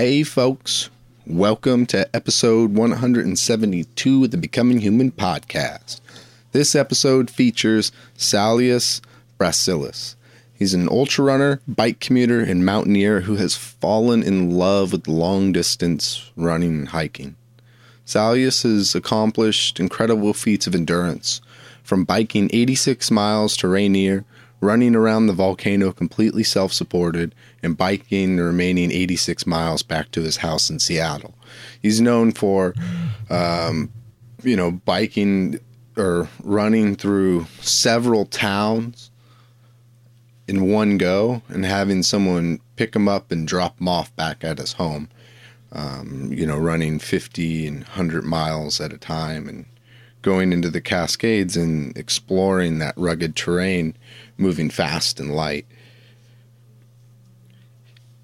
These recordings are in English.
Hey, folks. Welcome to episode 172 of the Becoming Human podcast. This episode features Salius Braciulis. He's an ultra runner, bike commuter, and mountaineer who has fallen in love with long distance running and hiking. Salius has accomplished incredible feats of endurance, from biking 86 miles to Rainier, running around the volcano completely self supported, and biking the remaining 86 miles back to his house in Seattle. He's known for, um, you know, biking or running through several towns in one go and having someone pick him up and drop him off back at his home um, you know, running 50 and 100 miles at a time and going into the Cascades and exploring that rugged terrain, moving fast and light.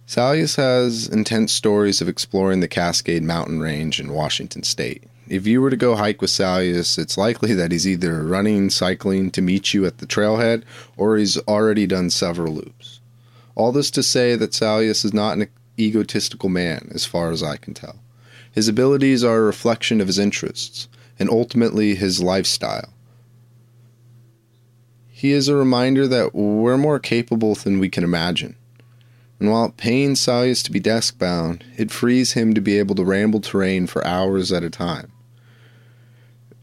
Salius has intense stories of exploring the Cascade Mountain Range in Washington State. If you were to go hike with Salius, it's likely that he's either running, cycling to meet you at the trailhead, or he's already done several loops. All this to say that Salius is not an egotistical man, as far as I can tell. His abilities are a reflection of his interests, and ultimately his lifestyle. He is a reminder that we're more capable than we can imagine. And while it pains Salius to be desk bound, it frees him to be able to ramble terrain for hours at a time.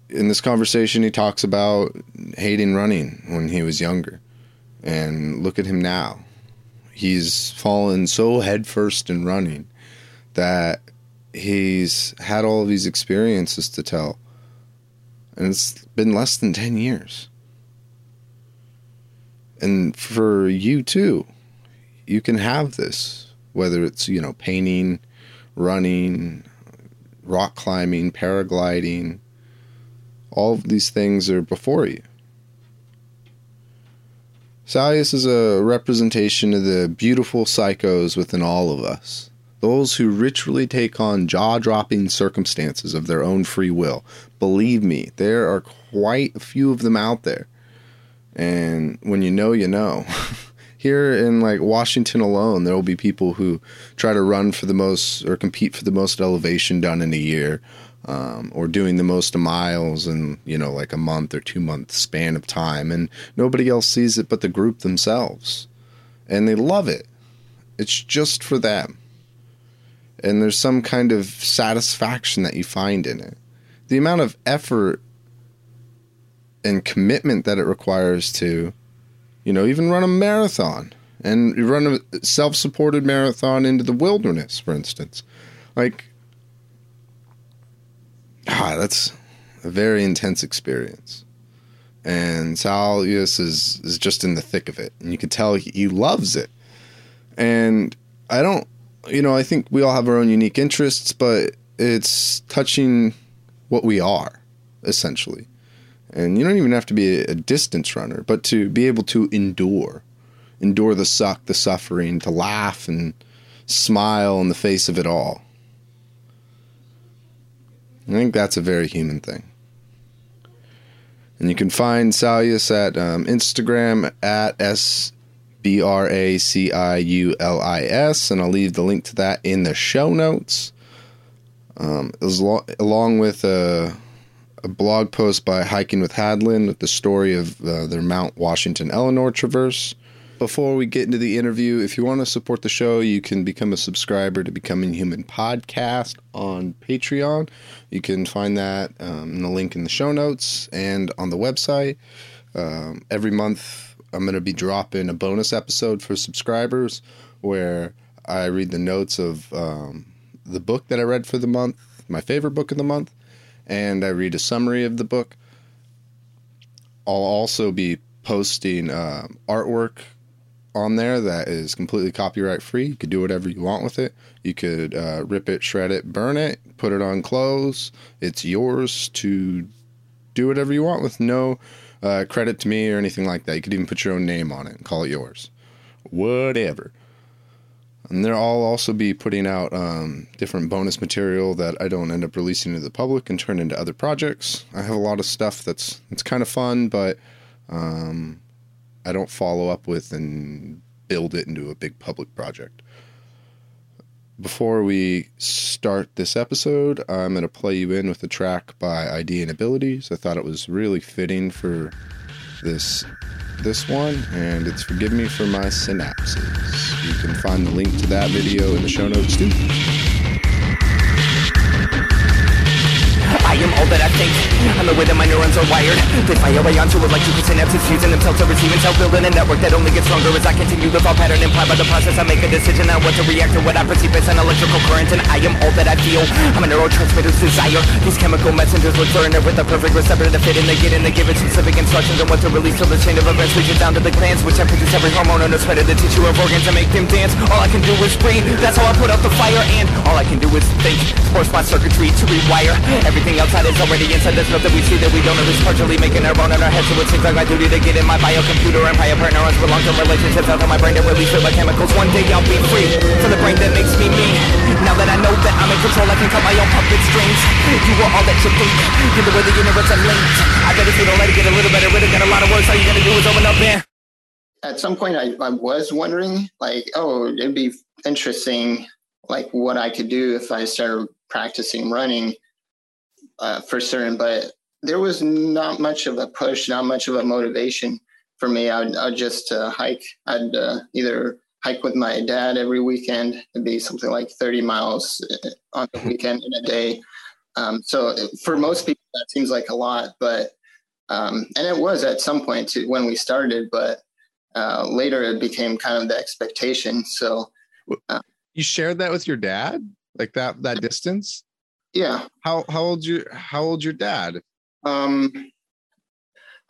In this conversation, he talks about hating running when he was younger. And look at him now he's fallen so headfirst in running that he's had all of these experiences to tell. And it's been less than 10 years. And for you too, you can have this, whether it's, you know, painting, running, rock climbing, paragliding, all of these things are before you. Salius is a representation of the beautiful psychos within all of us. Those who ritually take on jaw dropping circumstances of their own free will. Believe me, there are quite a few of them out there. And when you know, you know. Here in like Washington alone, there will be people who try to run for the most or compete for the most elevation done in a year um, or doing the most miles in you know like a month or two month span of time. And nobody else sees it but the group themselves. And they love it. It's just for them. And there's some kind of satisfaction that you find in it. The amount of effort and commitment that it requires to you know even run a marathon and run a self-supported marathon into the wilderness for instance like ah, that's a very intense experience. And Salius is is just in the thick of it, and you can tell he loves it. And I don't, you know, I think we all have our own unique interests, but it's touching what we are essentially. And you don't even have to be a, distance runner, but to be able to endure, endure the suck, the suffering, to laugh and smile in the face of it all. I think that's a very human thing. And you can find Salius at um, Instagram at S B R A C I U L I S, and I'll leave the link to that in the show notes. Um, lo- along with a, a, blog post by Hiking with Hadlin with the story of uh, their Mount Washington Ellinor traverse before we get into the interview, if you want to support the show, you can become a subscriber to Becoming Human Podcast on Patreon. You can find that um, in the link in the show notes and on the website. Um, every month, I'm going to be dropping a bonus episode for subscribers where I read the notes of um, the book that I read for the month, my favorite book of the month, and I read a summary of the book. I'll also be posting uh, artwork on there that is completely copyright free. You could do whatever you want with it. You could uh, rip it, shred it, burn it, put it on clothes. It's yours to do whatever you want with no uh, credit to me or anything like that. You could even put your own name on it and call it yours. Whatever. And there, I'll also be putting out um, different bonus material that I don't end up releasing to the public and turn into other projects. I have a lot of stuff that's it's kind of fun, but um, I don't follow up with and build it into a big public project. before we start this episode, I'm going to play you in with a track by Eyedea and Abilities. I thought it was really fitting for this this one, and it's Forgive Me for My Synapses. You can find the link to that video in the show notes too. That I think I'm the way that my neurons are wired. They fire away onto electrical synapses Fusing themselves to receive and self-building a network that only gets stronger As I continue the thought pattern implied by the process. I make a decision on what to react to what I perceive as an electrical current And I am all that I feel. I'm a neurotransmitter's desire. These chemical messengers look for with a perfect receptor to fit in. They get in, they give it specific instructions on what to release Till the chain of events reaches down to the glands Which I produce every hormone on the spread of the tissue of organs And make them dance. All I can do is breathe. That's how I put out the fire And all I can do is think. Force my circuitry to rewire. Everything outside is already inside There's nothing we see that we don't know It's partially making our bone in our head So it seems like my duty to get in my biocomputer And pry apart neurons with long-term relationships. Out of my brain to release the chemicals. One day I'll be free From the brain that makes me me. Now that I know that I'm in control I can cut my own puppet strings. You are all that you think. You're the way the universe linked. I bet if you don't let it get a little better. Rid got a lot of words. All you gotta do is open up and at some point I, I was wondering like oh it'd be interesting like what i could do if i started practicing running uh, for certain, but there was not much of a push, not much of a motivation for me. I'd, I'd just uh, hike. I'd uh, either hike with my dad every weekend. It'd be something like 30 miles uh, on the weekend in a day. Um, so for most people, that seems like a lot, but um, and it was at some point to, when we started, but uh, later it became kind of the expectation. So uh, you shared that with your dad, like that that distance. Yeah. How how old you how old your dad? Um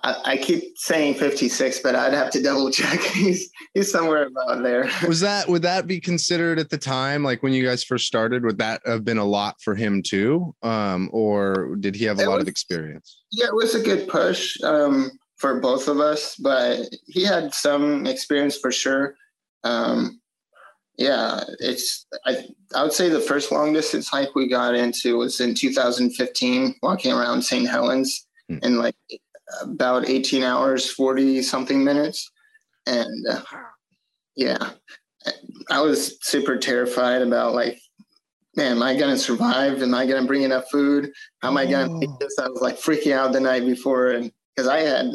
I, I keep saying 56, but I'd have to double check. he's he's somewhere about there. Was that would that be considered at the time, like when you guys first started, would that have been a lot for him too? Um, or did he have a it lot was, of experience? Yeah, it was a good push um for both of us, but he had some experience for sure. Um yeah, it's I I would say the first long distance hike we got into was in 2015, walking around St. Helens mm. in like about 18 hours, 40 something minutes, and uh, yeah, I was super terrified about like, man, am I gonna survive? Am I gonna bring enough food? How am I gonna oh. make this? I was like freaking out the night before, and because I had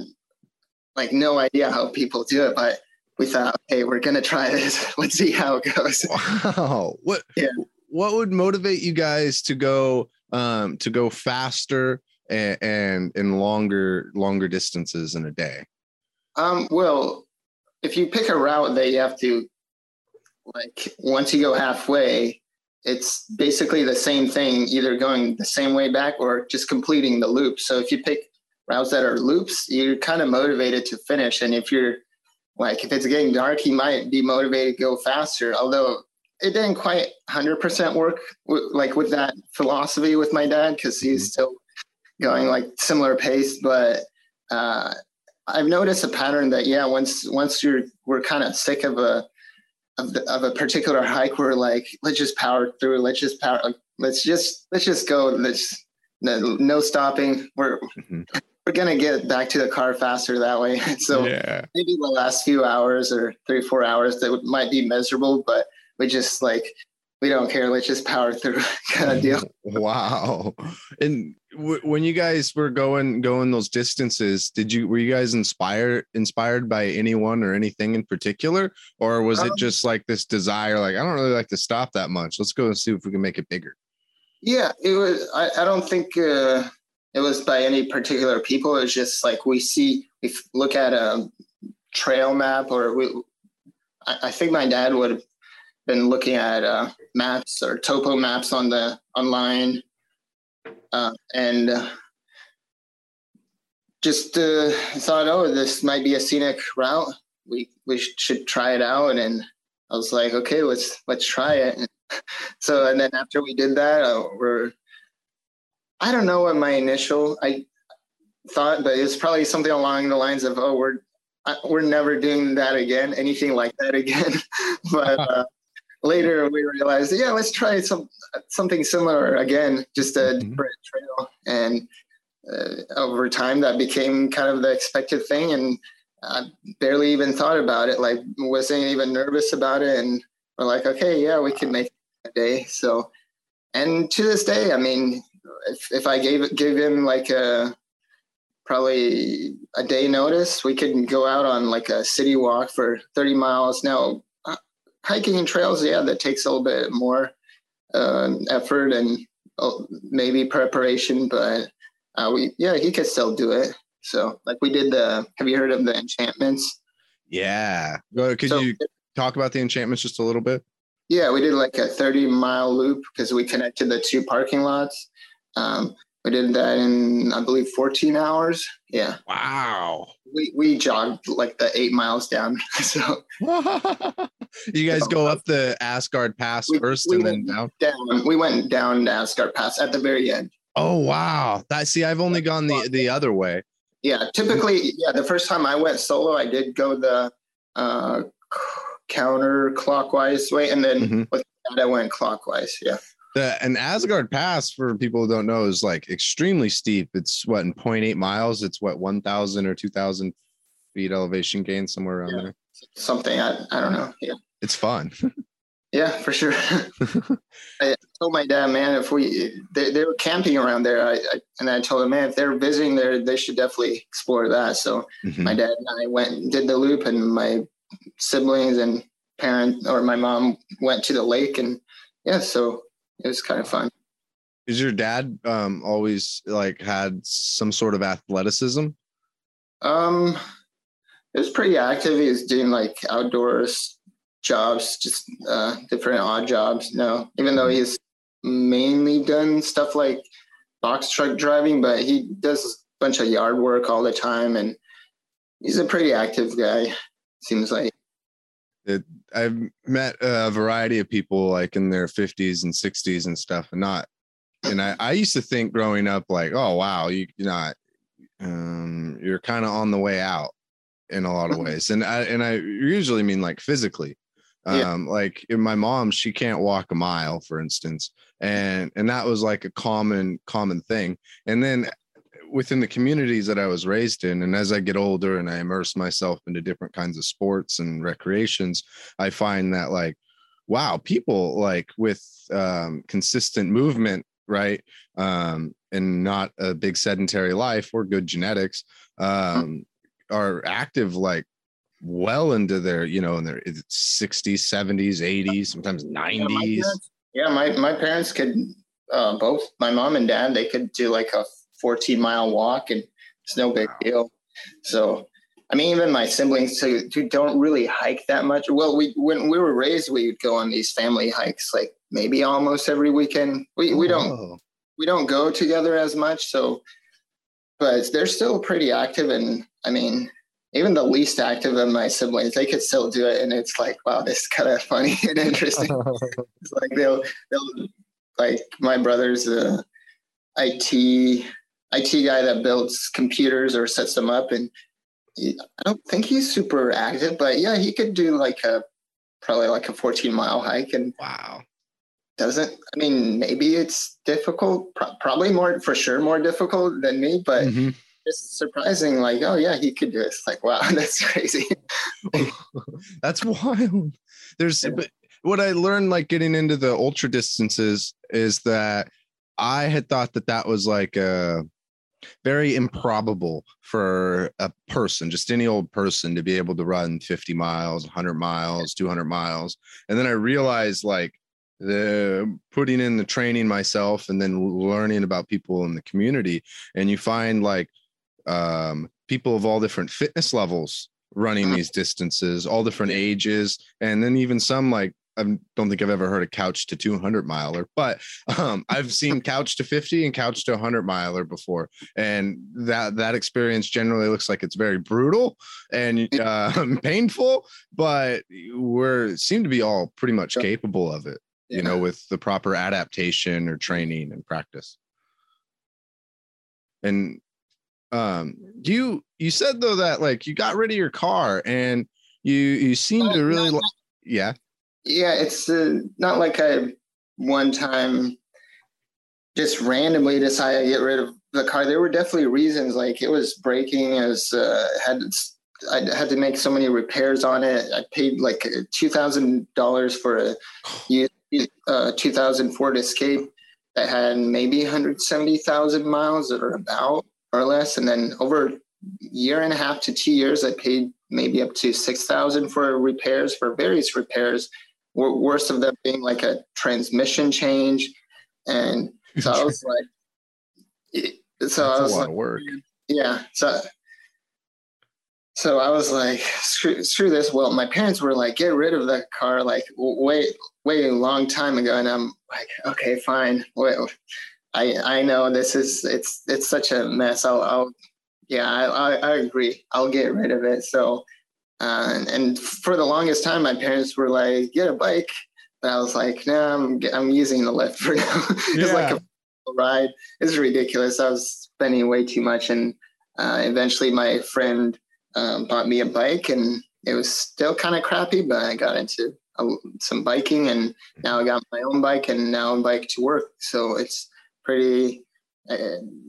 like no idea how people do it, but we thought, hey, we're gonna try this. Let's see how it goes. Wow. What yeah. what would motivate you guys to go um to go faster and and in longer longer distances in a day? Um, well, if you pick a route that you have to like once you go halfway, it's basically the same thing, either going the same way back or just completing the loop. So if you pick routes that are loops, you're kind of motivated to finish. And if you're like if it's getting dark, he might be motivated to go faster. Although it didn't quite 100% work w- like with that philosophy with my dad because he's mm-hmm. still going like similar pace. But uh, I've noticed a pattern that yeah, once once you're we're kind of sick of a of, the, of a particular hike, we're like let's just power through. Let's just power. Let's just let's just go. Let's no, no stopping. We're mm-hmm we're gonna get back to the car faster that way. so yeah. maybe the last few hours or three four hours that might be miserable, but we just like we don't care. Let's just power through kind of deal. Wow. And w- when you guys were going going those distances, did you were you guys inspired inspired by anyone or anything in particular, or was um, it just like this desire? Like I don't really like to stop that much. Let's go and see if we can make it bigger. Yeah, it was. I, I don't think. Uh, it was by any particular people. It's just like we see, we look at a trail map, or we, I, think my dad would have been looking at uh, maps or topo maps on the online, uh, and uh, just uh, thought, oh, this might be a scenic route. We we should try it out, and I was like, okay, let's let's try it. And so, and then after we did that, uh, we're I don't know what my initial I thought, but it's probably something along the lines of, "Oh, we're we're never doing that again, anything like that again." but uh, later we realized, yeah, let's try some something similar again, just a mm-hmm. different trail. And uh, over time, that became kind of the expected thing, and I barely even thought about it. Like, wasn't even nervous about it, and we're like, okay, yeah, we can make a day. So, and to this day, I mean, if, if I gave give him like a probably a day notice, we could go out on like a city walk for 30 miles. Now, uh, hiking and trails, yeah, that takes a little bit more uh, effort and uh, maybe preparation, but uh, we yeah, he could still do it. So, like we did the. Have you heard of the enchantments? Yeah. Could so, you talk about the enchantments just a little bit? Yeah, we did like a 30 mile loop because we connected the two parking lots. Um, we did that in, I believe, 14 hours. Yeah. Wow. We, we jogged like the eight miles down. So you guys go up the Asgard Pass we, first we and then down? down? We went down the Asgard Pass at the very end. Oh, wow. That see, I've only gone the, the other way. Yeah. Typically, yeah, the first time I went solo, I did go the uh, counterclockwise way. And then mm-hmm. with that, I went clockwise. Yeah the an Asgard Pass for people who don't know is like extremely steep. It's what in 0.8 miles. It's what 1,000 or 2,000 feet elevation gain somewhere around yeah. there. Something I I don't know. Yeah, it's fun. yeah, for sure. I told my dad, man, if we they, they were camping around there, I, I, and I told him, man, if they're visiting there, they should definitely explore that. So mm-hmm. my dad and I went and did the loop, and my siblings and parent or my mom went to the lake, and yeah, so it was kind of fun. Is your dad um, always like had some sort of athleticism? Um, he was pretty active. He was doing like outdoors jobs, just uh, different odd jobs. No, even though he's mainly done stuff like box truck driving, but he does a bunch of yard work all the time, and he's a pretty active guy. Seems like it, I've met a variety of people like in their 50s and 60s and stuff, and not. And I, I used to think growing up like, oh wow, you, you're not, um, you're kind of on the way out in a lot of ways, and I and I usually mean like physically. Um, yeah. like my mom, she can't walk a mile, for instance, and and that was like a common common thing. And then within the communities that I was raised in, and as I get older and I immerse myself into different kinds of sports and recreations, I find that like, wow, people like with um, consistent movement, right, um, and not a big sedentary life or good genetics, um, are active like well into their, you know, in their 60s, 70s, 80s, sometimes 90s. Yeah, my, my parents could uh, both my mom and dad they could do like a 14 mile walk and it's no big deal. So, I mean, even my siblings who, who don't really hike that much. Well, we when we were raised, we would go on these family hikes, like maybe almost every weekend. We we don't oh. we don't go together as much. So, but they're still pretty active, and I mean, even the least active of my siblings, they could still do it, and it's like, wow, this is kind of funny and interesting. it's like they'll they'll like my brother's a IT IT guy that builds computers or sets them up, and he, I don't think he's super active, but yeah, he could do like a probably like a 14 mile hike. And wow, doesn't I mean maybe it's difficult, pro- probably more for sure more difficult than me, but. Mm-hmm. It's surprising, like, oh yeah, he could do it. It's like, wow, that's crazy. that's wild. There's yeah. what I learned, like getting into the ultra distances, is that I had thought that that was like a very improbable for a person, just any old person, to be able to run 50 miles, 100 miles, 200 miles. And then I realized like the putting in the training myself and then learning about people in the community, and you find like um, people of all different fitness levels running uh-huh. these distances, all different ages, and then even some like I don't think I've ever heard a couch to 200 miler, but um, I've seen couch to 50 and couch to 100 miler before, and that that experience generally looks like it's very brutal and uh, painful, but we're seem to be all pretty much capable of it, you know, with the proper adaptation or training and practice. And um, you you said though that like you got rid of your car and you you seem to really yeah yeah, it's uh, not like I one time just randomly decided to get rid of the car. There were definitely reasons, like it was breaking, as uh, had I had to make so many repairs on it. I paid like two thousand dollars for a uh, 2000 Ford Escape that had maybe 170,000 miles or about or less, and then over a year and a half to two years, I paid maybe up to 6,000 for repairs for various repairs. Worst of them being like a transmission change, and so I was like, so That's I was a lot like, of work. yeah, so so I was like, screw, screw this. Well, my parents were like, get rid of that car, like way, way a long time ago. And I'm like, okay, fine. Well, I, I know this is, it's, it's such a mess. I'll, I'll yeah, I, I, I agree. I'll get rid of it. So, uh, and for the longest time, my parents were like, get a bike. But I was like, no, I'm, I'm using the Lyft for now. it's like a ride. It's ridiculous. I was spending way too much. And uh, eventually my friend, um, bought me a bike and it was still kind of crappy, but I got into a, some biking and now I got my own bike and now I'm bike to work. So it's pretty, uh,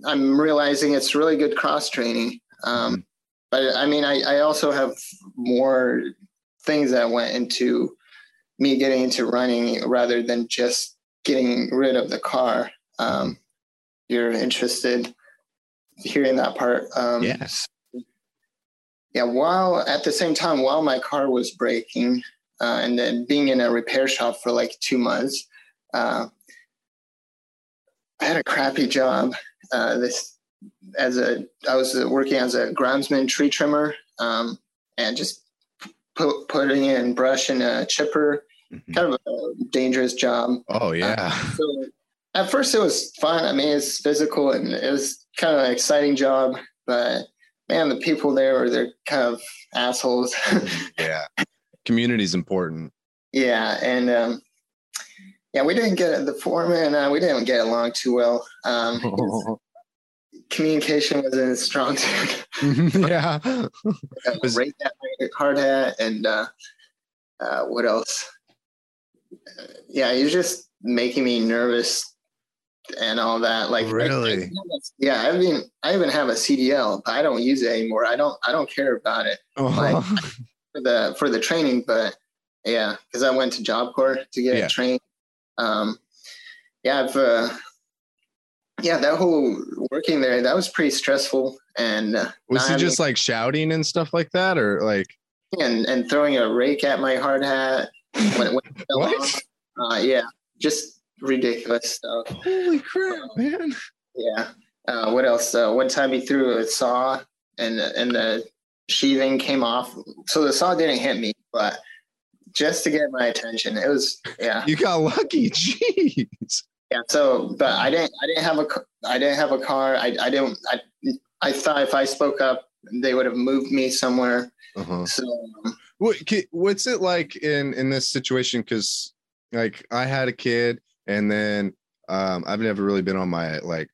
I'm realizing it's really good cross training. Um, mm-hmm. But I mean, I, I also have more things that went into me getting into running rather than just getting rid of the car. Um, you're interested hearing that part? Um, yes yeah, while at the same time, while my car was breaking uh, and then being in a repair shop for like two months, uh, I had a crappy job. Uh, this as a I was working as a groundsman tree trimmer um, and just put, putting in brush and a chipper. Mm-hmm. Kind of a dangerous job. Oh yeah. Uh, so at first it was fun. I mean, it's physical and it was kind of an exciting job, but man, the people there are they're kind of assholes. yeah, community is important. Yeah, and um, yeah, we didn't get the foreman. Uh, we didn't get along too well. Um, communication wasn't as strong. yeah, was, rate that hard hat and uh, uh, what else? Uh, yeah, was just making me nervous and all that. Like really, I, yeah. I mean, I even have a CDL, but I don't use it anymore. I don't. I don't care about it. Uh-huh. Like for the for the training, but yeah, because I went to Job Corps to get yeah. trained. Um, yeah, I've. Uh, yeah, that whole working there that was pretty stressful. And uh, was he just like shouting and stuff like that, or like and and throwing a rake at my hard hat when it, fell off? Uh, yeah, just ridiculous stuff. Holy crap, man! Yeah. Uh, what else? Uh, one time he threw a saw and and the sheathing came off. So the saw didn't hit me, but just to get my attention, it was yeah. You got lucky. Jeez. Yeah. So, but I didn't. I didn't have a. I didn't have a car. I. I didn't. I. I thought if I spoke up, they would have moved me somewhere. Uh-huh. So. Um, what, what's it like in in this situation? Because like I had a kid and then um, I've never really been on my like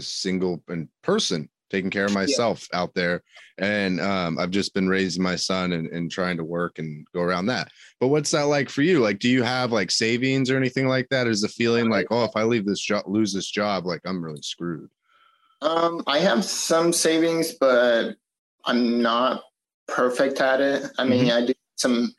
single in person taking care of myself yeah. out there and um, i've just been raising my son and, and trying to work and go around that but what's that like for you like do you have like savings or anything like that is the feeling like oh if i leave this job lose this job like i'm really screwed um, i have some savings but i'm not perfect at it i mean mm-hmm. i do some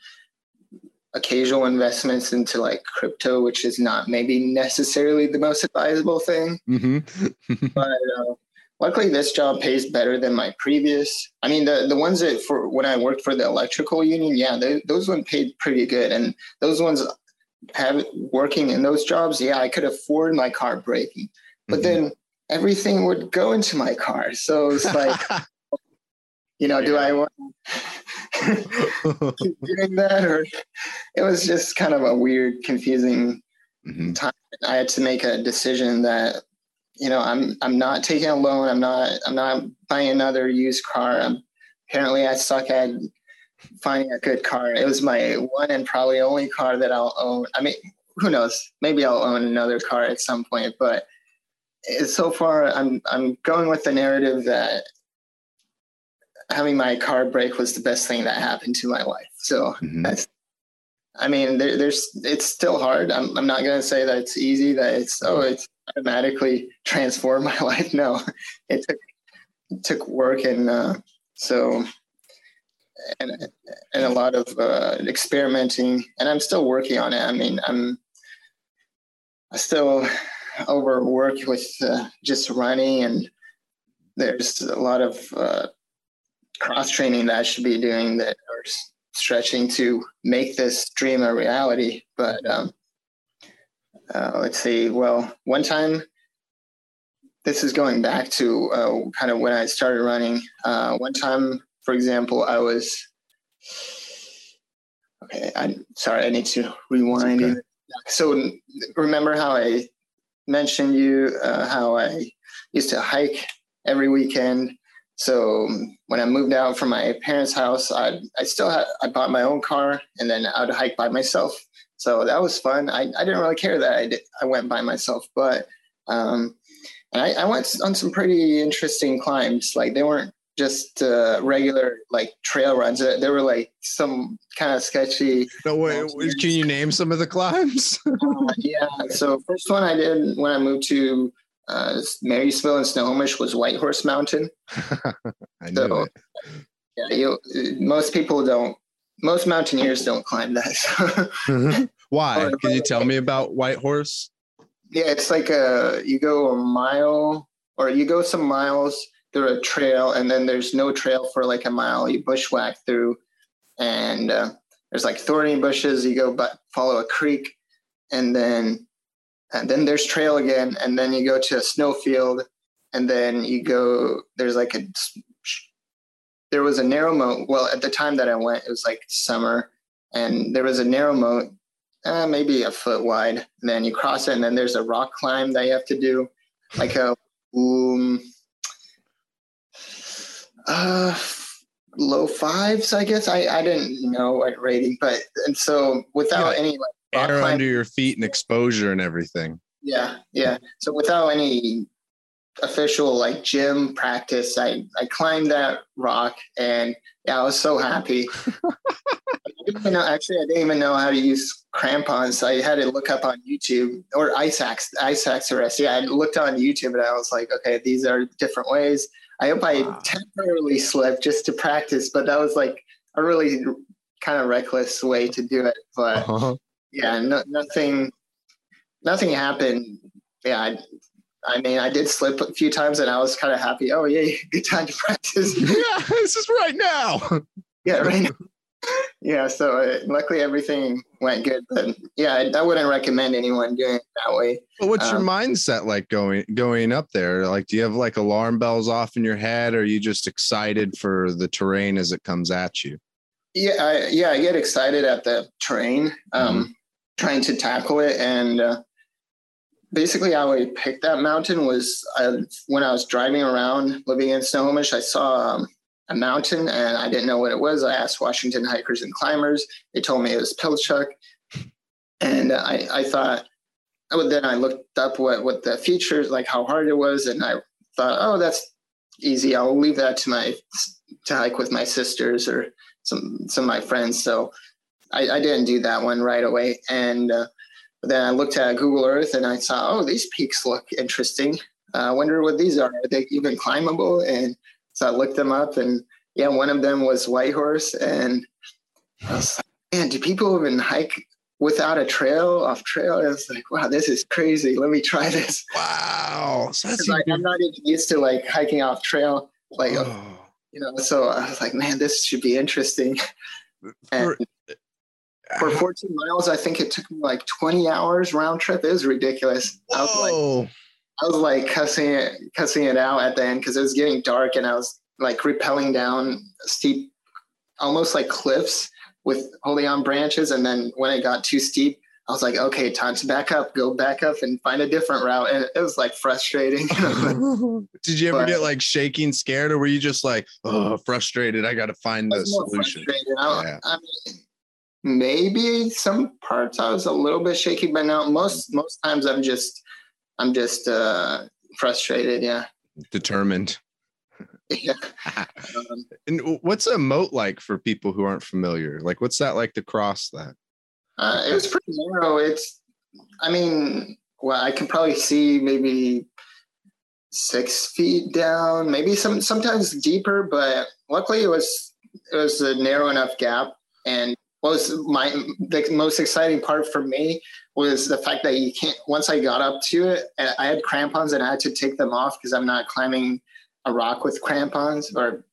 occasional investments into like crypto, which is not maybe necessarily the most advisable thing. Mm-hmm. but uh, luckily, this job pays better than my previous. I mean, the the ones that for when I worked for the electrical union, yeah, they, those ones paid pretty good, and those ones have working in those jobs, yeah, I could afford my car breaking, but mm-hmm. then everything would go into my car, so it's like. you know, do I want keep doing that, or it was just kind of a weird, confusing mm-hmm. time. I had to make a decision that you know I'm I'm not taking a loan. I'm not I'm not buying another used car. I'm, apparently I suck at finding a good car. It was my one and probably only car that I'll own. I mean, who knows? Maybe I'll own another car at some point, but so far I'm I'm going with the narrative that having my car break was the best thing that happened to my life. So mm-hmm. that's, I mean, there, there's, it's still hard. I'm, I'm not going to say that it's easy, that it's, oh, it's automatically transform my life. No, it took, it took work. And uh, so, and and a lot of uh, experimenting, and I'm still working on it. I mean, I'm I still overwork with uh, just running, and there's a lot of uh, cross training that I should be doing that are stretching to make this dream a reality. But um, uh, let's see. Well, one time, this is going back to uh, kind of when I started running. Uh, one time, for example, I was okay. I'm sorry. I need to rewind. Okay. So remember how I mentioned you uh, how I used to hike every weekend. So when I moved out from my parents' house, I I still had I bought my own car and then I would hike by myself. So that was fun. I, I didn't really care that I did, I went by myself, but um, and I, I went on some pretty interesting climbs. Like they weren't just uh, regular like trail runs. They were like some kind of sketchy. No way. Can you name some of the climbs? uh, yeah. So first one I did when I moved to uh, Marysville and Snohomish was Whitehorse Mountain. I know so, it. Yeah, you, most people don't most mountaineers don't climb that. mm-hmm. Why? Can you tell me about Whitehorse? Yeah, it's like a you go a mile or you go some miles through a trail, and then there's no trail for like a mile. You bushwhack through, and uh, there's like thorny bushes. You go but follow a creek, and then and then there's trail again, and then you go to a snowfield, and then you go. There's like a there was a narrow moat. Well, at the time that I went, it was like summer, and there was a narrow moat, uh, maybe a foot wide. And then you cross it, and then there's a rock climb that you have to do, like a um, uh, low fives, I guess. I I didn't know what rating, but and so without yeah, any like air under your feet and exposure and everything. Yeah, yeah. So without any official like gym practice, I, I climbed that rock and yeah, I was so happy. I know, actually, I didn't even know how to use crampons. So I had to look up on YouTube or ice axe, ice axe arrest. Yeah, I looked on YouTube and I was like, okay, these are different ways. I hope I temporarily slipped just to practice, but that was like a really kind of reckless way to do it. But uh-huh. yeah, no, nothing, nothing happened. Yeah, I, I mean, I did slip a few times and I was kind of happy. Oh, yeah, good time to practice. yeah, this is right now. yeah, right now. Yeah, so uh, luckily everything went good. But yeah, I, I, wouldn't recommend anyone doing it that way. Well, what's um, your mindset like going going up there? Like, do you have like alarm bells off in your head, or are you just excited for the terrain as it comes at you? Yeah, I, yeah, I get excited at the terrain, um, mm-hmm. trying to tackle it, and uh, basically how I picked that mountain was I, when I was driving around living in Snohomish, I saw um, a mountain and I didn't know what it was. I asked Washington hikers and climbers. They told me it was Pilchuck. And I, I thought, oh, then I looked up what, what the features, like how hard it was. And I thought, oh, that's easy. I'll leave that to my, to hike with my sisters or some, some of my friends. So I, I didn't do that one right away. And, uh, but then I looked at Google Earth and I saw, oh, these peaks look interesting. Uh, I wonder what these are. Are they even climbable? And so I looked them up, and yeah, one of them was Whitehorse. And I was like, man, do people even hike without a trail off trail? I was like, wow, this is crazy. Let me try this. Wow. So that's like, I'm not even used to like hiking off trail. Like, oh. you know, so I was like, man, this should be interesting. And, for 14 miles, I think it took me like 20 hours round trip. It was ridiculous. Whoa. I was like, I was like cussing it, cussing it out at the end because it was getting dark and I was like repelling down steep, almost like cliffs with holding on branches. And then when it got too steep, I was like, okay, time to back up, go back up and find a different route. And it was like frustrating. Did you ever but, get like shaking, scared, or were you just like, oh, frustrated? I got to find the solution. I, yeah. I mean, maybe some parts I was a little bit shaky, but now most most times I'm just I'm just uh, frustrated. Yeah, determined. Yeah. um, and what's a moat like for people who aren't familiar? Like, what's that like to cross that? Uh, it was pretty narrow. It's, I mean, well, I can probably see maybe six feet down, maybe some sometimes deeper, but luckily it was it was a narrow enough gap. And was my the most exciting part for me was the fact that you can't. Once I got up to it, I had crampons and I had to take them off because I'm not climbing a rock with crampons, or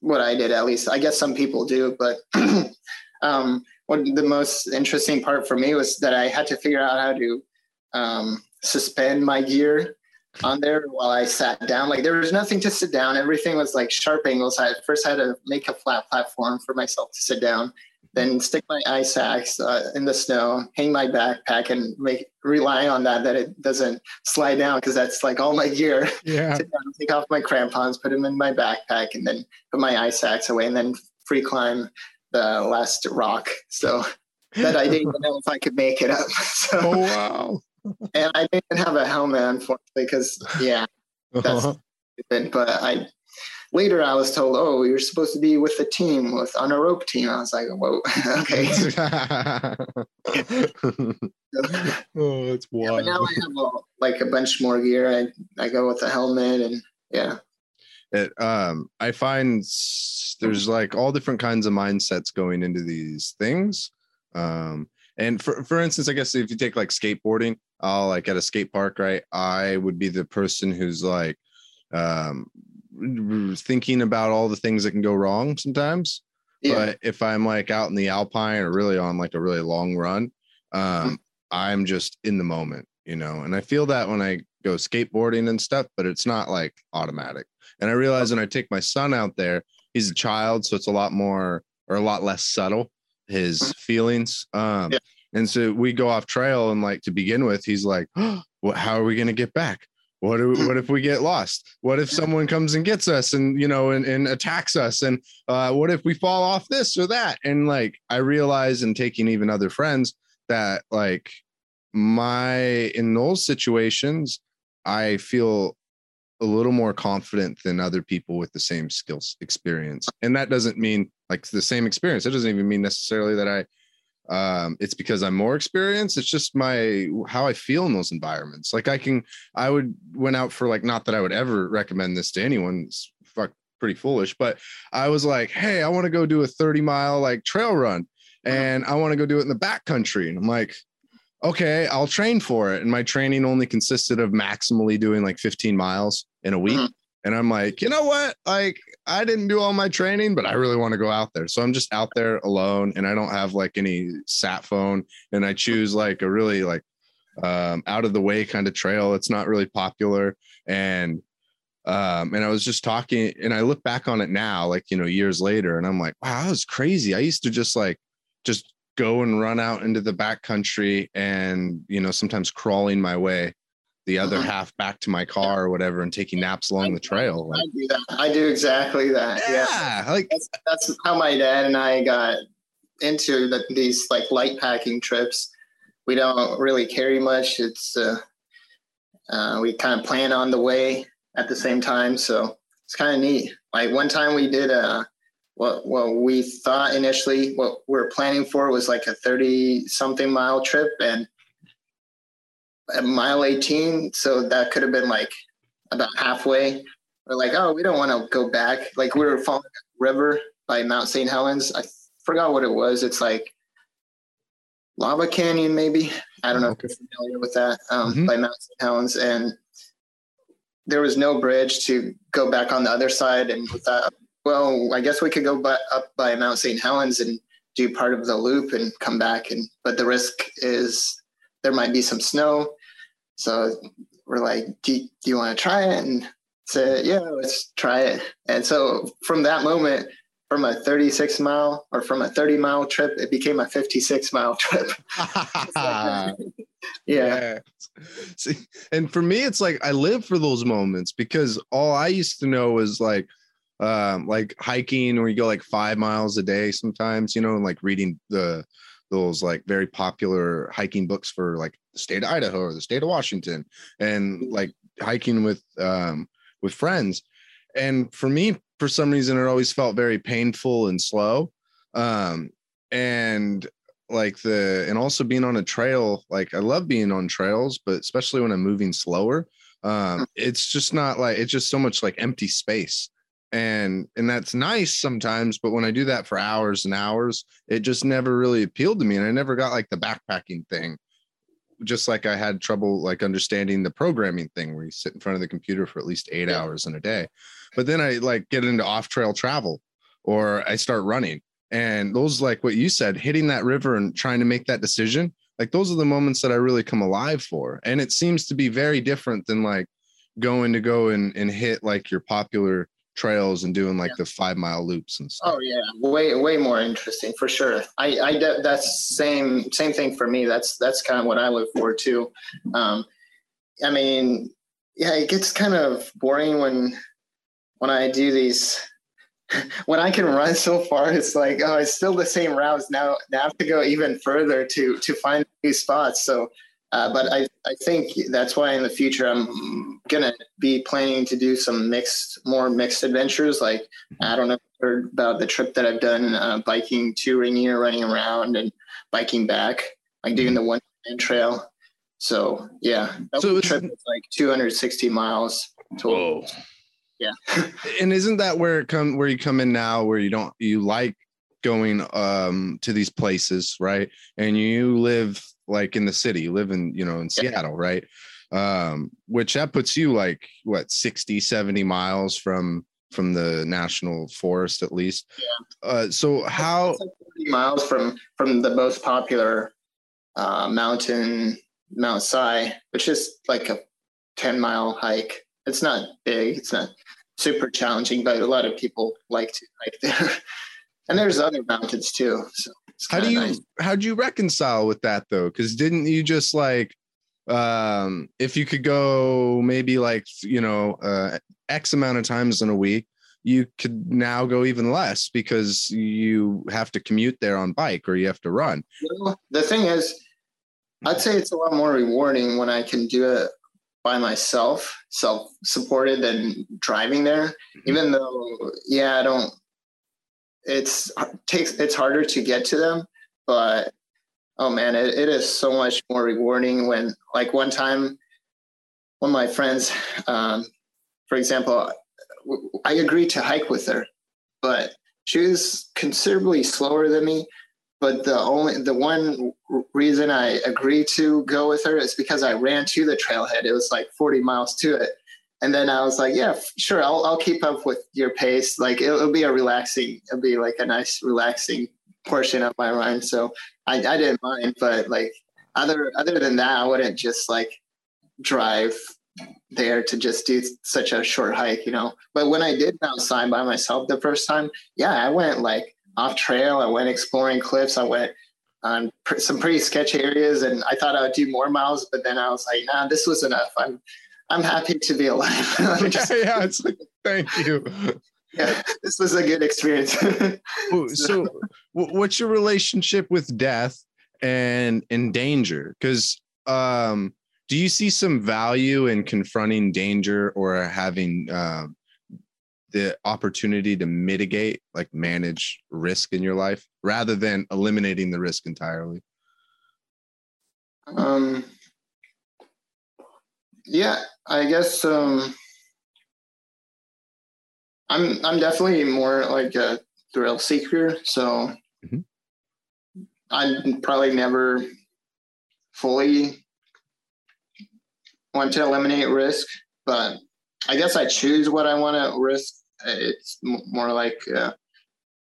what I did at least. I guess some people do, but um, what the most interesting part for me was that I had to figure out how to um, suspend my gear on there while I sat down. Like there was nothing to sit down. Everything was like sharp angles. I first had to make a flat platform for myself to sit down, then stick my ice axe uh, in the snow, hang my backpack, and make rely on that that it doesn't slide down because that's like all my gear. Yeah. Down, take off my crampons, put them in my backpack, and then put my ice axe away, and then free climb the last rock. So that I didn't even know if I could make it up. So Oh wow. and I didn't have a helmet unfortunately because yeah, that's stupid. But I later I was told, oh, you're supposed to be with the team with on a rope team. I was like, whoa, okay. oh, it's Yeah, wild. but now I have a, like a bunch more gear. I I go with a helmet and yeah. it um i find there's like all different kinds of mindsets going into these things um and for for instance i guess if you take like skateboarding i'll like at a skate park right i would be the person who's like um thinking about all the things that can go wrong sometimes. Yeah. but if i'm like out in the alpine or really on like a really long run um i'm just in the moment you know? And i feel that when i go skateboarding and stuff but it's not like automatic. And i realize when i take my son out there he's a child so it's a lot more or a lot less subtle his feelings. Um Yeah. and so we go off trail and like to begin with he's like what how are we going to get back what, do, what if we get lost? What if someone comes and gets us and you know and, and attacks us? And uh, what if we fall off this or that? And like I realize in taking even other friends that like my in those situations, I feel a little more confident than other people with the same skills experience. And that doesn't mean like the same experience. It doesn't even mean necessarily that I um it's because i'm more experienced. It's just my how i feel in those environments. Like i can i would went out for like not that i would ever recommend this to anyone it's fuck pretty foolish but i was like hey i want to go do a 30 mile like trail run and i want to go do it in the back country and i'm like okay i'll train for it. And my training only consisted of maximally doing like 15 miles in a week. Mhm. And i'm like you know what? Like i didn't do all my training but i really want to go out there. So i'm just out there alone and i don't have like any sat phone and i choose like a really like um out of the way kind of trail it's not really popular. And um and i was just talking and i look back on it now like you know years later and i'm like wow that was crazy. I used to just like just go and run out into the back country and you know sometimes crawling my way the other Mhm. half back to my car or whatever and taking naps along the trail I like, do that. I do exactly that. Yeah. yeah like That's that's how my dad and I got into the, these like light packing trips. We don't really carry much. It's uh, uh, we kind of plan on the way at the same time, so it's kind of neat. Like one time we did a what what we thought initially what we are planning for was like a thirty something mile trip, and at mile eighteen, so that could have been like about halfway. We're like, oh, we don't want to go back. Like we were following a river by Mount St. Helens. I forgot what it was. It's like Lava Canyon, maybe. I don't know Okay. if you're familiar with that um, Mhm. by Mount St. Helens. And there was no bridge to go back on the other side. And with that, well, I guess we could go by, up by Mount St. Helens and do part of the loop and come back. And but the risk is there might be some snow. So we're like, do, do you want to try it? And said, yeah, let's try it. And so from that moment, from a 36 mile or from a 30 mile trip, it became a 56 mile trip. yeah. yeah. See, and for me, it's like I live for those moments because all I used to know was like, um, like hiking where you go like five miles a day sometimes, you know, and like reading the those like very popular hiking books for like the state of Idaho or the state of Washington, and like hiking with um with friends. And for me, for some reason, it always felt very painful and slow. Um, and like the and also being on a trail like i love being on trails but especially when i'm moving slower um it's just not like it's just so much like empty space and and that's nice sometimes but when i do that for hours and hours it just never really appealed to me and i never got like the backpacking thing just like i had trouble like understanding the programming thing where you sit in front of the computer for at least eight Yeah. hours in a day but then i like get into off trail travel or i start running and those like what you said hitting that river and trying to make that decision like those are the moments that i really come alive for and it seems to be very different than like going to go and, and hit like your popular trails and doing like the five mile loops and stuff Oh yeah, way way more interesting for sure. I I de- that's same same thing for me. That's that's kind of what I live for too. Um, I mean, yeah, it gets kind of boring when when I do these. When I can run so far, it's like oh, it's still the same routes. Now, now I have to go even further to to find new spots. So, uh, but I I think that's why in the future I'm gonna be planning to do some mixed, more mixed adventures. Like I don't know heard about the trip that I've done, uh, biking to Rainier, running around and biking back, like doing the one trail. So yeah, that So trip is like 260 miles total. Yeah. and isn't that where it come where you come in now where you don't you like going um to these places right and you live like in the city you live in you know in seattle right um which that puts you like what 60 70 miles from from the national forest at least yeah uh so how like miles from from the most popular uh, mountain, Mount Si, which is like a 10 mile hike. It's not big. It's not super challenging, but a lot of people like to hike there. and there's other mountains too. So how do you nice. how do you reconcile with that though because didn't you just like um if you could go maybe like you know uh x amount of times in a week you could now go even less because you have to commute there on bike or you have to run Well, the thing is, I'd say it's a lot more rewarding when I can do it by myself, self supported, than driving there. Even though, yeah, I don't. It's takes it's harder to get to them, but oh man, it, it is so much more rewarding when, like, one time, one of my friends, um, for example, I agreed to hike with her, but she was considerably slower than me but the only the one reason I agreed to go with her is because I ran to the trailhead. It was like 40 miles to it, and then I was like, "Yeah, sure, I'll I'll keep up with your pace. Like it'll, it'll be a relaxing, it'll be like a nice relaxing portion of my run." So I, I didn't mind, but like other other than that, I wouldn't just like drive there to just do such a short hike, you know. But when I did Mount Si by myself the first time, yeah, I went like off trail. I went exploring cliffs. I went on pr- some pretty sketchy areas, and I thought I would do more miles, but then I was like, nah, this was enough. I'm I'm happy to be alive. Me yeah, yeah it's like thank you yeah, this was a good experience. So what's your relationship with death and and danger because um do you see some value in confronting danger or having um the opportunity to mitigate like manage risk in your life rather than eliminating the risk entirely um, yeah, I guess um, I'm I'm definitely more like a thrill seeker, so Mhm. I'd probably never fully want to eliminate risk, but I guess I choose what I want to risk. It's m- more like, uh,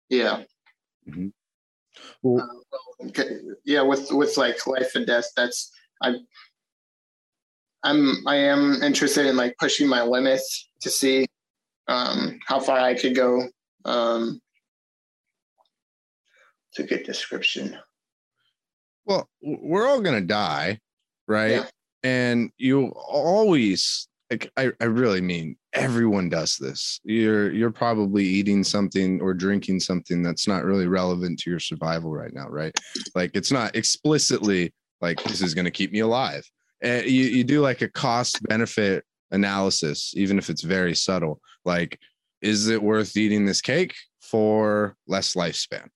yeah, well uh, okay, yeah, with with like life and death. That's I. I'm I am interested in like pushing my limits to see um, how far I could go. Um, it's a good description. well we're all gonna die right Yeah. and you always like I, I really mean everyone does this you're you're probably eating something or drinking something that's not really relevant to your survival right now right like it's not explicitly like this is going to keep me alive you, you do like a cost benefit analysis even if it's very subtle like is it worth eating this cake for less lifespan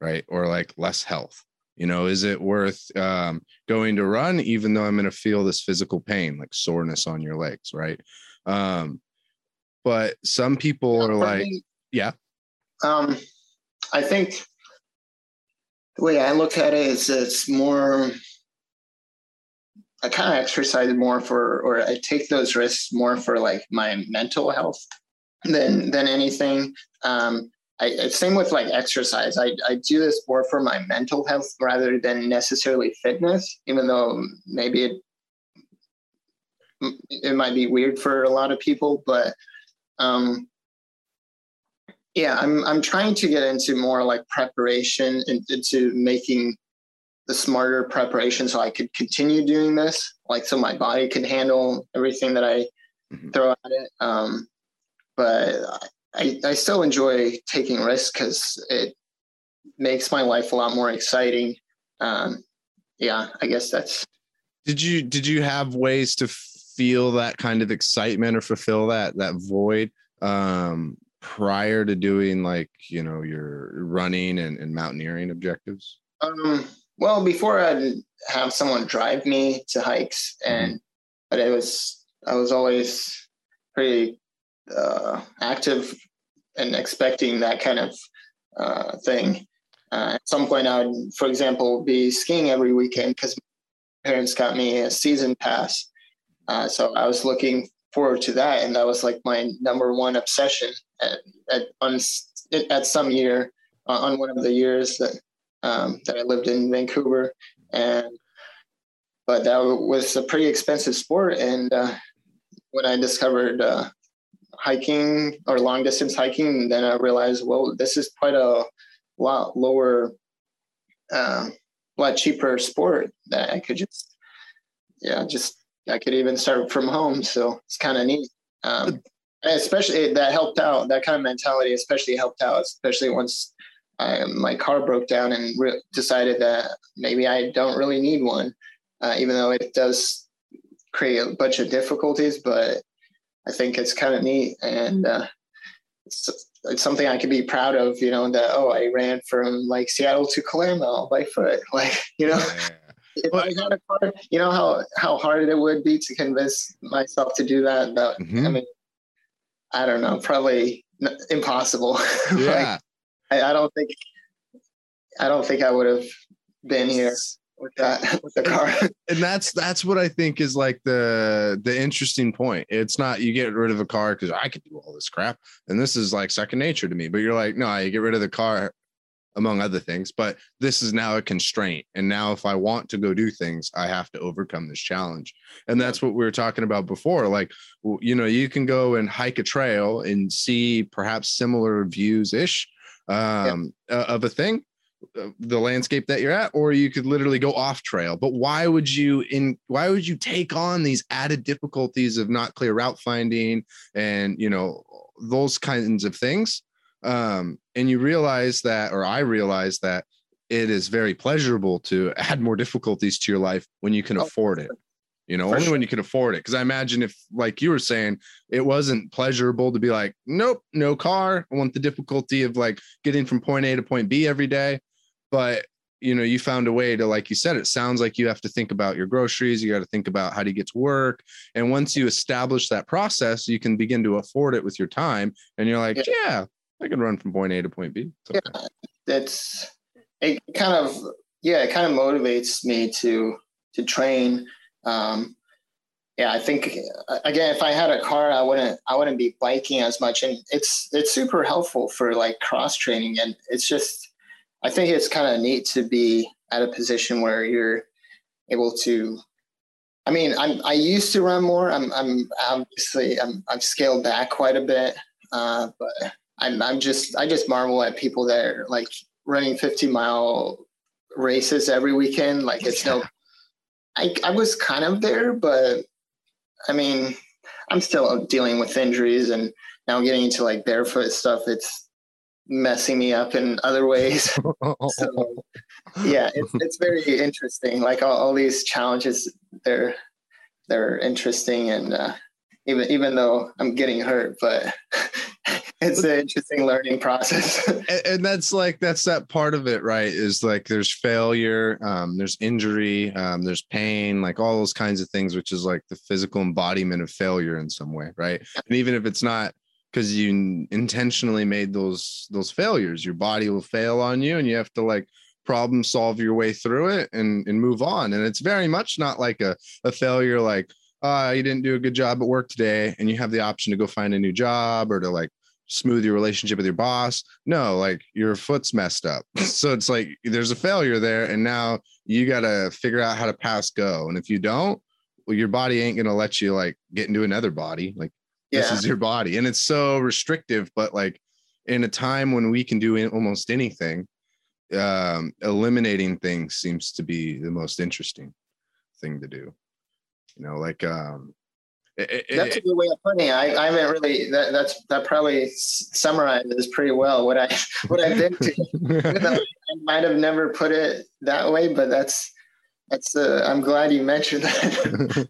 right or like less health you know is it worth um, going to run even though i'm going to feel this physical pain like soreness on your legs right um, but some people are like, yeah. Um, I think the way I look at it is it's more. I kind of exercise more for, or I take those risks more for like my mental health than than anything. Um, I same with like exercise. I I do this more for my mental health rather than necessarily fitness. Even though maybe it it might be weird for a lot of people, but um, yeah, I'm I'm trying to get into more like preparation and into making the smarter preparation so I could continue doing this, like so my body could handle everything that I Mhm. throw at it. Um, but I I still enjoy taking risks because it makes my life a lot more exciting. Um, yeah, I guess that's Did you did you have ways to feel that kind of excitement or fulfill that that void um prior to doing like you know your running and, and mountaineering objectives? Um, well, before I'd have someone drive me to hikes, and but it was I was always pretty uh, active and expecting that kind of uh, thing. Uh, at some point, I would, for example, be skiing every weekend because my parents got me a season pass. Uh, so I was looking forward to that, and that was like my number one obsession at at on at some year on one of the years that um, that I lived in Vancouver, and but that was a pretty expensive sport. And uh, when I discovered uh, hiking or long distance hiking, then I realized, well, this is quite a lot lower, uh, lot cheaper sport that I could just, yeah, just I could even start from home. So it's kind of neat. Um, especially that helped out. That kind of mentality, especially helped out, especially once I, my car broke down and re- decided that maybe I don't really need one, uh, even though it does create a bunch of difficulties. But I think it's kind of neat and uh, it's, it's something I could be proud of. You know that oh, I ran from like Seattle to Colambo by foot, like you know. If I had a car, you know how how hard it would be to convince myself to do that. That I mean, I don't know, probably n- impossible. Like, Yeah. I, I don't think I don't think I would have been here with that with the car. and that's that's what I think is like the the interesting point. It's not you get rid of a car because I could do all this crap, and this is like second nature to me. But you're like, no, you get rid of the car, among other things. But this is now a constraint, and now if I want to go do things, I have to overcome this challenge. And that's what we were talking about before. Like, you know, you can go and hike a trail and see perhaps similar views ish um, uh, of a thing uh, the landscape that you're at or you could literally go off trail. But why would you in why would you take on these added difficulties of not clear route finding and you know those kinds of things? Um and you realize that or i realize that it is very pleasurable to add more difficulties to your life when you can Oh, afford it you know For only sure. when you can afford it because i imagine if like you were saying it wasn't pleasurable to be like nope no car i want the difficulty of like getting from point a to point b every day but you know you found a way to like you said it sounds like you have to think about your groceries you got to think about how to get to work and once you establish that process you can begin to afford it with your time and you're like Yeah. yeah, i can run from point a to point b okay. It's it kind of yeah, it kind of motivates me to to train. Um, yeah, I think again, if I had a car, I wouldn't I wouldn't be biking as much, and it's it's super helpful for like cross training, and it's just I think it's kind of neat to be at a position where you're able to. I mean, I'm I used to run more. I'm I'm obviously I'm I've scaled back quite a bit, uh, but I'm I'm just I just marvel at people that are like running 50 mile races every weekend. Like it's no. I I was kind of there, but I mean, I'm still dealing with injuries and now getting into like barefoot stuff. It's messing me up in other ways. So yeah, it's it's very interesting. Like all, all these challenges, they're they're interesting and. uh even even though I'm getting hurt, but it's an interesting learning process. and, and that's like that's that part of it right is like there's failure um there's injury um there's pain like all those kinds of things which is like the physical embodiment of failure in some way right and even if it's not because you intentionally made those those failures. Your body will fail on you, and you have to like problem solve your way through it and and move on. And it's very much not like a a failure like uh, you didn't do a good job at work today, and you have the option to go find a new job or to like smooth your relationship with your boss. No, like your foot's messed up. so it's like there's a failure there, and now you got to figure out how to pass go. And if you don't, well, your body ain't gonna let you like get into another body. Like Yeah. this is your body, and it's so restrictive. But like in a time when we can do almost anything, um, eliminating things seems to be the most interesting thing to do. You know, like um, it- it- That's a good way of putting it. I, I haven't really that that's that probably summarizes pretty well what I what I've been to. I might have never put it that way, but that's that's uh, I'm glad you mentioned that.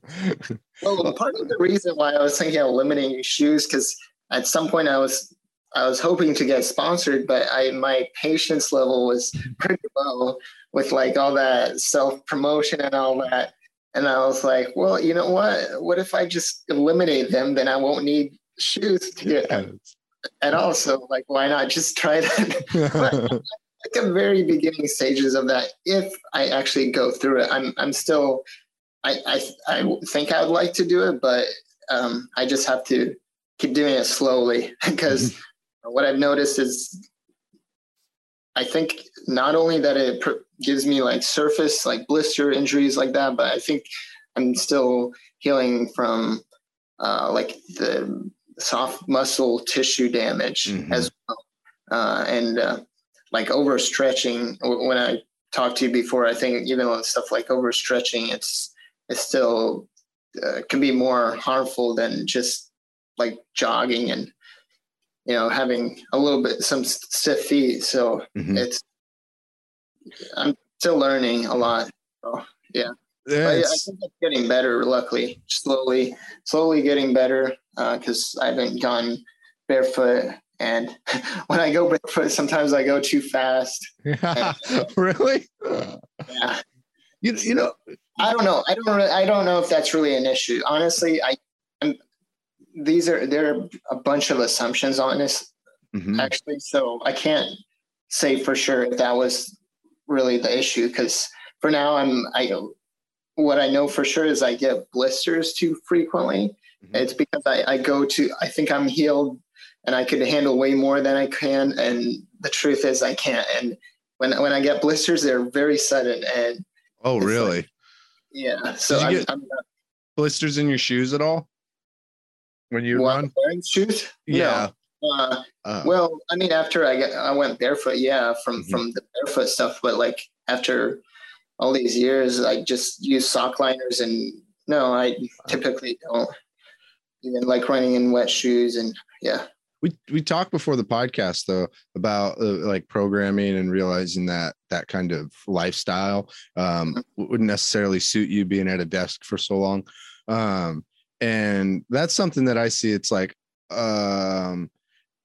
well, part of the reason why I was thinking of limiting shoes because at some point I was I was hoping to get sponsored, but I my patience level was pretty low with like all that self promotion and all that. And I was like, well, you know what? What if I just eliminate them? Then I won't need shoes to get at all. So like, why not just try that? like the very beginning stages of that. If I actually go through it, I'm I'm still. I I, I think I would like to do it, but um, I just have to keep doing it slowly because what I've noticed is I think not only that it pr- gives me like surface like blister injuries like that, but I think I'm still healing from uh, like the soft muscle tissue damage Mhm. as well, uh, and uh, like overstretching. When I talked to you before, I think even with stuff like overstretching, it's it's still uh, can be more harmful than just like jogging and you know having a little bit some stiff feet. So Mhm. it's I'm still learning a lot. So, Yeah, but I it's- think it's getting better. Luckily, slowly, slowly getting better because I haven't gone barefoot. And when I go barefoot, sometimes I go too fast. really? Yeah. You, you know, I don't know. I don't. Really, I don't know if that's really an issue. Honestly, I. These are there are a bunch of assumptions on this Mhm. actually, so I can't say for sure if that was really the issue because for now I'm I what I know for sure is I get blisters too frequently. Mhm. It's because I, I go to I think I'm healed and I could handle way more than I can and the truth is I can't and when when I get blisters they're very sudden and oh, it's like- really? yeah so I'm, I'm not Blisters in your shoes at all when you what, run? wearing shoes Yeah. no. uh, Uh, Well, I mean, after I got, I went barefoot, yeah, from Mhm. from the barefoot stuff. But like after all these years, I just use sock liners, and no, I typically don't even like running in wet shoes. And yeah, we we talked before the podcast though about uh, like programming and realizing that that kind of lifestyle um, wouldn't necessarily suit you being at a desk for so long um, and that's something that i see it's like um,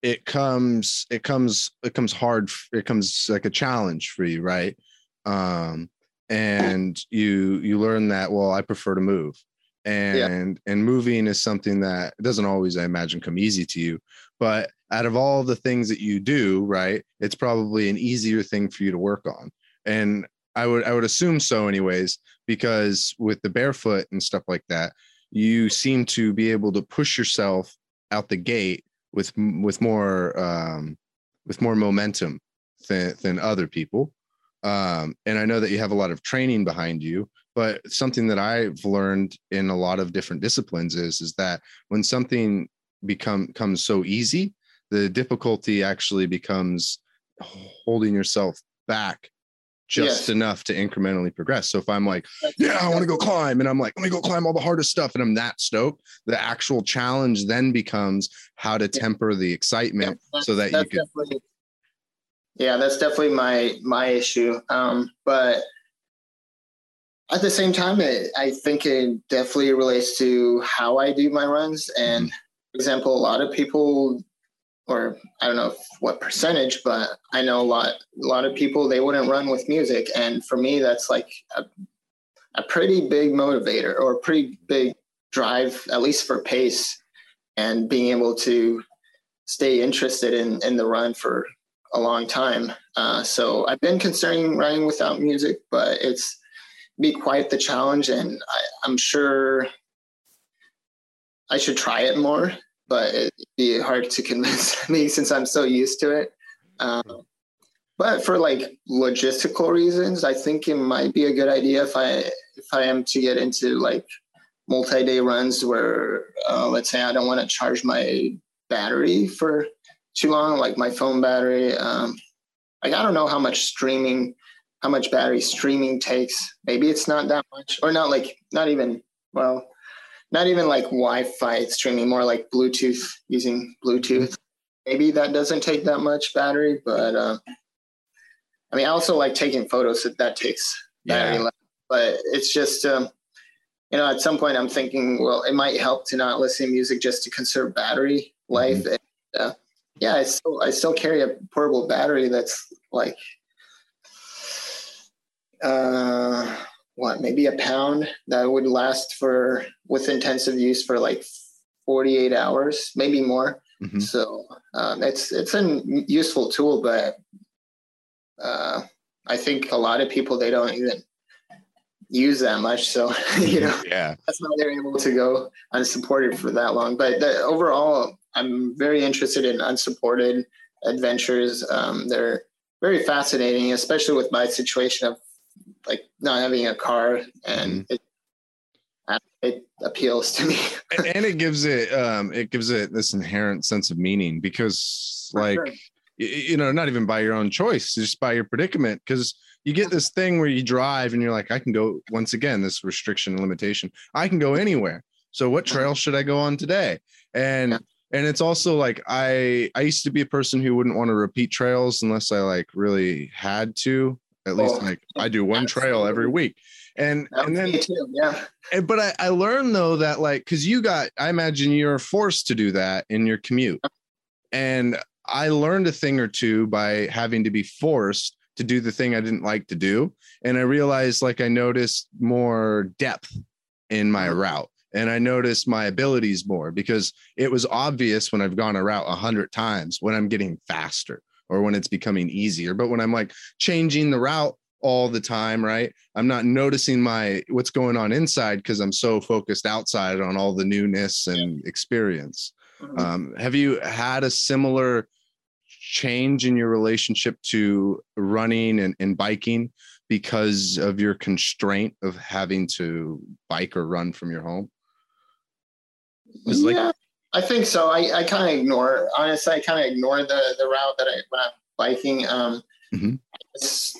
it comes it comes it comes hard it comes like a challenge for you right? Um, and you you learn that well i prefer to move. And and moving is something that doesn't always i imagine come easy to you. But out of all the things that you do right it's probably an easier thing for you to work on. And i would i would assume so anyways because with the barefoot and stuff like that you seem to be able to push yourself out the gate with with more um with more momentum than than other people. Um and i know that you have a lot of training behind you but something that i've learned in a lot of different disciplines is is that when something become comes so easy the difficulty actually becomes holding yourself back just Yes. enough to incrementally progress so if i'm like yeah i want to go climb and i'm like let me go climb all the hardest stuff and i'm that stoked the actual challenge then becomes how to temper the excitement so that you can. yeah, that's definitely my my issue. Um, but at the same time, it, I think it definitely relates to how I do my runs. And for example, a lot of people, or I don't know what percentage, but I know a lot a lot of people they wouldn't run with music, and for me, that's like a, a pretty big motivator or a pretty big drive, at least for pace and being able to stay interested in in the run for a long time. Uh, so I've been considering running without music, but it's be quite the challenge, and I, I'm sure I should try it more. But it'd be hard to convince me since I'm so used to it. Um, but for like logistical reasons, I think it might be a good idea if I if I am to get into like multi-day runs where uh, let's say I don't want to charge my battery for too long, like my phone battery. Um, like I don't know how much streaming, how much battery streaming takes. Maybe it's not that much, or not like not even well, not even like Wi-Fi streaming, more like Bluetooth using Bluetooth. Maybe that doesn't take that much battery, but uh, I mean, I also like taking photos. That that takes battery Yeah. life, but it's just. Um, you know, at some point I'm thinking, well, it might help to not listen to music just to conserve battery life. And, uh, yeah, I still I still carry a portable battery that's like uh what, maybe a pound that would last for with intensive use for like 48 hours, maybe more. Mhm. So um, it's it's a useful tool, but uh, I think a lot of people they don't even use that much. So you know Yeah. that's why they're able to go unsupported for that long. But the, overall, I'm very interested in unsupported adventures. Um, they're very fascinating, especially with my situation of like not having a car, and it, it appeals to me. and and it gives it um it gives it this inherent sense of meaning because For like sure. you know not even by your own choice just by your predicament because you get this thing where you drive and you're like i can go once again this restriction and limitation i can go anywhere. So what trail should i go on today? And and it's also like i i used to be a person who wouldn't want to repeat trails unless i like really had to at least Oh, like i do one trail every week. And That and then too. Yeah, and, but I, I learned though that like because you got i imagine you're forced to do that in your commute. And i learned a thing or two by having to be forced to do the thing i didn't like to do. And i realized like i noticed more depth in my route. And i noticed my abilities more because it was obvious when i've gone a route a hundred times when i'm getting faster or when it's becoming easier but when i'm like changing the route all the time right i'm not noticing my what's going on inside because i'm so focused outside on all the newness and experience. Mhm. um, have you had a similar change in your relationship to running and, and biking because of your constraint of having to bike or run from your home? It's like- yeah, I think so. I, I kind of ignore, honestly, I kind of ignore the, the route that I, when I'm biking. Um, Mhm. it's,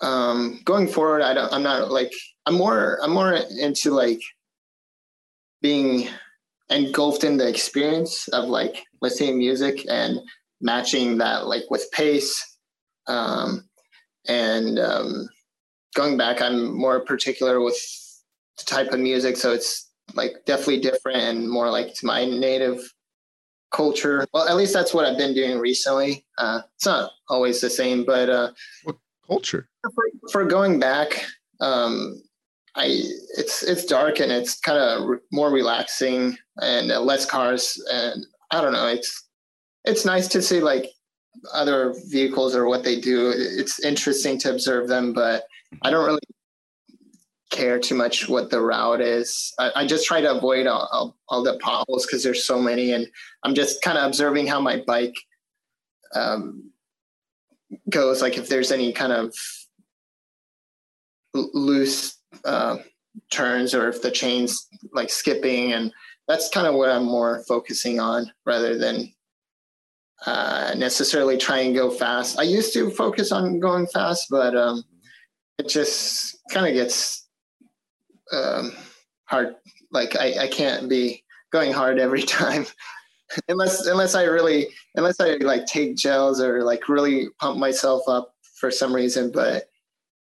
um, going forward, I don't, I'm not like, I'm more, I'm more into like being engulfed in the experience of like listening to music and matching that like with pace. Um, and, um, going back, I'm more particular with the type of music. So it's like definitely different and more like to my native culture. Well, at least that's what I've been doing recently. Uh, it's not always the same, but uh, culture for, for going back, um, I it's it's dark and it's kind of re- more relaxing and uh, less cars and I don't know. It's it's nice to see like other vehicles or what they do. It's interesting to observe them, but I don't really care too much what the route is. I, I just try to avoid all, all, all the potholes because there's so many, and I'm just kind of observing how my bike um, goes. Like if there's any kind of loose uh, turns or if the chain's like skipping, and that's kind of what I'm more focusing on rather than uh, necessarily try and go fast. I used to focus on going fast, but um, it just kind of gets um, hard. Like I, I can't be going hard every time unless unless I really unless I like take gels or like really pump myself up for some reason. But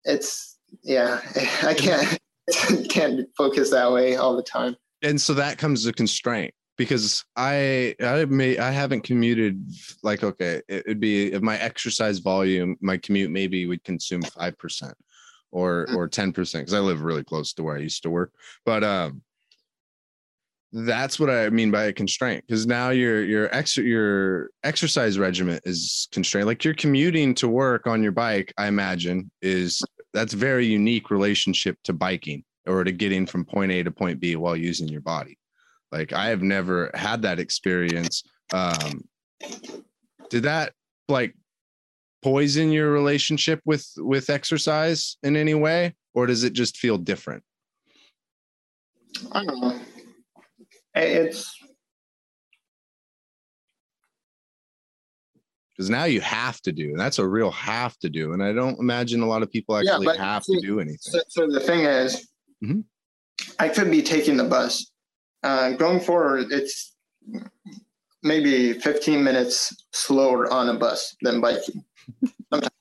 it's yeah, I can't can't focus that way all the time. and so that comes a constraint because I I may I haven't commuted like okay it would be if my exercise volume my commute maybe would consume five percent or Mm. or ten percent because I live really close to where I used to work but um that's what I mean by a constraint because now your your ex your exercise regimen is constrained. Like you're commuting to work on your bike, I imagine is that's very unique relationship to biking or to getting from point A to point B while using your body. Like I have never had that experience. Um, did that like poison your relationship with with exercise in any way, or does it just feel different? I don't know. It's because now you have to do and that's a real have to do and i don't imagine a lot of people actually but have see, to do anything so, so the thing is, Mhm. I could be taking the bus. Uh, going forward, it's maybe 15 minutes slower on a bus than biking. Sometimes.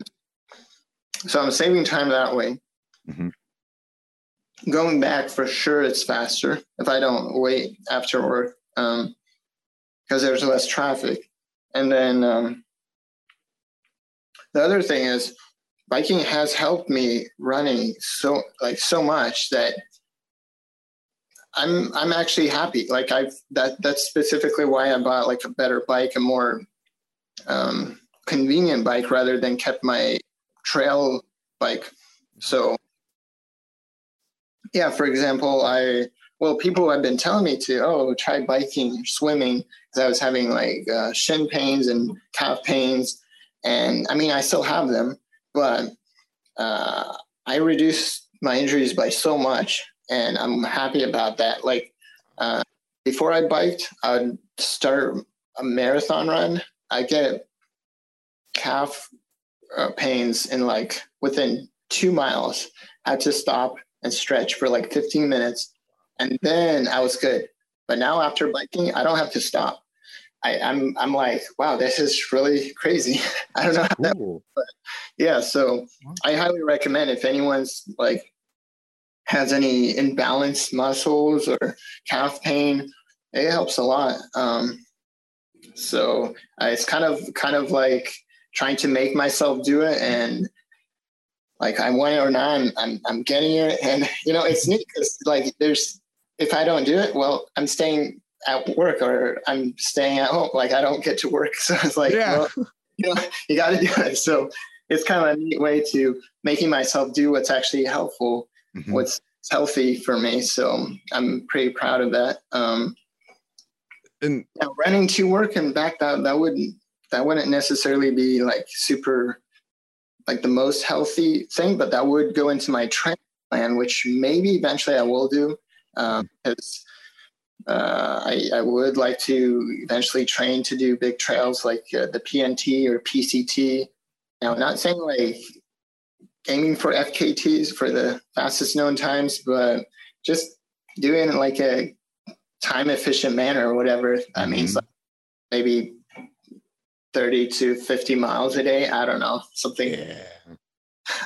So I'm saving time that way. Mhm. Going back for sure, it's faster if I don't wait after work because there's less traffic. And then um, the other thing is, biking has helped me running so like so much that I'm I'm actually happy. Like I've that that's specifically why I bought like a better bike, a more um, convenient bike rather than kept my trail bike. So yeah, for example, I well people have been telling me to oh try biking or swimming because I was having like uh, shin pains and calf pains, and I mean I still have them, but uh, I reduced my injuries by so much, and I'm happy about that. Like uh, before I biked, I'd start a marathon run. I get calf uh, pains in like within two miles. I had to stop and stretch for like 15 minutes, and then I was good. But now after biking, I don't have to stop. I, I'm I'm like, wow, this is really crazy. I don't know how that Cool. yeah so i highly recommend if anyone's like has any imbalanced muscles or calf pain it helps a lot um so uh, it's kind of kind of like trying to make myself do it. And like i want it or not i'm i'm, I'm getting it. And you know it's neat because like there's if i don't do it well i'm staying at work or i'm staying at home. Like i don't get to work. So it's like Yeah. well, you know you got to do it. So it's kind of a neat way to making myself do what's actually helpful Mhm. what's healthy for me. So i'm pretty proud of that. Um and now, running to work and back that that wouldn't that wouldn't necessarily be like super like the most healthy thing but that would go into my training plan which maybe eventually i will do um, because uh, I, I would like to eventually train to do big trails like uh, the pnt or pct now not saying like aiming for fkt's for the fastest known times but just doing it like a time efficient manner or whatever that Mhm. means like maybe 30 to 50 miles a day. I don't know something. Yeah.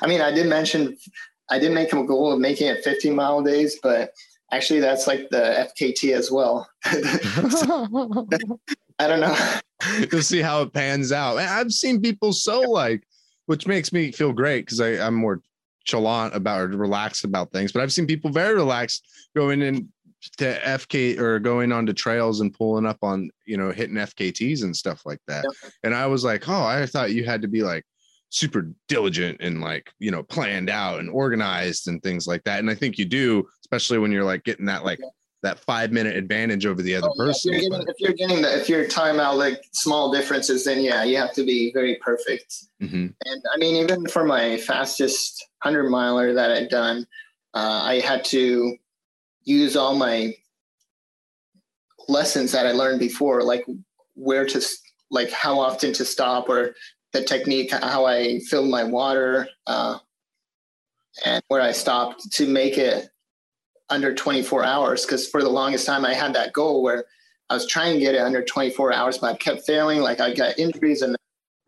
I mean i did mention i did make a goal of making it 50 mile days but actually that's like the fkt as well. I don't know. You'll see how it pans out. I've seen people so like which makes me feel great because i'm more chalant about or relaxed about things but i've seen people very relaxed going in to fk or going onto trails and pulling up on you know hitting fkts and stuff like that Yep. and i was like oh i thought you had to be like super diligent and like you know planned out and organized and things like that and i think you do especially when you're like getting that like that five minute advantage over the other Oh, yeah, person if, you're getting, if you're getting the if you're talking about like small differences then yeah you have to be very perfect Mhm. And I mean, even for my fastest 100 miler that I'd done, uh, I had to use all my lessons that I learned before, like where to, like how often to stop or the technique, how I filled my water, uh, and where I stopped to make it under 24 hours. Because for the longest time, I had that goal where I was trying to get it under 24 hours, but I kept failing. Like I got injuries and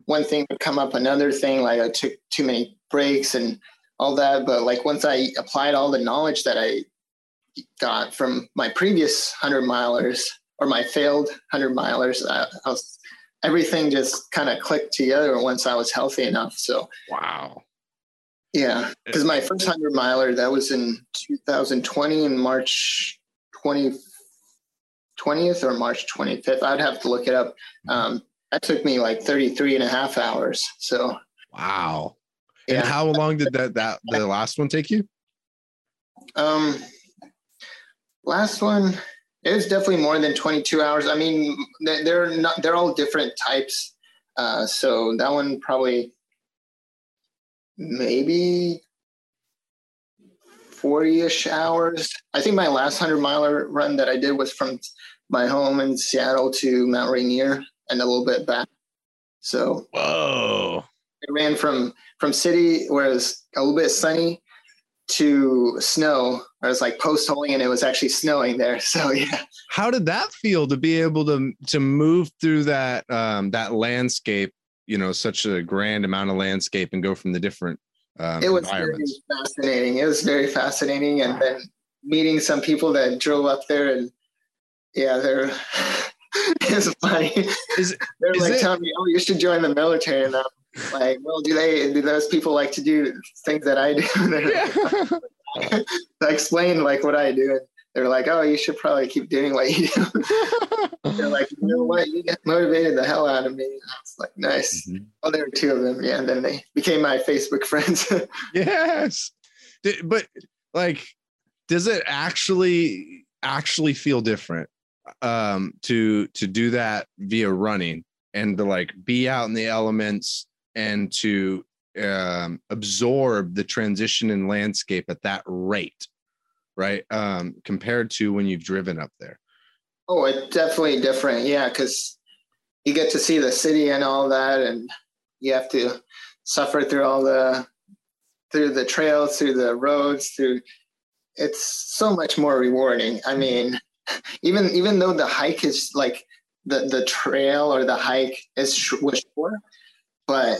one thing would come up, another thing, like I took too many breaks and all that. But like once I applied all the knowledge that I got from my previous 100 milers or my failed 100 milers, I, I was, everything just kind of clicked together once I was healthy enough. So wow yeah, because my first 100 miler, that was in 2020 in March 20, 20th or March 25th. I'd have to look it up. Um, that took me like 33 and a half hours. So, Wow. yeah. And how long did that that the last one take you? Um, last one, it was definitely more than 22 hours. I mean, they- they're not, they're all different types. Uh, so that one probably maybe 40 ish hours. I think my last 100 miler run that I did was from my home in Seattle to Mount Rainier and a little bit back. So Whoa. I ran from from city where it was a little bit sunny to snow. I was like post holing and it was actually snowing there. So yeah, How did that feel to be able to to move through that um that landscape, you know, such a grand amount of landscape and go from the different um it was fascinating. It was very fascinating, and then meeting some people that drove up there and yeah, they're it's funny. Is- they're is like it- telling me, "Oh, you should join the military." And I'm like, "Well, do they? Do those people like to do things that I do?" I explained like what I do, and they're like, "Oh, you should probably keep doing what you do." they're like, "You know what? You get motivated the hell out of me." And I was like, "Nice." Mhm. Well, there were two of them, yeah, and then they became my Facebook friends. yes. But like does it actually actually feel different um to to do that via running and to like be out in the elements and to um absorb the transition in landscape at that rate right um compared to when you've driven up there oh, it's definitely different, yeah, because you get to see the city and all that, and you have to suffer through all the through the trails, through the roads, through. It's so much more rewarding. I mean, even even though the hike is like the the trail or the hike is was short, but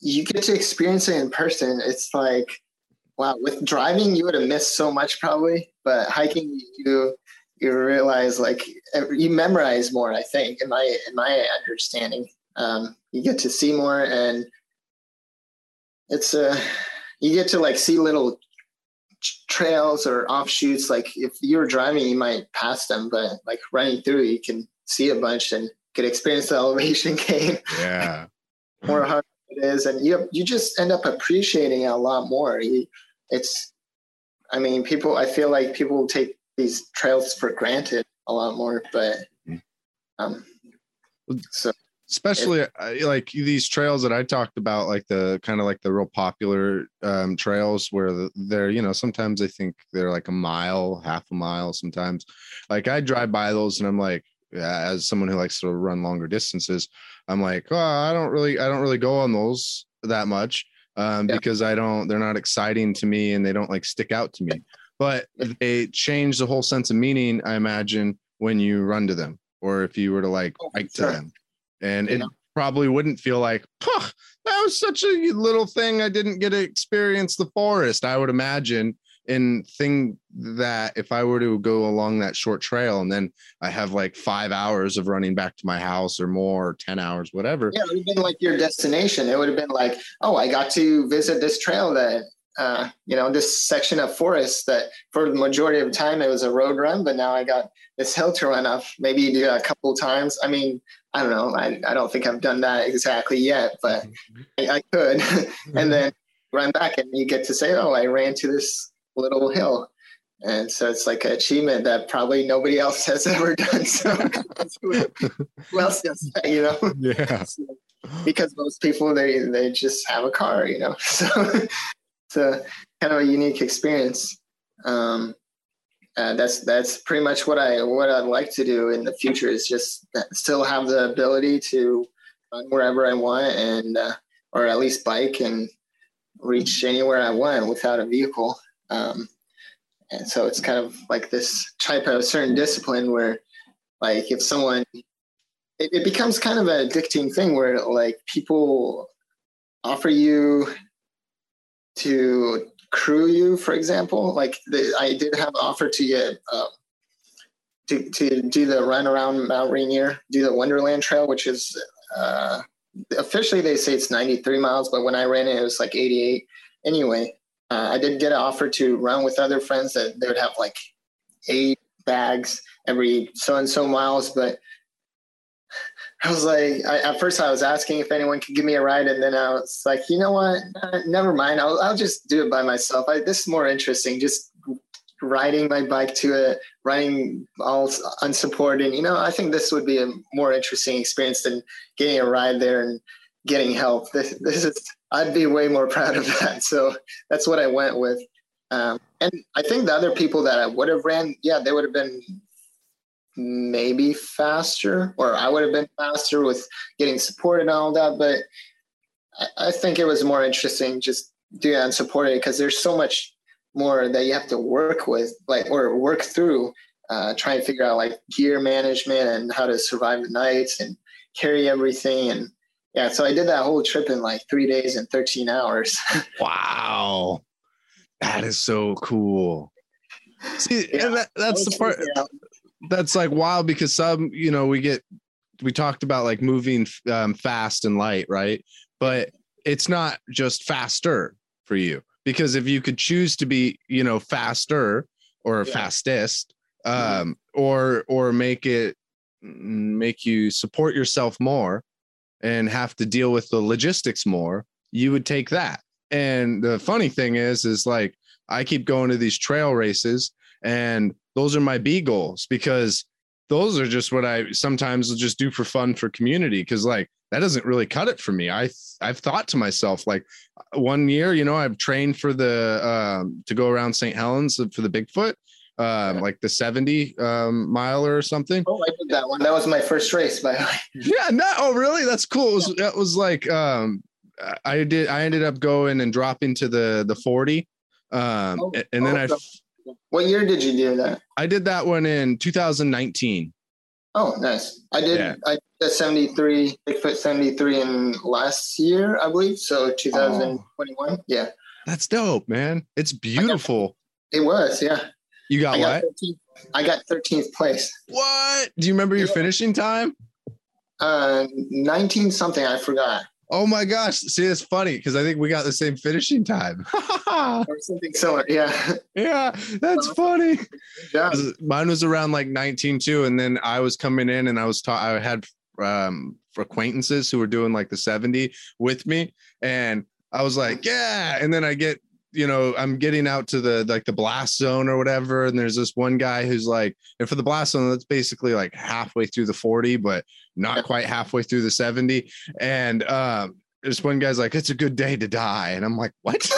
you get to experience it in person. It's like, wow, with driving you would have missed so much probably, but hiking you you realize like you memorize more. I think in my in my understanding, um, you get to see more, and it's uh, you get to like see little trails or offshoots. Like if you were driving, you might pass them, but like running through, you can see a bunch and could experience the elevation gain yeah more how it is, and you you just end up appreciating it a lot more. You, it's, I mean, people. I feel like people take these trails for granted a lot more, but um, so especially uh, like these trails that I talked about, like the kind of like the real popular um, trails where they're, you know, sometimes I think they're like a mile, half a mile, sometimes. Like I drive by those and I'm like, as someone who likes to run longer distances, I'm like, oh, I don't really, I don't really go on those that much um, Yeah. because I don't, they're not exciting to me and they don't like stick out to me. But they change the whole sense of meaning, I imagine, when you run to them or if you were to like Oh, hike to sure. them and it probably wouldn't feel like "Puh, that was such a little thing i didn't get to experience the forest i would imagine and thing that if i were to go along that short trail and then i have like five hours of running back to my house or more or 10 hours whatever yeah, it would have been like your destination. It would have been like, oh, I got to visit this trail that. Uh, you know, this section of forest that for the majority of the time it was a road run, but now I got this hill to run up. Maybe do a couple times. I mean, I don't know. I, I don't think I've done that exactly yet, but I, I could. and then run back and you get to say, oh, I ran to this little hill. And so it's like an achievement that probably nobody else has ever done. So who else does that, you know? yeah So, because most people they they just have a car, you know. So it's a kind of a unique experience. Um, uh, that's that's pretty much what I what I'd like to do in the future is just still have the ability to run wherever I want and uh, or at least bike and reach anywhere I want without a vehicle. Um, and so it's kind of like this type of certain discipline where, like, if someone it, it becomes kind of an addicting thing where like people offer you to crew you for example. Like the, i did have an offer to get um, to, to do the run around mount rainier do the wonderland trail which is uh, officially they say it's 93 miles but when i ran it it was like 88 anyway uh, i did get an offer to run with other friends that they would have like eight bags every so and so miles, but I was like, I, at first I was asking if anyone could give me a ride, and then I was like, you know what? Never mind. I'll I'll just do it by myself. I, this is more interesting. Just riding my bike to it, riding all unsupported. You know, I think this would be a more interesting experience than getting a ride there and getting help. This this is I'd be way more proud of that. So that's what I went with. Um, and I think the other people that I would have ran, yeah, they would have been maybe faster, or I would have been faster with getting support and all that. But I, I think it was more interesting just doing unsupported because there's so much more that you have to work with, like or work through, uh, and figure out like gear management and how to survive the nights and carry everything and yeah. So I did that whole trip in like three days and 13 hours. wow, that is so cool. See, yeah. and that, that's the part. Yeah that's like wild because some you know we get we talked about like moving um, fast and light right but it's not just faster for you because if you could choose to be you know faster or yeah. fastest mm-hmm. um mm-hmm. or or make it make you support yourself more and have to deal with the logistics more you would take that and the funny thing is is like i keep going to these trail races and those are my B goals because those are just what I sometimes will just do for fun for community. Cause like that doesn't really cut it for me. I I've thought to myself like one year, you know, I've trained for the um, to go around St. Helens for the Bigfoot, um, like the 70 um, miler or something. Oh, I did that one. That was my first race, by the way. Yeah, no, oh really? That's cool. It was, that was like um, I did. I ended up going and dropping to the the 40, um, oh, and then oh, I what year did you do that? I did that one in 2019. Oh, nice. I did yeah. I did 73, Bigfoot 73 in last year, I believe. So 2021. Oh, yeah. That's dope, man. It's beautiful. It was, yeah. You got I what? Got 13th, I got 13th place. What? Do you remember your yeah. finishing time? Uh 19 something, I forgot. Oh my gosh. See, it's funny because I think we got the same finishing time. or something similar. Yeah. Yeah. That's funny. Yeah. Mine was around like 19 too. And then I was coming in and I was taught, I had um, acquaintances who were doing like the 70 with me. And I was like, yeah. And then I get you know, I'm getting out to the like the blast zone or whatever, and there's this one guy who's like, and for the blast zone, that's basically like halfway through the 40, but not quite halfway through the 70. And um, this one guy's like, "It's a good day to die," and I'm like, "What?"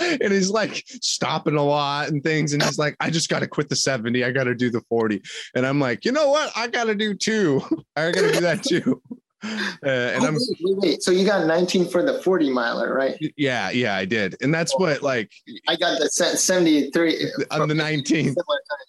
and he's like stopping a lot and things, and he's like, "I just got to quit the 70. I got to do the 40," and I'm like, "You know what? I got to do two. I got to do that too." Uh, and oh, I'm wait, wait, so you got 19 for the 40 miler, right? Yeah, yeah, I did, and that's what like I got the 73 on the 19th.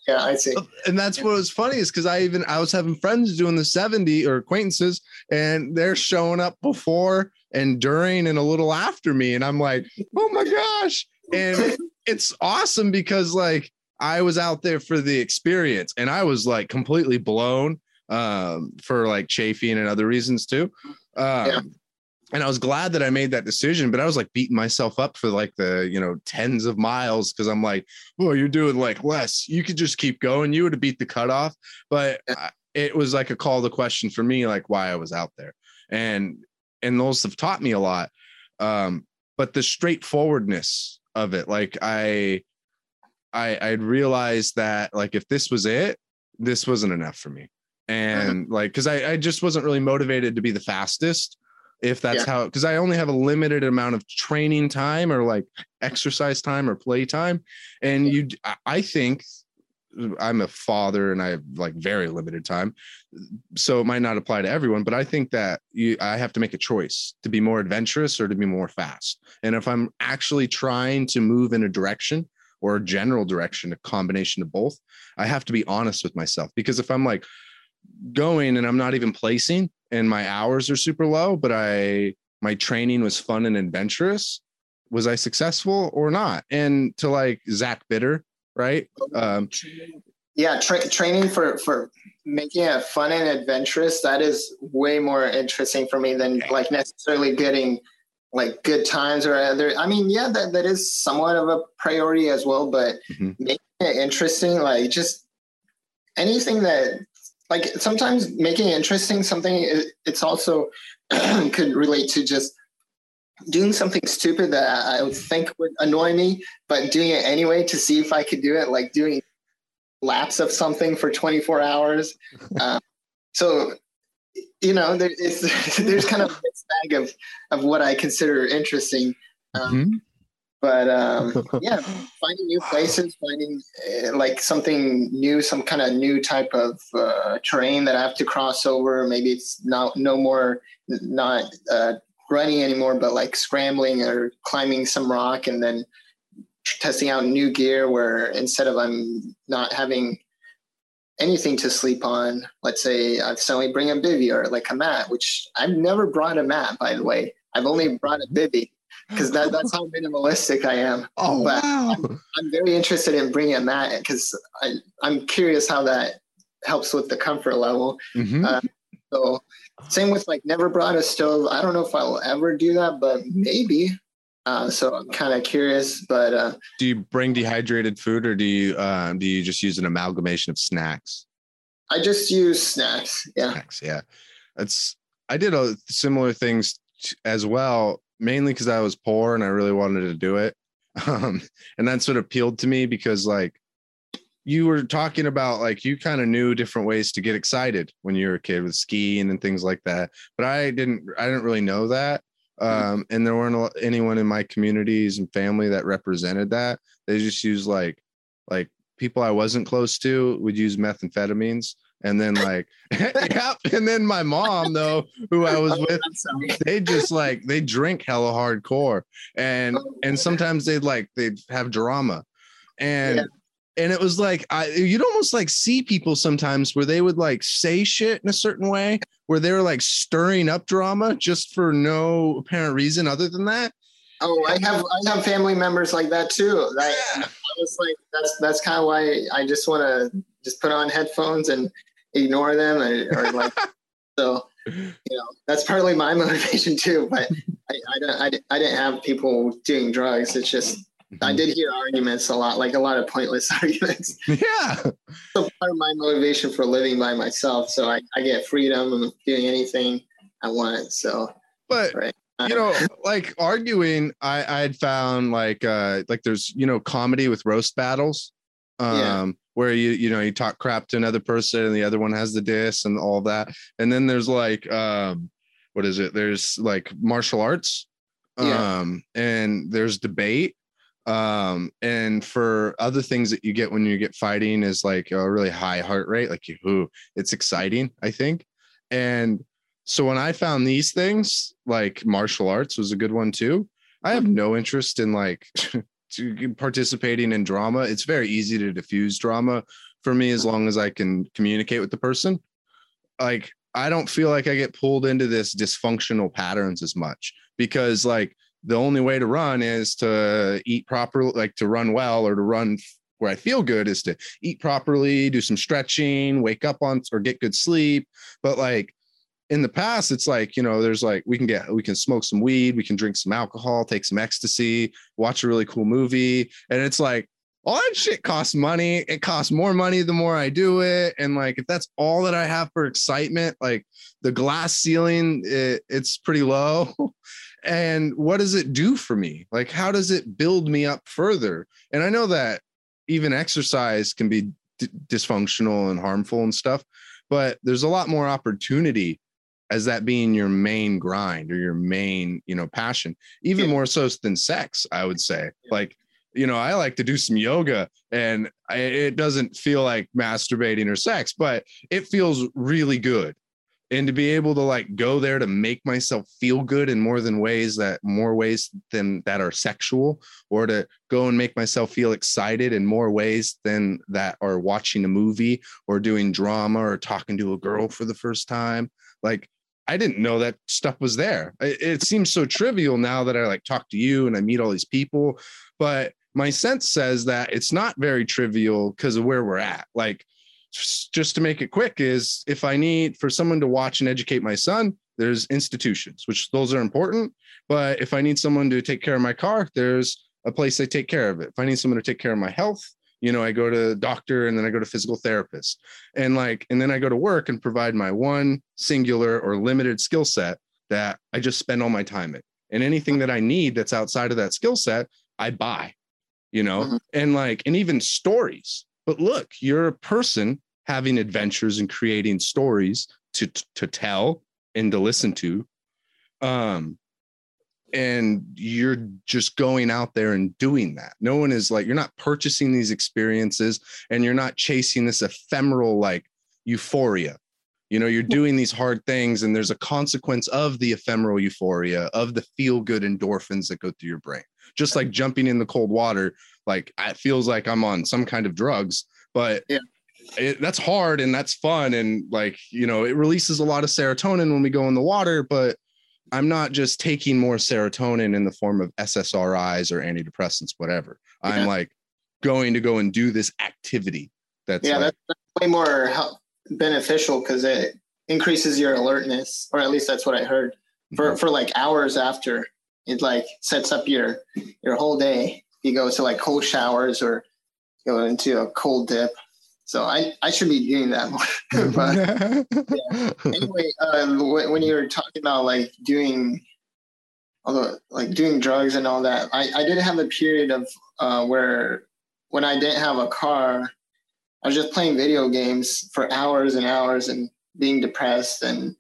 Yeah, I see. And that's what was funny is because I even I was having friends doing the 70 or acquaintances, and they're showing up before and during and a little after me, and I'm like, oh my gosh! And it's awesome because like I was out there for the experience, and I was like completely blown um, for like chafing and other reasons too. Um, yeah. And I was glad that I made that decision, but I was like beating myself up for like the, you know, tens of miles because I'm like, oh, you're doing like less. You could just keep going. You would have beat the cutoff. But yeah. it was like a call to question for me, like why I was out there. And, and those have taught me a lot. Um, but the straightforwardness of it, like I, I, I'd realized that like if this was it, this wasn't enough for me. Uh-huh. and like because I, I just wasn't really motivated to be the fastest if that's yeah. how because i only have a limited amount of training time or like exercise time or play time and you i think i'm a father and i have like very limited time so it might not apply to everyone but i think that you i have to make a choice to be more adventurous or to be more fast and if i'm actually trying to move in a direction or a general direction a combination of both i have to be honest with myself because if i'm like going and I'm not even placing and my hours are super low, but I my training was fun and adventurous. Was I successful or not? And to like Zach Bitter, right? Um, yeah, tra- training for for making it fun and adventurous. That is way more interesting for me than like necessarily getting like good times or other. I mean, yeah, that, that is somewhat of a priority as well, but mm-hmm. making it interesting, like just anything that, like sometimes making interesting, something it, it's also could relate to just doing something stupid that I would think would annoy me, but doing it anyway to see if I could do it, like doing laps of something for 24 hours. Uh, so, you know, there, there's kind of a bag of, of what I consider interesting. Um, mm-hmm. But um, yeah, finding new places, finding uh, like something new, some kind of new type of uh, terrain that I have to cross over. Maybe it's not no more not uh, running anymore, but like scrambling or climbing some rock and then testing out new gear where instead of I'm not having anything to sleep on, let's say I've suddenly bring a bivy or like a mat, which I've never brought a mat, by the way. I've only brought a bivy because that, that's how minimalistic I am. Oh, but wow. I'm, I'm very interested in bringing that because I'm curious how that helps with the comfort level. Mm-hmm. Uh, so same with like never brought a stove. I don't know if I will ever do that, but maybe. Uh, so I'm kind of curious, but uh, do you bring dehydrated food or do you uh, do you just use an amalgamation of snacks? I just use snacks. Yeah, snacks. Yeah, that's I did a similar things t- as well, mainly because I was poor and I really wanted to do it, um, and that sort of appealed to me because like you were talking about like you kind of knew different ways to get excited when you were a kid with skiing and things like that but i didn't i didn't really know that. Mm-hmm. um, and there weren't anyone in my communities and family that represented that. They just used like like people i wasn't close to would use methamphetamines and then like yep. And then my mom though who i was with they just like they drink hella hardcore. And oh, and sometimes they'd like they'd have drama. And yeah. and it was like I, you'd almost like see people sometimes where they would like say shit in a certain way where they were like stirring up drama just for no apparent reason other than that. Oh i have i have family members like that too. I, yeah. I was like that's that's kind of why i just want to just put on headphones and ignore them or, or like so you know that's partly my motivation too but I, I don't I, I didn't have people doing drugs it's just I mm-hmm. did hear arguments a lot, like a lot of pointless arguments. Yeah. So part of my motivation for living by myself. So I, I get freedom of doing anything I want. So, but right. you know, like arguing, I I had found like uh like there's you know comedy with roast battles, um. Where you you know you talk crap to another person and the other one has the diss and all that, and then there's like um what is it? There's like martial arts, yeah. um and there's debate um and for other things that you get when you get fighting is like a really high heart rate like ooh, it's exciting i think and so when i found these things like martial arts was a good one too i have no interest in like participating in drama it's very easy to diffuse drama for me as long as i can communicate with the person like i don't feel like i get pulled into this dysfunctional patterns as much because like the only way to run is to eat properly, like to run well or to run where I feel good is to eat properly, do some stretching, wake up on or get good sleep. But like in the past, it's like, you know, there's like we can get we can smoke some weed, we can drink some alcohol, take some ecstasy, watch a really cool movie. And it's like all that shit costs money. It costs more money the more I do it. And like if that's all that I have for excitement, like the glass ceiling, it, it's pretty low. and what does it do for me like how does it build me up further and i know that even exercise can be d- dysfunctional and harmful and stuff but there's a lot more opportunity as that being your main grind or your main you know passion even more so than sex i would say. Like you know i like to do some yoga and I, it doesn't feel like masturbating or sex but it feels really good. And to be able to like go there to make myself feel good in more than ways that more ways than that are sexual or to go and make myself feel excited in more ways than that are watching a movie or doing drama or talking to a girl for the first time. Like i didn't know that stuff was there. It, it seems so trivial now that i like talk to you and i meet all these people but my sense says that it's not very trivial because of where we're at. Like just to make it quick is if i need for someone to watch and educate my son there's institutions which those are important but if i need someone to take care of my car there's a place they take care of it. If i need someone to take care of my health you know i go to the doctor and then i go to physical therapist. And like and then i go to work and provide my one singular or limited skill set that i just spend all my time in. And anything that i need that's outside of that skill set i buy you know? Mhm. and like and even stories. But look you're a person having adventures and creating stories to to tell and to listen to. Um and you're just going out there and doing that. No one is like you're not purchasing these experiences and you're not chasing this ephemeral like euphoria. You know you're doing these hard things and there's a consequence of the ephemeral euphoria of the feel good endorphins that go through your brain. Just like jumping in the cold water like it feels like i'm on some kind of drugs but Yeah. it, that's hard and that's fun and like you know it releases a lot of serotonin when we go in the water but i'm not just taking more serotonin in the form of ssris or antidepressants whatever i'm like going to go and do this activity that's yeah, like, that's, that's way more hel- beneficial because it increases your alertness, or at least that's what I heard. For Mhm. for like hours after, it like sets up your your whole day. You go to like cold showers or go into a cold dip. So I I should be doing that more. but anyway, um, when, when you were talking about like doing, although like doing drugs and all that, I, I did have a period of uh, where when I didn't have a car, I was just playing video games for hours and hours and being depressed and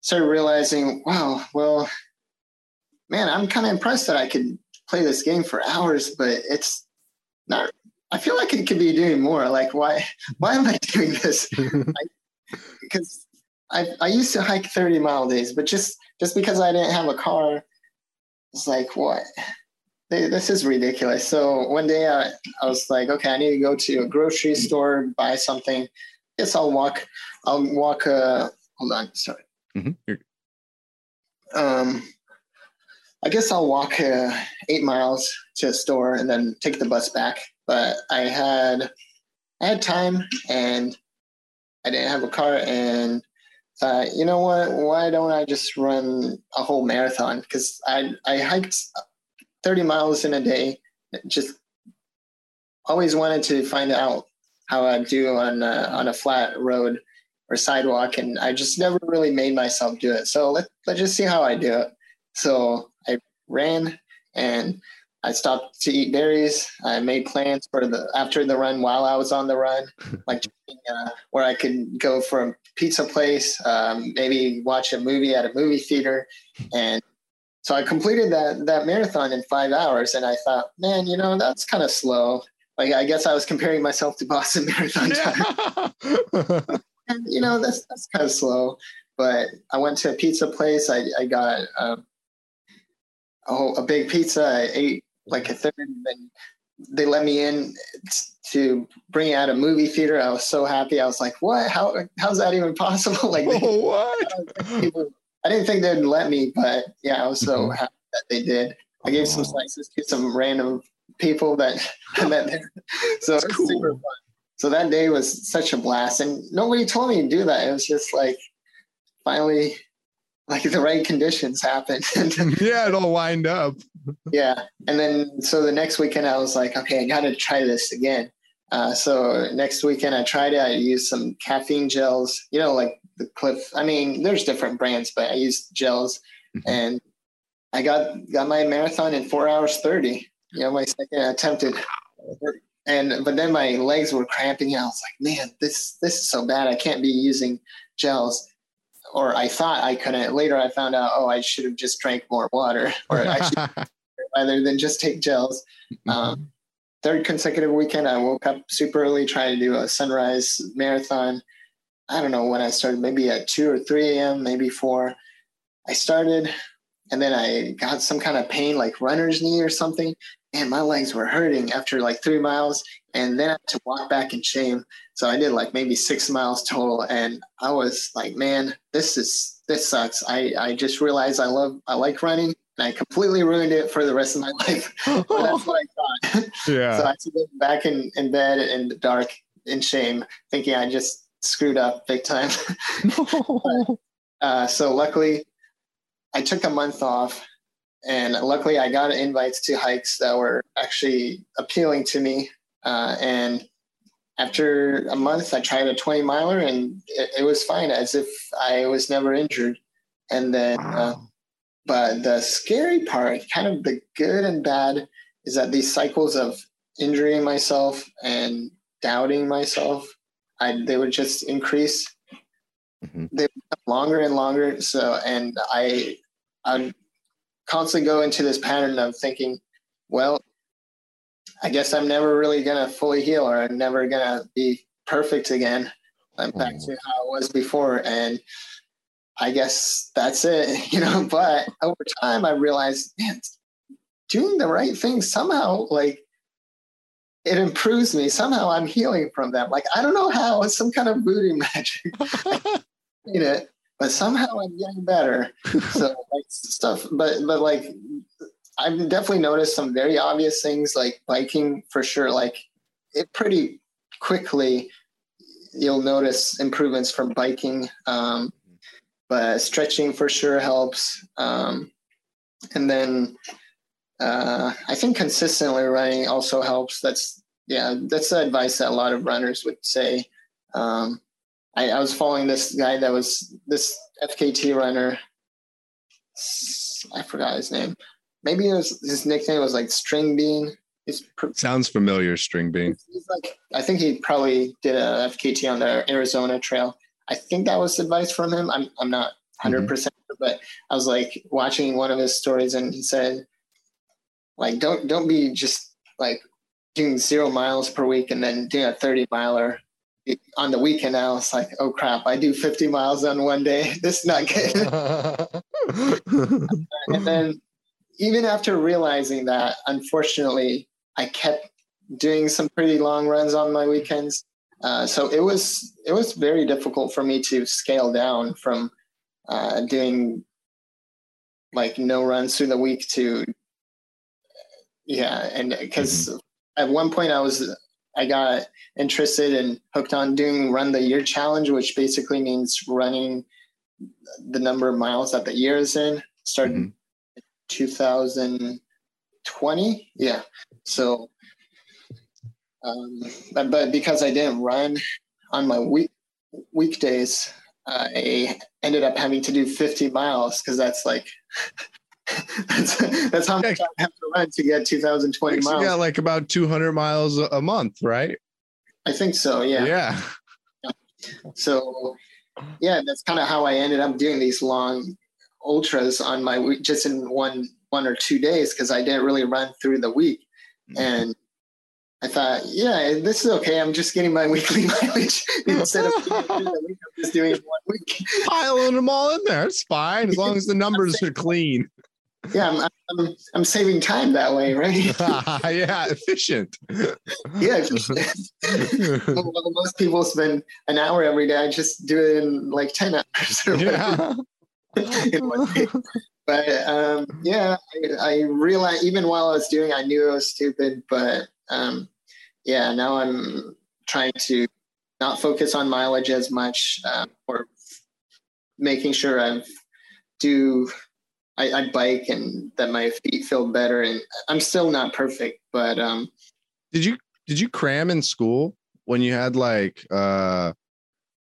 started realizing, wow, well, man, I'm kind of impressed that I could play this game for hours, but it's not. I feel like it could be doing more. Like, why? Why am I doing this? because I I used to hike 30 mile days, but just just because I didn't have a car, it's like what? Th- This is ridiculous. So one day I, I was like, okay, I need to go to a grocery store, buy something. Guess I'll walk. I'll walk. Uh, hold on, sorry. Mhm. Um, I guess I'll walk uh, eight miles to a store and then take the bus back. But I had I had time and I didn't have a car and thought, you know what? Why don't I just run a whole marathon? Because I I hiked thirty miles in a day. Just always wanted to find out how I'd do on a, on a flat road or sidewalk, and I just never really made myself do it. So let let's just see how I do it. So I ran and I stopped to eat berries. I made plans for the after the run while I was on the run, like uh, where I could go for a pizza place, um, maybe watch a movie at a movie theater, and so I completed that that marathon in five hours. And I thought, man, you know that's kind of slow. Like I guess I was comparing myself to Boston Marathon time. And you know that's that's kind of slow. But I went to a pizza place. I I got um, a whole, a big pizza. I ate like a third, and then they let me in to bring out a movie theater. I was so happy. I was like, "What? How? How's that even possible?" like, they, oh, what? people, I didn't think they'd let me, but yeah, I was so Mhm. happy that they did. I gave some Oh. slices to some random people that I met there. So That's it was cool. super fun. So that day was such a blast, and nobody told me to do that. It was just like finally, like the right conditions happened. yeah, it all lined up. Yeah, and then so the next weekend I was like, okay, I got to try this again. Uh, so next weekend I tried it. I used some caffeine gels, you know, like the Clif. I mean, there's different brands, but I used gels, Mhm. and I got got my marathon in four hours thirty. You know, my second attempted. And but then my legs were cramping. I was like, man, this this is so bad. I can't be using gels. Or I thought I couldn't. Later, I found out. Oh, I should have just drank more water, or I should rather than just take gels. Um, third consecutive weekend, I woke up super early, trying to do a sunrise marathon. I don't know when I started, maybe at 2 or 3 a.m., maybe 4. I started, and then I got some kind of pain, like runner's knee or something. And my legs were hurting after like three miles. And then I had to walk back in shame. So I did like maybe six miles total. And I was like, man, this is, this sucks. I, I just realized I love, I like running and I completely ruined it for the rest of my life. But that's what I thought. yeah. So I had to go back in, in bed in the dark in shame, thinking I just screwed up big time. uh, so luckily, I took a month off, and luckily I got invites to hikes that were actually appealing to me. Uh, and after a month, I tried a 20 miler and it, it was fine as if I was never injured. And then, uh, but the scary part, kind of the good and bad, is that these cycles of injuring myself and doubting myself, I, they would just increase. Mhm. They longer and longer. So, and I, I constantly go into this pattern of thinking, well, I guess I'm never really gonna fully heal, or I'm never gonna be perfect again. I'm back mm. to how it was before, and I guess that's it, you know. But over time, I realized, man, doing the right thing somehow, like it improves me. Somehow, I'm healing from them. Like I don't know how. It's some kind of voodoo magic, you know. But somehow, I'm getting better. So like stuff, but but like I've definitely noticed some very obvious things like biking for sure. Like it pretty quickly, you'll notice improvements from biking. Um, but stretching for sure helps. Um, and then uh, I think consistently running also helps. That's yeah, that's the advice that a lot of runners would say. Um, I, I was following this guy that was this FKT runner. I forgot his name maybe it was, his nickname was like String Bean. He's, pr- Sounds familiar, String Bean. he's like, I think he probably did a FKT on the Arizona Trail. I think that was advice from him. I'm I'm not mm-hmm. 100 percent, but I was like watching one of his stories, and he said, like, don't don't be just like doing zero miles per week and then doing a 30 miler on the weekend. I was like, oh crap, I do 50 miles on one day. This is not good. and then even after realizing that, unfortunately, I kept doing some pretty long runs on my weekends. Uh, so it was it was very difficult for me to scale down from uh, doing like no runs through the week to yeah, and because at one point I was I got interested and hooked on doing run the year challenge, which basically means running the number of miles that the year is in. Started Mhm. 2020 yeah. So um but, but because i didn't run on my week weekdays i ended up having to do 50 miles because that's like that's that's how much i have to run to get 2020 You miles. got like about 200 miles a month, right? i think so yeah. Yeah. So yeah, that's kind of how I ended up doing these long ultras on my week, just in one one or two days because I didn't really run through the week, mm-hmm. and I thought, yeah, this is okay. I'm just getting my weekly mileage instead of doing it through week. I'm just doing one week. Piling them all in there. It's fine as long as the numbers are clean. Yeah, I'm, I'm I'm saving time that way, right? yeah, efficient. yeah. well, most people spend an hour every day. I just do it in like ten hours or yeah. But um, yeah, I, I realized even while I was doing, I knew it was stupid. But um, yeah, now I'm trying to not focus on mileage as much, um, or making sure I do. I, I bike and that my feet feel better, and I'm still not perfect, but um, Did you did you cram in school when you had like uh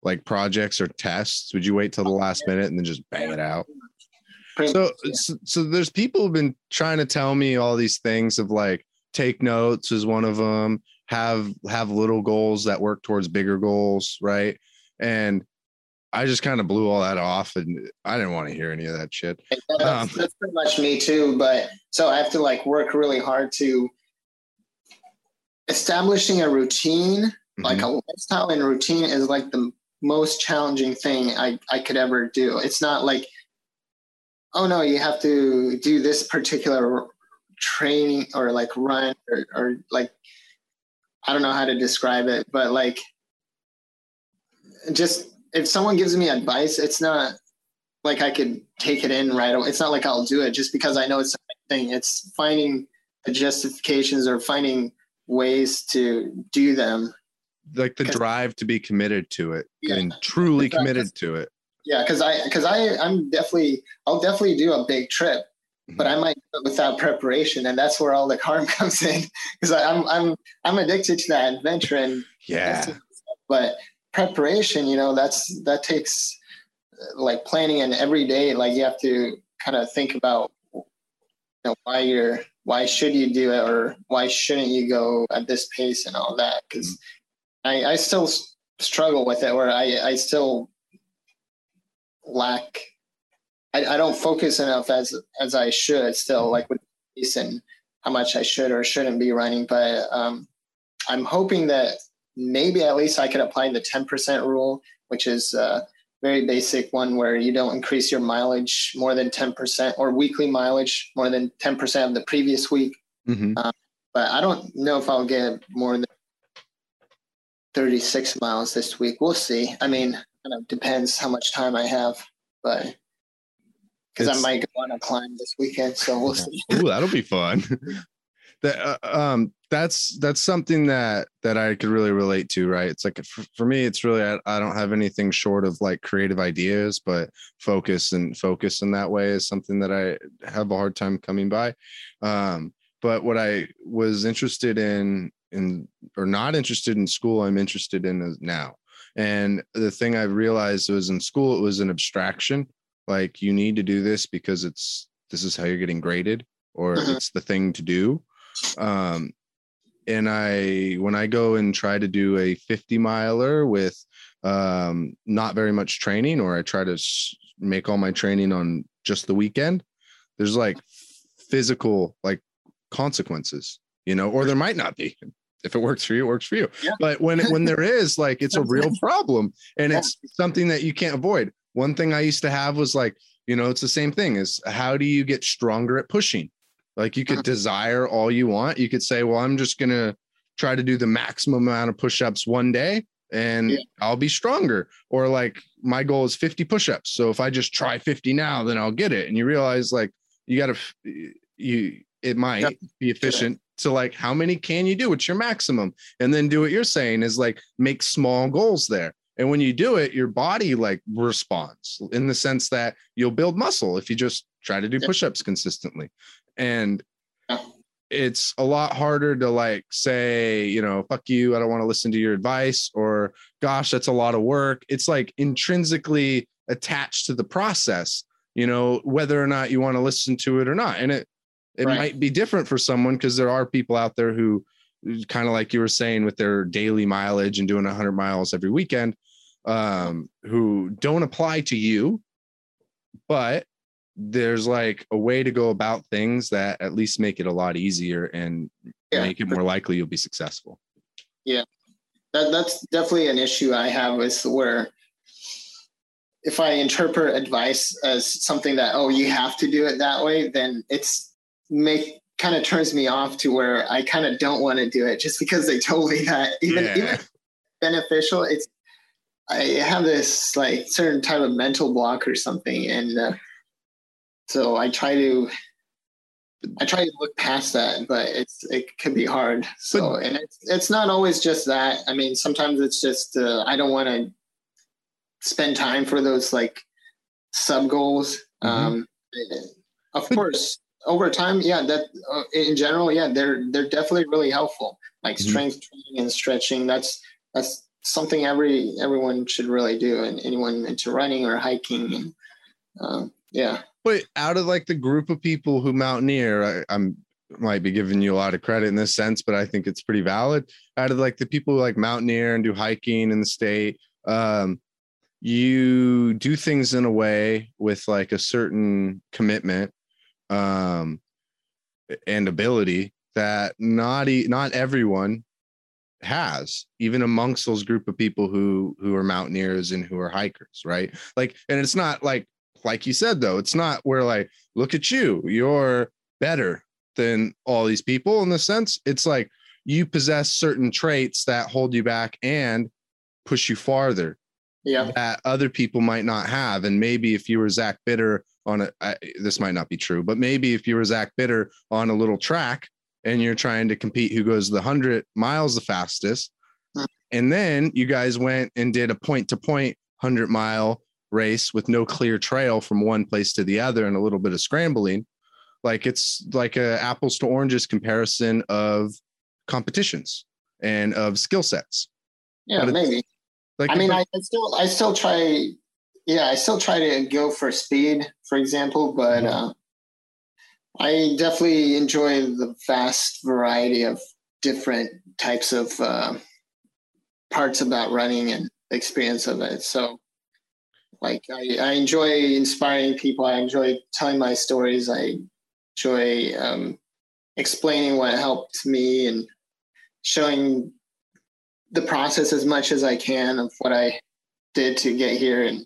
like projects or tests? Would you wait till the last minute and then just bang it out? So so, so there's people who've been trying to tell me all these things of like take notes is one of them, have have little goals that work towards bigger goals, right? And I just kind of blew all that off and I didn't want to hear any of that shit. That's, Um, that's pretty much me too. But so I have to like work really hard to establishing a routine, like Mhm. a lifestyle and routine is like the most challenging thing I, I could ever do. It's not like, oh no, you have to do this particular training or like run or, or like, I don't know how to describe it, but like, just if someone gives me advice, it's not like I could take it in right away. It's not like I'll do it just because I know it's the thing. It's finding the justifications or finding ways to do them. Like the drive to be committed to it Yeah. and truly committed to it. Yeah, because I because I I'm definitely I'll definitely do a big trip, but I might do it without preparation, and that's where all the harm comes in because I'm I'm I'm addicted to that adventure and Yeah. but preparation, you know, that's that takes uh, like planning and every day, like you have to kind of think about you know why you're why should you do it or why shouldn't you go at this pace and all that because I, I still struggle with it where I, I still lack I, I don't focus enough as as I should still like with pace and how much I should or shouldn't be running but um I'm hoping that maybe at least I could apply the 10% rule which is a very basic one where you don't increase your mileage more than 10% or weekly mileage more than 10% of the previous week. Hmm but I don't know if I'll get more than 36 miles this week. We'll see. I mean, kind of depends how much time I have, but because I might go on a climb this weekend, so we'll see. Ooh, that'll be fun. that uh, um that's that's something that that I could really relate to, right? It's like for, for me, it's really I, I don't have anything short of like creative ideas, but focus and focus in that way is something that I have a hard time coming by. Um, but what I was interested in in or not interested in school, I'm interested in now. And the thing I realized was in school, it was an abstraction. Like you need to do this because it's this is how you're getting graded, or Mhm. it's the thing to do. Um, and I when I go and try to do a 50 miler with um, not very much training, or I try to s- make all my training on just the weekend, there's like physical like consequences, you know, or there might not be. If it works for you, it works for you. Yeah. But when when there is, like, it's a real problem, and it's something that you can't avoid. One thing I used to have was like, you know, it's the same thing. Is how do you get stronger at pushing? Like you could Mhm. desire all you want. You could say, well, I'm just gonna try to do the maximum amount of push-ups one day and Yeah. I'll be stronger. Or like my goal is 50 push-ups. So if I just try 50 now, then I'll get it. And you realize like you gotta you it might Yeah. be efficient. So like how many can you do? What's your maximum? And then do what you're saying is like make small goals there. And when you do it, your body like responds in the sense that you'll build muscle if you just try to do push-ups consistently. And it's a lot harder to like say, you know, fuck you, I don't want to listen to your advice, or gosh, that's a lot of work. It's like intrinsically attached to the process, you know, whether or not you want to listen to it or not. And it it Right. might be different for someone because there are people out there who kind of like you were saying with their daily mileage and doing 100 miles every weekend um who don't apply to you but there's like a way to go about things that at least make it a lot easier and Yeah. make it more likely you'll be successful Yeah. that that's definitely an issue I have is where if I interpret advice as something that oh you have to do it that way, then it's make kind of turns me off to where I kind of don't want to do it just because they told me that even Yeah. even beneficial. It's I have this like certain type of mental block or something, and uh, so I try to I try to look past that, but it's it can be hard. So, and it's it's not always just that. I mean, sometimes it's just uh, I don't want to spend time for those like sub goals. Mhm. Um, of course, over time, yeah, that uh, in general, yeah, they're they're definitely really helpful. Like Mhm. strength training and stretching. That's that's something every everyone should really do, and anyone into running or hiking. And um, yeah, but out of like the group of people who mountaineer I, i'm might be giving you a lot of credit in this sense but i think it's pretty valid out of like the people who like mountaineer and do hiking in the state um you do things in a way with like a certain commitment um and ability that not e- not everyone has even amongst those group of people who who are mountaineers and who are hikers right like and it's not like like you said though it's not where like look at you you're better than all these people in the sense it's like you possess certain traits that hold you back and push you farther yeah, that other people might not have. And maybe if you were Zach Bitter on a, I, this might not be true, but maybe if you were Zach Bitter on a little track and you're trying to compete who goes the hundred miles the fastest, Hmm. and then you guys went and did a point to point hundred mile race with no clear trail from one place to the other and a little bit of scrambling. like it's like a apples to oranges comparison of competitions and of skill sets. Yeah, maybe. Like I mean, I, I still, I still try. Yeah, I still try to go for speed, for example, but Mm-hmm. uh, I definitely enjoy the vast variety of different types of uh, parts about running and the experience of it. So, like, I, I enjoy inspiring people. I enjoy telling my stories. I enjoy um, explaining what helped me and showing the process as much as I can of what I did to get here. And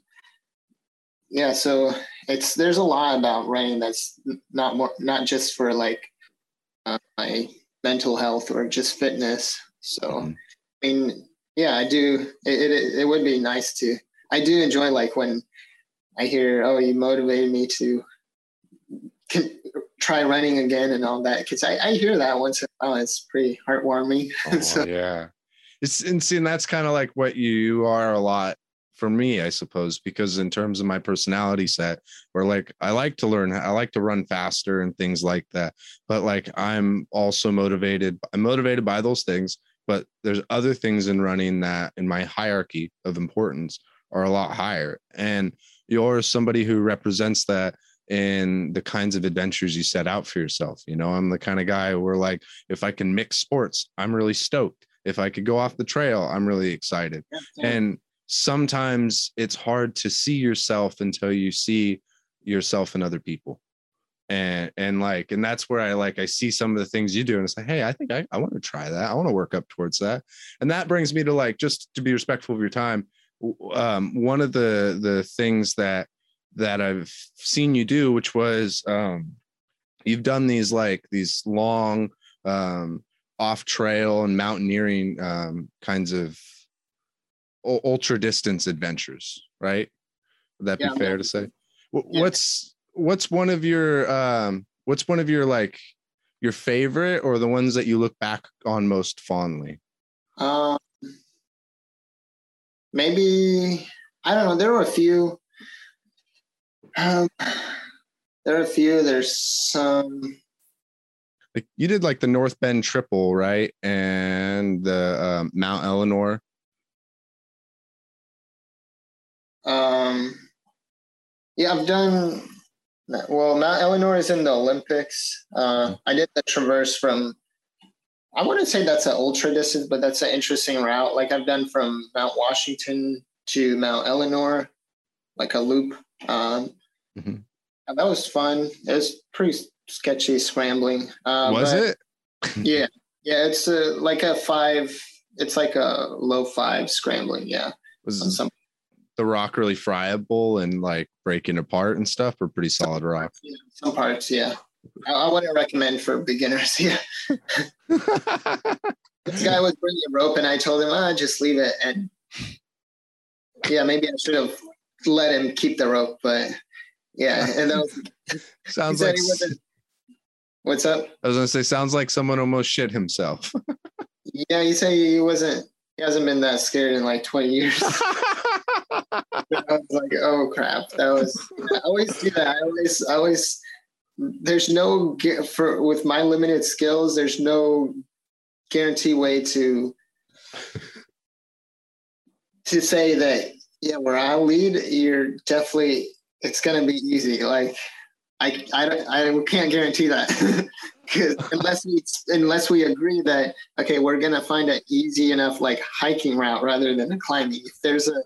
yeah, so it's there's a lot about running that's not more not just for like uh, my mental health or just fitness. So Mhm. I mean, yeah, I do. It, it it would be nice to. I do enjoy like when I hear, oh, you motivated me to can, try running again and all that because I, I hear that once in a while. It's pretty heartwarming. Oh, so yeah. It's and see, and that's kind of like what you are a lot for me, I suppose, because in terms of my personality set, where like I like to learn, I like to run faster and things like that. But like I'm also motivated, I'm motivated by those things, but there's other things in running that in my hierarchy of importance are a lot higher. And you're somebody who represents that in the kinds of adventures you set out for yourself. You know, I'm the kind of guy where like if I can mix sports, I'm really stoked. If I could go off the trail, I'm really excited. And sometimes it's hard to see yourself until you see yourself in other people. And and like, and that's where I like I see some of the things you do and it's like, hey, I think I, I want to try that. I want to work up towards that. And that brings me to like just to be respectful of your time. Um, one of the the things that that I've seen you do, which was um you've done these like these long um off trail and mountaineering um kinds of ultra distance adventures, right? Would that Yeah, be fair to say? Wh- Yeah. What's what's one of your um what's one of your like your favorite or the ones that you look back on most fondly? Um, maybe I don't know. There were a few. Um, there are a few. There's some. Like you did like the North Bend Triple, right? And the um, Mount Ellinor. Um, yeah, I've done. Well, Mount Ellinor is in the Olympics. Uh, I did the traverse from. I wouldn't say that's an ultra distance, but that's an interesting route. Like I've done from Mount Washington to Mount Ellinor, like a loop. Um, Mhm. and that was fun. It was pretty sketchy scrambling. Uh, was it? Yeah, yeah. It's a, like a five. It's like a low five scrambling. Yeah, Was some the rock really friable and like breaking apart and stuff, or pretty solid rock? Yeah, some parts, yeah. I, I wouldn't recommend for beginners. Yeah, this guy was bringing a rope, and I told him, "Ah, just leave it." And yeah, maybe I should have let him keep the rope, but yeah. And that was, sounds like. What's up? I was gonna say sounds like someone almost shit himself. Yeah, he said he wasn't. He hasn't been that scared in like twenty years. I was like, oh crap, that was. I always do that. I always, I always. There's no for with my limited skills. There's no guarantee way to to say that yeah, where I lead, you're definitely it's gonna be easy. Like I, I, I can't guarantee that because unless we unless we agree that okay, we're gonna find an easy enough like hiking route rather than a climbing. If there's a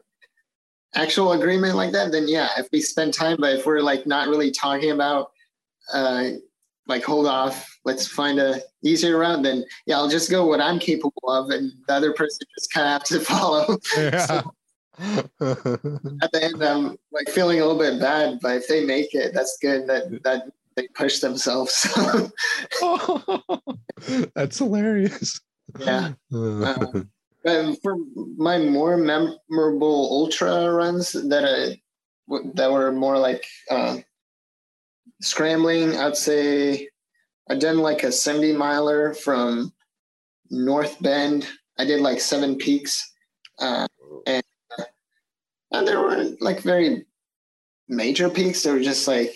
actual agreement like that, then yeah, if we spend time, but if we're like not really talking about uh like hold off, let's find a easier route, then yeah, I'll just go what I'm capable of and the other person just kinda have to follow. yeah. At the end I'm like feeling a little bit bad, but if they make it, that's good that that they push themselves. That's hilarious. yeah. Uh, Um, for my more memorable ultra runs that uh, w- that were more like uh, scrambling, I'd say I've done like a 70 miler from North Bend. I did like seven peaks, uh, and, and there weren't like very major peaks. They were just like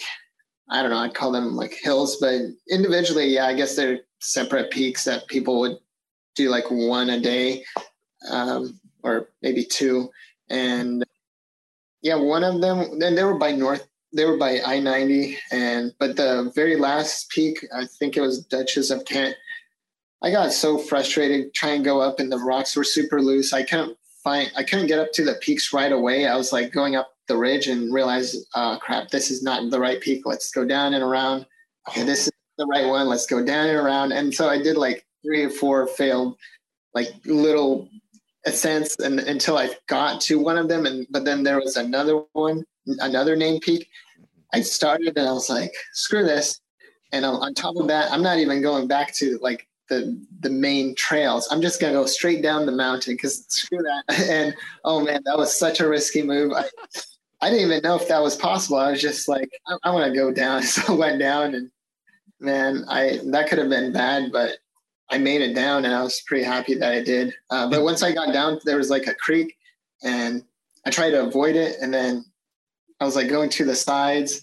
I don't know, I'd call them like hills, but individually, yeah, I guess they're separate peaks that people would do like one a day, um, or maybe two. And yeah, one of them, then they were by North, they were by I 90. And, but the very last peak, I think it was Duchess of Kent. I got so frustrated trying to go up and the rocks were super loose. I couldn't find, I couldn't get up to the peaks right away. I was like going up the ridge and realized, uh, crap, this is not the right peak. Let's go down and around. Okay, this is the right one. Let's go down and around. And so I did like three or four failed, like little ascents, and until I got to one of them. And but then there was another one, another name peak. I started and I was like, screw this. And on top of that, I'm not even going back to like the the main trails. I'm just gonna go straight down the mountain because screw that. And oh man, that was such a risky move. I, I didn't even know if that was possible. I was just like, I, I want to go down. So I went down and man, I that could have been bad, but I made it down and I was pretty happy that I did. Uh, but once I got down, there was like a creek and I tried to avoid it. And then I was like going to the sides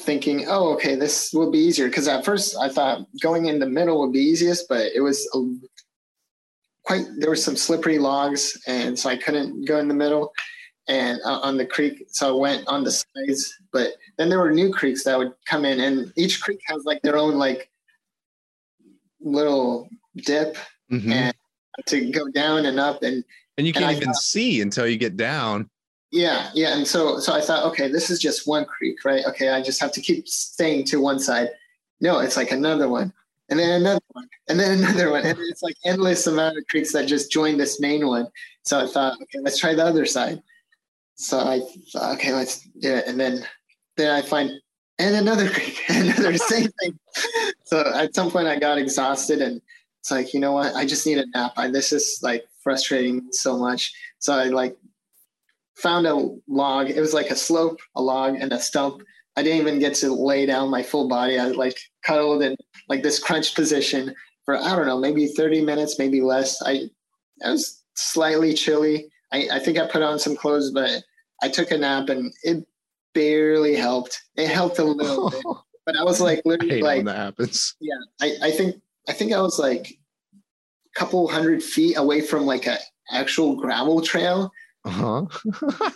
thinking, oh, okay, this will be easier. Cause at first I thought going in the middle would be easiest, but it was a, quite, there were some slippery logs. And so I couldn't go in the middle and uh, on the creek. So I went on the sides, but then there were new creeks that would come in and each creek has like their own like little dip Mhm. and to go down and up and And you can't I even thought- see until you get down. yeah yeah and so so i thought okay this is just one creek right okay i just have to keep staying to one side no it's like another one and then another one and then another one and it's like endless amount of creeks that just join this main one so i thought okay let's try the other side so i thought okay let's do it and then then i find and another creek another same thing. So at some point i got exhausted and it's like you know what? I just need a nap. I, this is like frustrating so much. So i like found a log. It was like a slope a log and a stump. I didn't even get to lay down my full body. I like cuddled in like this crunch position for i don't know maybe 30 minutes maybe less. I i was slightly chilly. I, I think i put on some clothes but i took a nap and it barely helped it helped a little bit but i was like literally like that happens. yeah I, I think i think i was like a couple hundred feet away from like a actual gravel trail Uh-huh.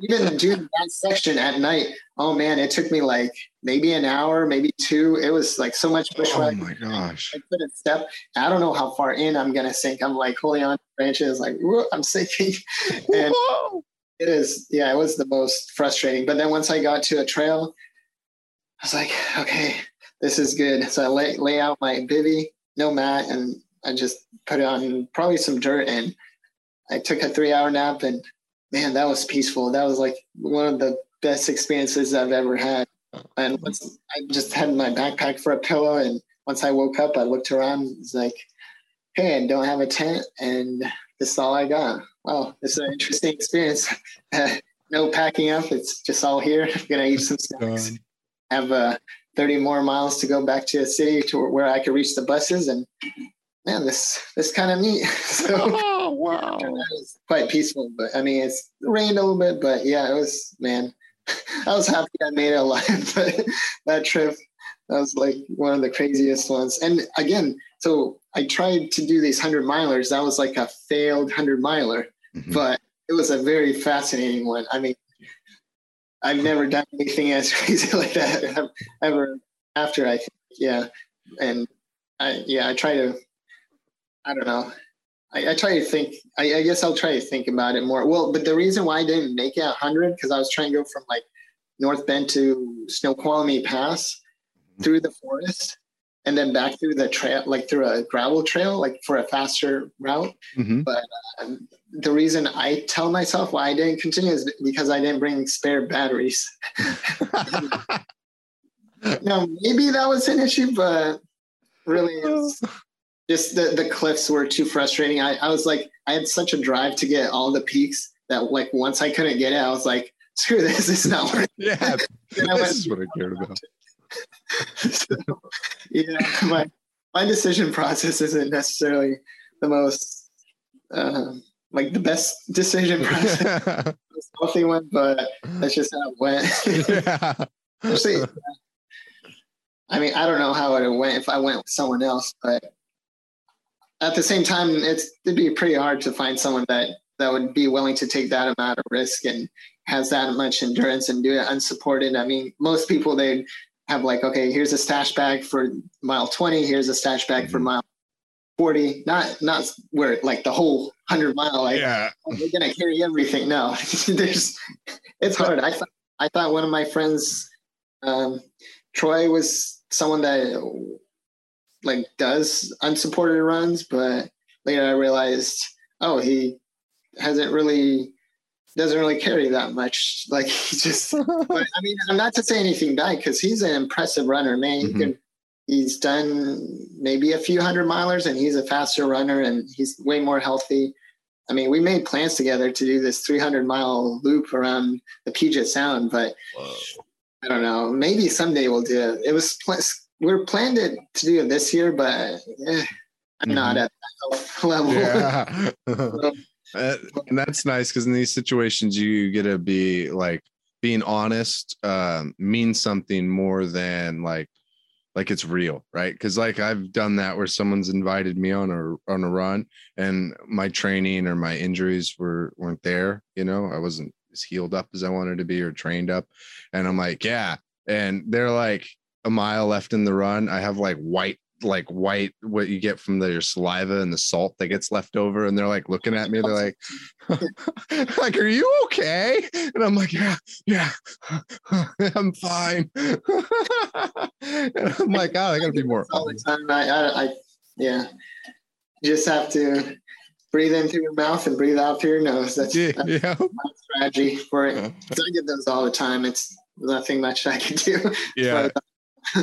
even doing that section at night oh man it took me like maybe an hour maybe two it was like so much bushwhack. Oh my gosh. I couldn't step. I don't know how far in I'm gonna sink. I'm like holding on to branches, like I'm sinking. And Whoa. It is, yeah, it was the most frustrating. But then once I got to a trail, I was like, okay, this is good. So I lay, lay out my bivy, no mat, and I just put it on probably some dirt and I took a three hour nap and man, that was peaceful. That was like one of the best experiences I've ever had. And mm-hmm. once I just had my backpack for a pillow and once I woke up, I looked around, it's like, hey, I don't have a tent and this is all I got. Wow, it's an interesting experience. no packing up. It's just all here. I'm gonna eat some snacks. Done. Have uh, 30 more miles to go back to a city to where I could reach the buses. And man, this this kind of neat. so Oh wow. quite peaceful. But I mean, it's rained a little bit, but yeah, it was man. I was happy I made it alive. But that trip, that was like one of the craziest ones. And again, so I tried to do these hundred milers. That was like a failed hundred miler Mhm. but it was a very fascinating one. I mean, I've never done anything as crazy like that ever after. I think, yeah, and I yeah, I try to. I don't know. I, I try to think. I, I guess I'll try to think about it more. Well, but the reason why I didn't make it hundred because I was trying to go from like North Bend to Snoqualmie Pass through the forest. And then back through the trail, like through a gravel trail, like for a faster route Mhm. um, the reason I tell myself why I didn't continue is because I didn't bring spare batteries. now, maybe that was an issue, but really, it's just the, the cliffs were too frustrating. I, I was like, I had such a drive to get all the peaks that, like, once I couldn't get it, I was like, screw this, it's not worth it. Yeah, this is what I cared about. So, yeah, my my decision process isn't necessarily the most um, like the best decision process, the healthy one, but that's just how it went. yeah. Especially, I mean, I don't know how it went if I went with someone else, but at the same time, it's it'd be pretty hard to find someone that that would be willing to take that amount of risk and has that much endurance and do it unsupported. I mean, most people they have like, okay, here's a stash bag for mile 20, here's a stash bag for Mhm. mile 40. Not not where like the whole hundred mile, like Yeah. oh, we're gonna carry everything. No, there's it's hard. I thought I thought one of my friends, um, Troy, was someone that like does unsupported runs, but later I realized, oh, he hasn't really doesn't really carry that much. Like he just. but I mean, I'm not to say anything bad because he's an impressive runner, man. He Mhm. can. He's done maybe a few hundred milers, and he's a faster runner, and he's way more healthy. I mean, we made plans together to do this 300 mile loop around the Puget Sound, but I don't know. Maybe someday we'll do it. It was pl- we are planned it to do it this year, but eh, I'm not at that level. yeah. Uh, and that's nice because in these situations you get to be like being honest um, means something more than like like it's real right? Because like i've done that where someone's invited me on a on a run and my training or my injuries were weren't there you know? I wasn't as healed up as i wanted to be or trained up. And i'm like yeah. And they're like a mile left in the run i have like white like white what you get from the, your saliva and the salt that gets left over and they're like looking at me they're like like are you okay and i'm like yeah yeah i'm fine and i'm like oh i gotta be more all the time. I, I, I, yeah, you just have to breathe in through your mouth and breathe out through your nose. That's, yeah, that's yeah. my strategy for it. Uh-huh. 'Cause I get those all the time. It's nothing much I can do. yeah But, uh,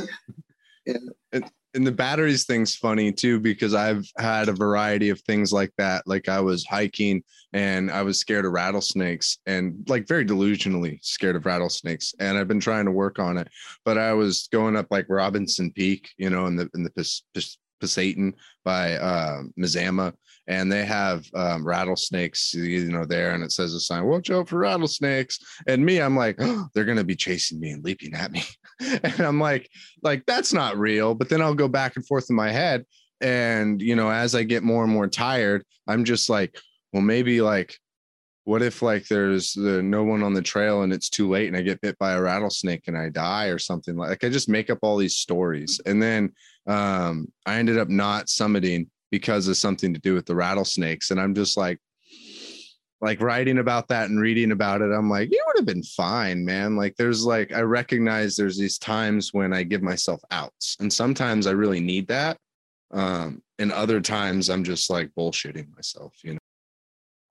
yeah. and, and the batteries thing's funny too because i've had a variety of things like that. Like i was hiking and i was scared of rattlesnakes and like very delusionally scared of rattlesnakes and i've been trying to work on it. But i was going up like robinson peak you know in the in the Pasayten by uh mazama and they have um, rattlesnakes you know there and it says a sign watch out for rattlesnakes. And me i'm like oh, they're gonna be chasing me and leaping at me and i'm like like that's not real. But then i'll go back and forth in my head. And you know as i get more and more tired i'm just like well maybe like what if like there's the, no one on the trail and it's too late and i get bit by a rattlesnake and i die or something like, i just make up all these stories. And then um i ended up not summiting because of something to do with the rattlesnakes. And i'm just like like writing about that and reading about it i'm like you would have been fine man. Like there's like i recognize there's these times when i give myself outs and sometimes i really need that um and other times i'm just like bullshitting myself you know?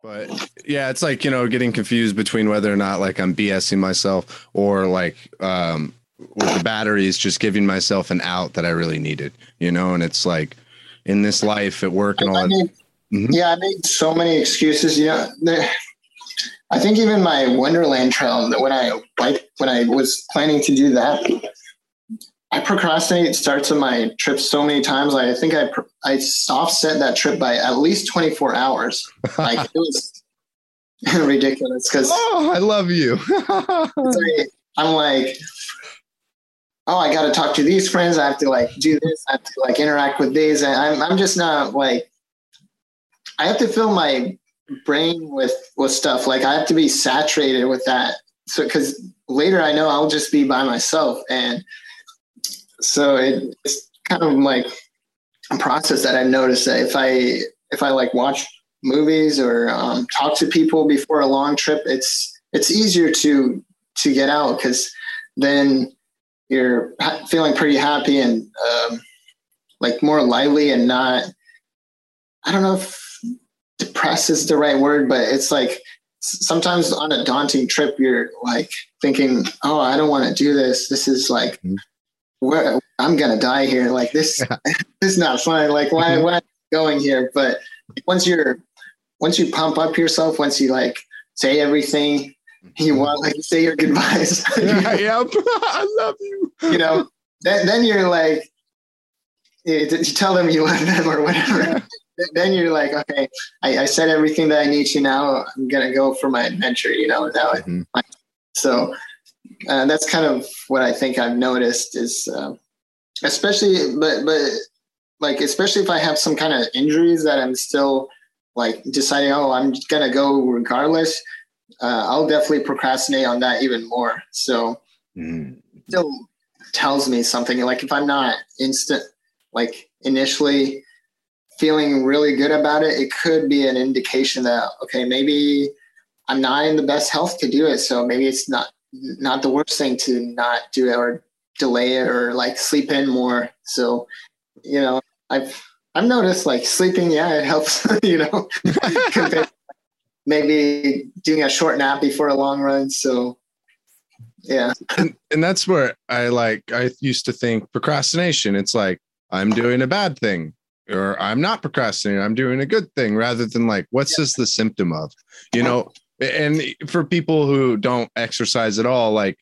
But yeah it's like you know getting confused between whether or not like i'm bsing myself or like um with the batteries just giving myself an out that i really needed you know? And it's like in this life at work and all that Mhm. Yeah, I made so many excuses. You know, I think even my Wonderland trail that when I like when I was planning to do that, I procrastinate starts of my trip so many times. I think I I soft set that trip by at least twenty four hours. Like it was ridiculous because oh i love you I'm like, oh, I got to talk to these friends. I have to like do this. I have to like interact with these. And I'm, I'm just not like, I have to fill my brain with, with stuff. Like I have to be saturated with that. So, cause later I know I'll just be by myself. And so it, it's kind of like a process that I've noticed that if I, if I like watch movies or um, talk to people before a long trip, it's, it's easier to to get out because then you're feeling pretty happy and um, like more lively and not i don't know if depressed is the right word but it's like sometimes on a daunting trip you're like thinking oh i don't want to do this. This is like Mhm. where i'm gonna die here. Like this this is not fun. Like why why am I going here? But once you're once you pump up yourself once you like say everything you want like say your goodbyes. Yeah. I love you. you know then, then you're like you tell them you love them or whatever then you're like okay I, I said everything that i need to now i'm gonna go for my adventure you know now Mhm. so uh, that's kind of what i think i've noticed is uh, especially but but like especially if I have some kind of injuries that I'm still like deciding, oh, I'm gonna go regardless. Uh, I'll definitely procrastinate on that even more. So Mm. still tells me something. Like if I'm not instant, like initially feeling really good about it, it could be an indication that okay, maybe I'm not in the best health to do it. So maybe it's not not the worst thing to not do it or delay it or like sleep in more. So you know, I've I've noticed like sleeping, yeah, it helps. you know, maybe doing a short nap before a long run. So yeah. and, and that's where I like I used to think procrastination. It's like I'm doing a bad thing, or I'm not procrastinating. I'm doing a good thing, rather than like what's this the symptom of? You know, and for people who don't exercise at all, like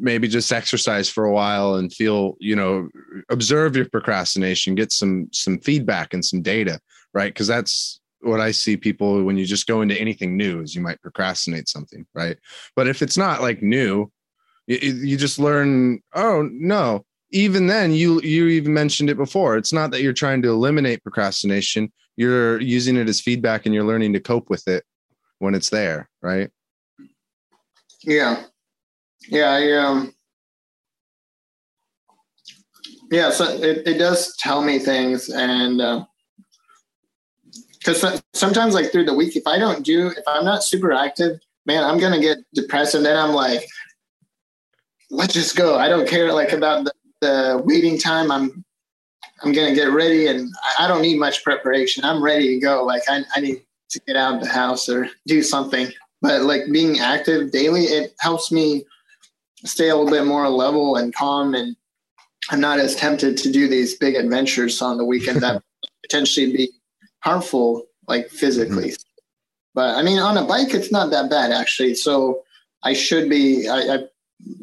maybe just exercise for a while and feel you know observe your procrastination get some some feedback and some data right because that's what i see people when you just go into anything new is you might procrastinate something right but if it's not like new you, you just learn oh no even then you you even mentioned it before it's not that you're trying to eliminate procrastination you're using it as feedback and you're learning to cope with it when it's there right Yeah. Yeah, I um yeah, so it, it does tell me things and because sometimes like through the week if I don't do if I'm not super active, man, I'm gonna get depressed and then I'm like, let's just go. I don't care like about the, the waiting time. I'm I'm gonna get ready and I don't need much preparation. I'm ready to go. Like I, I need to get out of the house or do something. But like being active daily, it helps me stay a little bit more level and calm and I'm not as tempted to do these big adventures on the weekend that potentially be harmful like physically. Mm-hmm. But I mean on a bike it's not that bad actually. So I should be I, I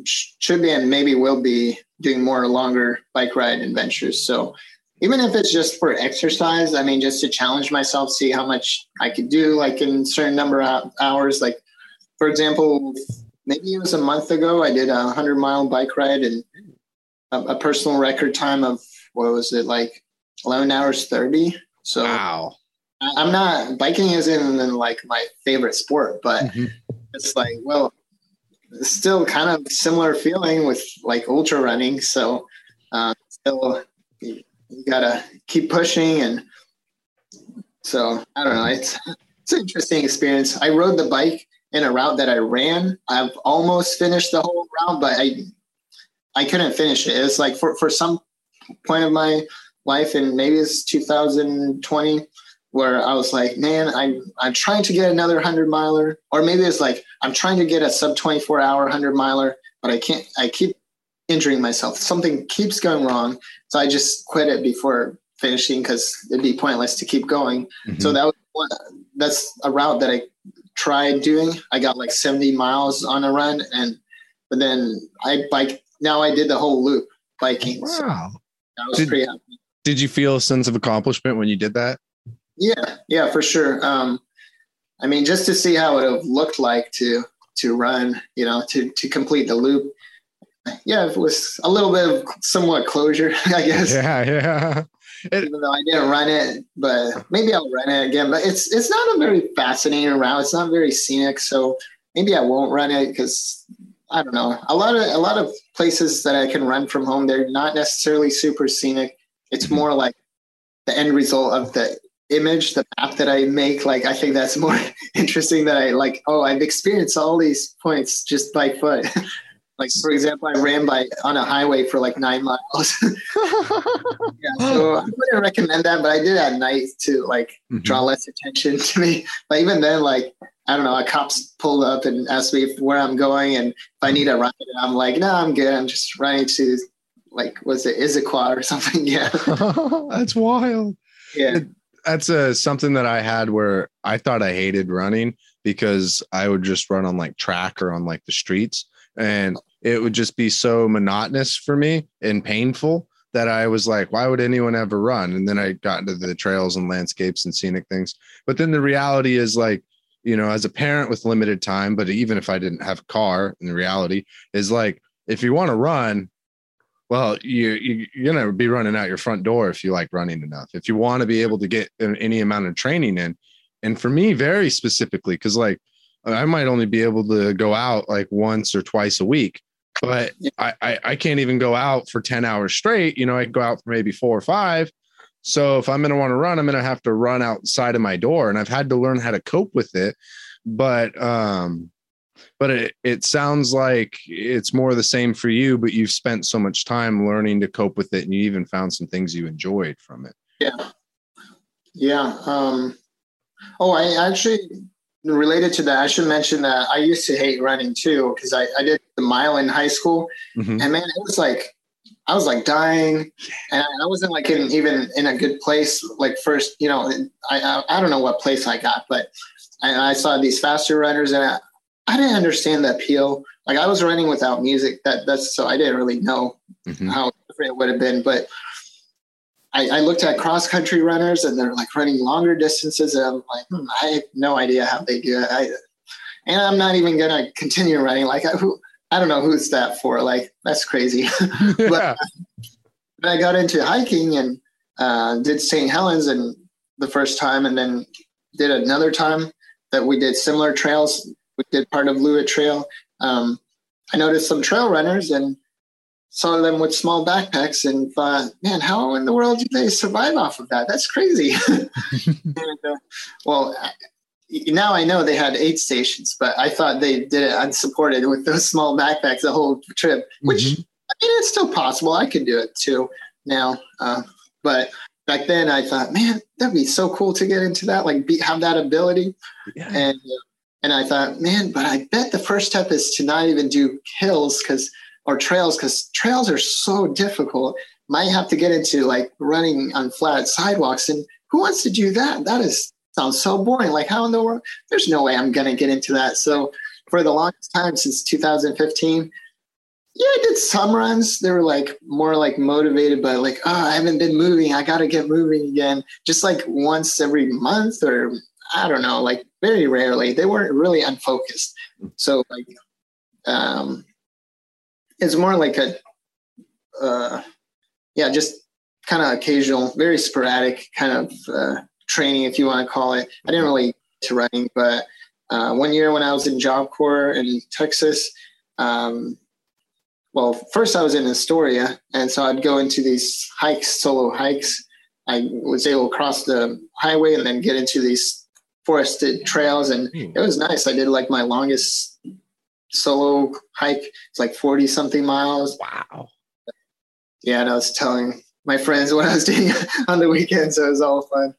sh- should be and maybe will be doing more longer bike ride adventures. So even if it's just for exercise, I mean, just to challenge myself, see how much I could do, like in certain number of hours. Like, for example, maybe it was a month ago, I did a hundred mile bike ride and a, a personal record time of what was it like, eleven hours thirty. So wow I- I'm not biking isn't like my favorite sport, but Mhm. it's like well, still kind of similar feeling with like ultra running. So uh, still you you gotta keep pushing and so I don't know. It's it's an interesting experience. I rode the bike in a route that I ran. I've almost finished the whole route, but I I couldn't finish it. It's like for for some point of my life, and maybe it's 2020, where I was like, man, I'm I'm trying to get another hundred miler, or maybe it's like I'm trying to get a sub 24 hour hundred miler, but I can't. I keep injuring myself. Something keeps going wrong, so I just quit it before finishing because it'd be pointless to keep going. So mm-hmm. that was one, that's a route that I tried doing. I got like 70 miles on a run, and but then I bike. Now I did the whole loop biking. So wow was Did- pretty happy. did you feel a sense of accomplishment when you did that Yeah, yeah, for sure. Um, I mean, just to see how it would have looked like to to run, you know, to to complete the loop. Yeah, it was a little bit of somewhat closure, I guess. yeah yeah Even though I didn't run it, but maybe I'll run it again. But it's it's not a very fascinating route. It's not very scenic, so maybe I won't run it because I don't know. A lot of a lot of places that I can run from home, they're not necessarily super scenic. It's more like the end result of the image, the map that I make. Like I think that's more interesting that I like, oh, I've experienced all these points just by foot. like for example, I ran by on a highway for like nine miles. yeah, so I wouldn't recommend that, but I did at night to like Mhm. draw less attention to me. But even then, like I don't know, a cop's pulled up and asked me if, where I'm going and if I need a ride. And I'm like, no, I'm good. I'm just running to like was it Issaquah or something? Yeah, that's wild yeah. That's uh, something that I had where I thought I hated running because I would just run on like track or on like the streets and it would just be so monotonous for me and painful that I was like, why would anyone ever run? And then I got into the trails and landscapes and scenic things. But then the reality is like, you know, as a parent with limited time, but even if I didn't have a car, in reality is like, if you want to run, well, you, you you're gonna be running out your front door if you like running enough. If you want to be able to get any amount of training in, and for me, very specifically, because like I might only be able to go out like once or twice a week, but I, I I can't even go out for ten hours straight. You know, I can go out for maybe four or five. So if I'm gonna want to run, I'm gonna have to run outside of my door, and I've had to learn how to cope with it. But um, but it, it sounds like it's more the same for you but you've spent so much time learning to cope with it and you even found some things you enjoyed from it Yeah. Yeah. Um, oh, I actually related to that. I should mention that I used to hate running too because I, I did the mile in high school, Mhm. and man, it was like I was like dying, and I wasn't like in, even in a good place. Like first, you know, I I, I don't know what place I got, but I, I saw these faster runners, and I, I didn't understand that appeal. Like I was running without music. That that's so I didn't really know Mhm. how different it would have been. But I, I looked at cross country runners and they're like running longer distances. And I'm like, hmm, I have no idea how they do it. I, and I'm not even to continue running. Like, I, who, I don't know who's that for. Like, that's crazy. yeah. But I got into hiking and uh, did St. Helens and the first time, and then did another time that we did similar trails. We did part of Loowit Trail. Um, I noticed some trail runners and saw them with small backpacks and thought, man, how in the world do they survive off of that? That's crazy. and, uh, well, I- now I know they had aid stations, but I thought they did it unsupported with those small backpacks the whole trip, which Mhm. I mean, it's still possible. I could do it too now. Uh, but back then I thought, man, that'd be so cool to get into that, like be, have that ability. Yeah. And, uh, and I thought, man, but I bet the first step is to not even do hills because, or trails, because trails are so difficult. Might have to get into like running on flat sidewalks. And who wants to do that? That is, sounds so boring. Like how in the world, there's no way I'm to get into that. So for the longest time since 2015, yeah, I did some runs. They were like more like motivated, but like, oh, I haven't been moving. I got to get moving again. Just like once every month, or I don't know, like very rarely. They weren't really unfocused. So like, um, it's more like a, uh, yeah, just kind of occasional, very sporadic kind of uh, training, if you want to call it. I didn't really to running, but uh, one year when I was in Job Corps in Texas. Um, well, first I was in Astoria, and so I'd go into these hikes, solo hikes. I was able to cross the highway and then get into these forested trails, and it was nice. I did like my longest solo hike. It's like forty something miles. wow Yeah, and I was telling my friends what I was doing on the weekend, so it was all fun.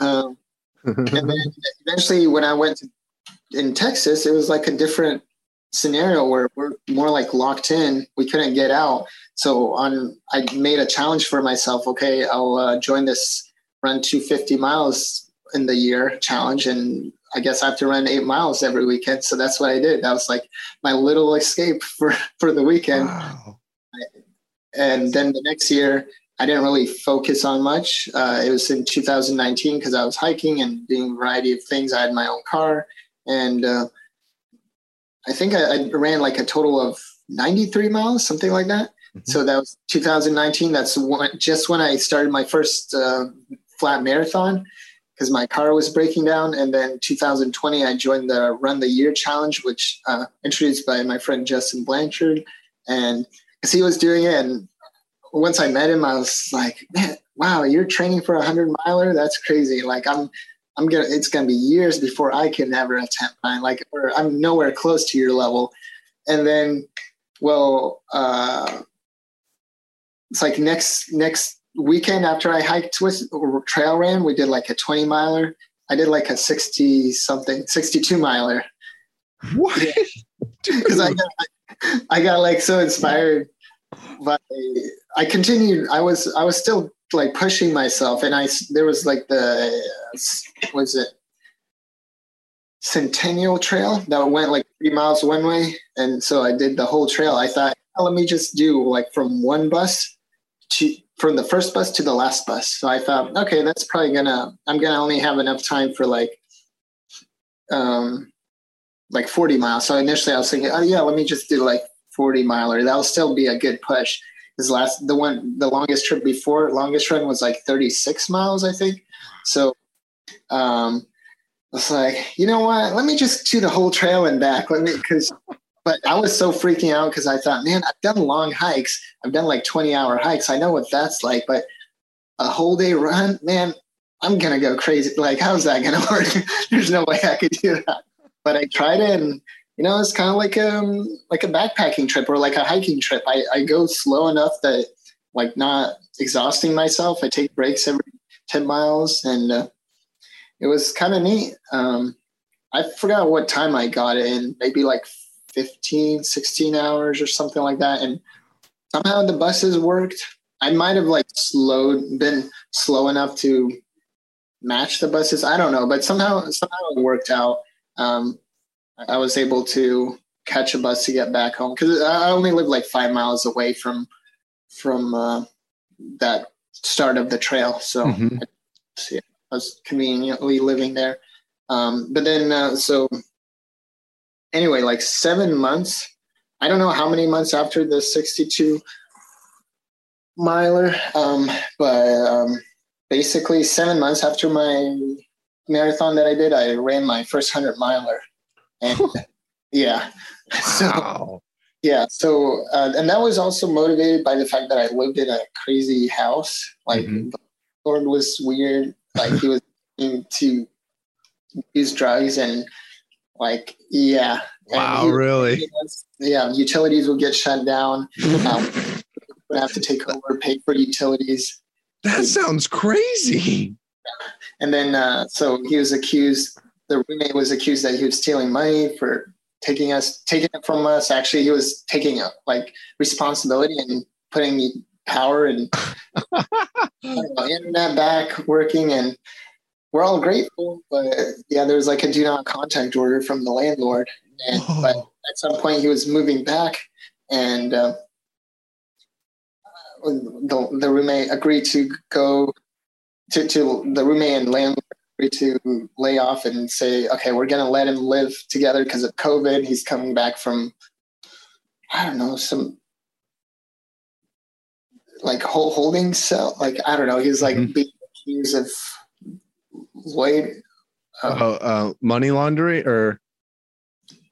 Um, and then eventually, when I went to, in Texas, it was like a different scenario where we're more like locked in. We couldn't get out. So on, I made a challenge for myself. Okay, I'll uh, join this run 250 miles in the year challenge, and I guess I have to run eight miles every weekend. So that's what I did. That was like my little escape for for the weekend wow and then the next year i didn't really focus on much uh, it was in 2019 because i was hiking and doing a variety of things i had my own car and uh, i think I, I ran like a total of 93 miles something like that Mhm. so that was 2019 that's when, just when i started my first uh, flat marathon because my car was breaking down and then 2020 i joined the run the year challenge which uh, introduced by my friend justin blanchard and because he was doing it and once i met him i was like man wow you're training for a hundred miler? That's crazy. Like i'm i'm gonna it's gonna be years before i can ever attempt mine like i'm nowhere close to your level. And then well uh it's like next next weekend after i hiked with or trail ran we did like a 20 miler. I did like a 60 something 62 miler. What? Because I got, I got like so inspired by I continued I was I was still like pushing myself and I there was like the was it Centennial Trail that went like three miles one way and so I did the whole trail. I thought oh, let me just do like from one bus to from the first bus to the last bus so I thought okay that's probably gonna I'm gonna only have enough time for like um like 40 miles. So initially I was thinking, oh yeah, let me just do like 40 miler. That'll still be a good push. his last the one the longest trip before longest run was like 36 miles i think so um I was like you know what let me just do the whole trail and back let me because but i was so freaking out because i thought man i've done long hikes i've done like 20 hour hikes i know what that's like but a whole day run man i'm gonna go crazy like how's that gonna work there's no way i could do that but i tried it and you know, it's kind of like um like a backpacking trip or like a hiking trip. I, I go slow enough that like not exhausting myself. I take breaks every ten miles, and uh, it was kind of neat. Um, I forgot what time I got in, maybe like 15, 16 hours or something like that. And somehow the buses worked. I might have like slowed, been slow enough to match the buses. I don't know, but somehow somehow it worked out. Um, I was able to catch a bus to get back home because I only live like five miles away from from uh, that start of the trail, so Mhm. I, I was conveniently living there. Um, but then, uh, so anyway, like seven months. I don't know how many months after the sixty-two miler, um, but um, basically seven months after my marathon that I did, I ran my first hundred miler, and yeah, so Wow. yeah, so uh, and that was also motivated by the fact that I lived in a crazy house. Like Mhm. the Lord was weird. Like he was into use drugs and like yeah. Wow, he- really? yeah, utilities would get shut down. Um, would have to take over, pay for utilities. That sounds crazy. And then, uh, so he was accused. The roommate was accused that he was stealing money for taking us, taking it from us. Actually, he was taking like responsibility and putting power and know, internet back working, and we're all grateful. But yeah, there was like a do not contact order from the landlord, and but at some point he was moving back, and uh, the the roommate agreed to go to, to the roommate and landlord agreed to lay off and say, okay, we're gonna let him live together because of COVID. He's coming back from I don't know some like whole holding cell. Like I don't know. He's like Mhm. being accused of Lloyd. uh, Uh, uh, money laundering or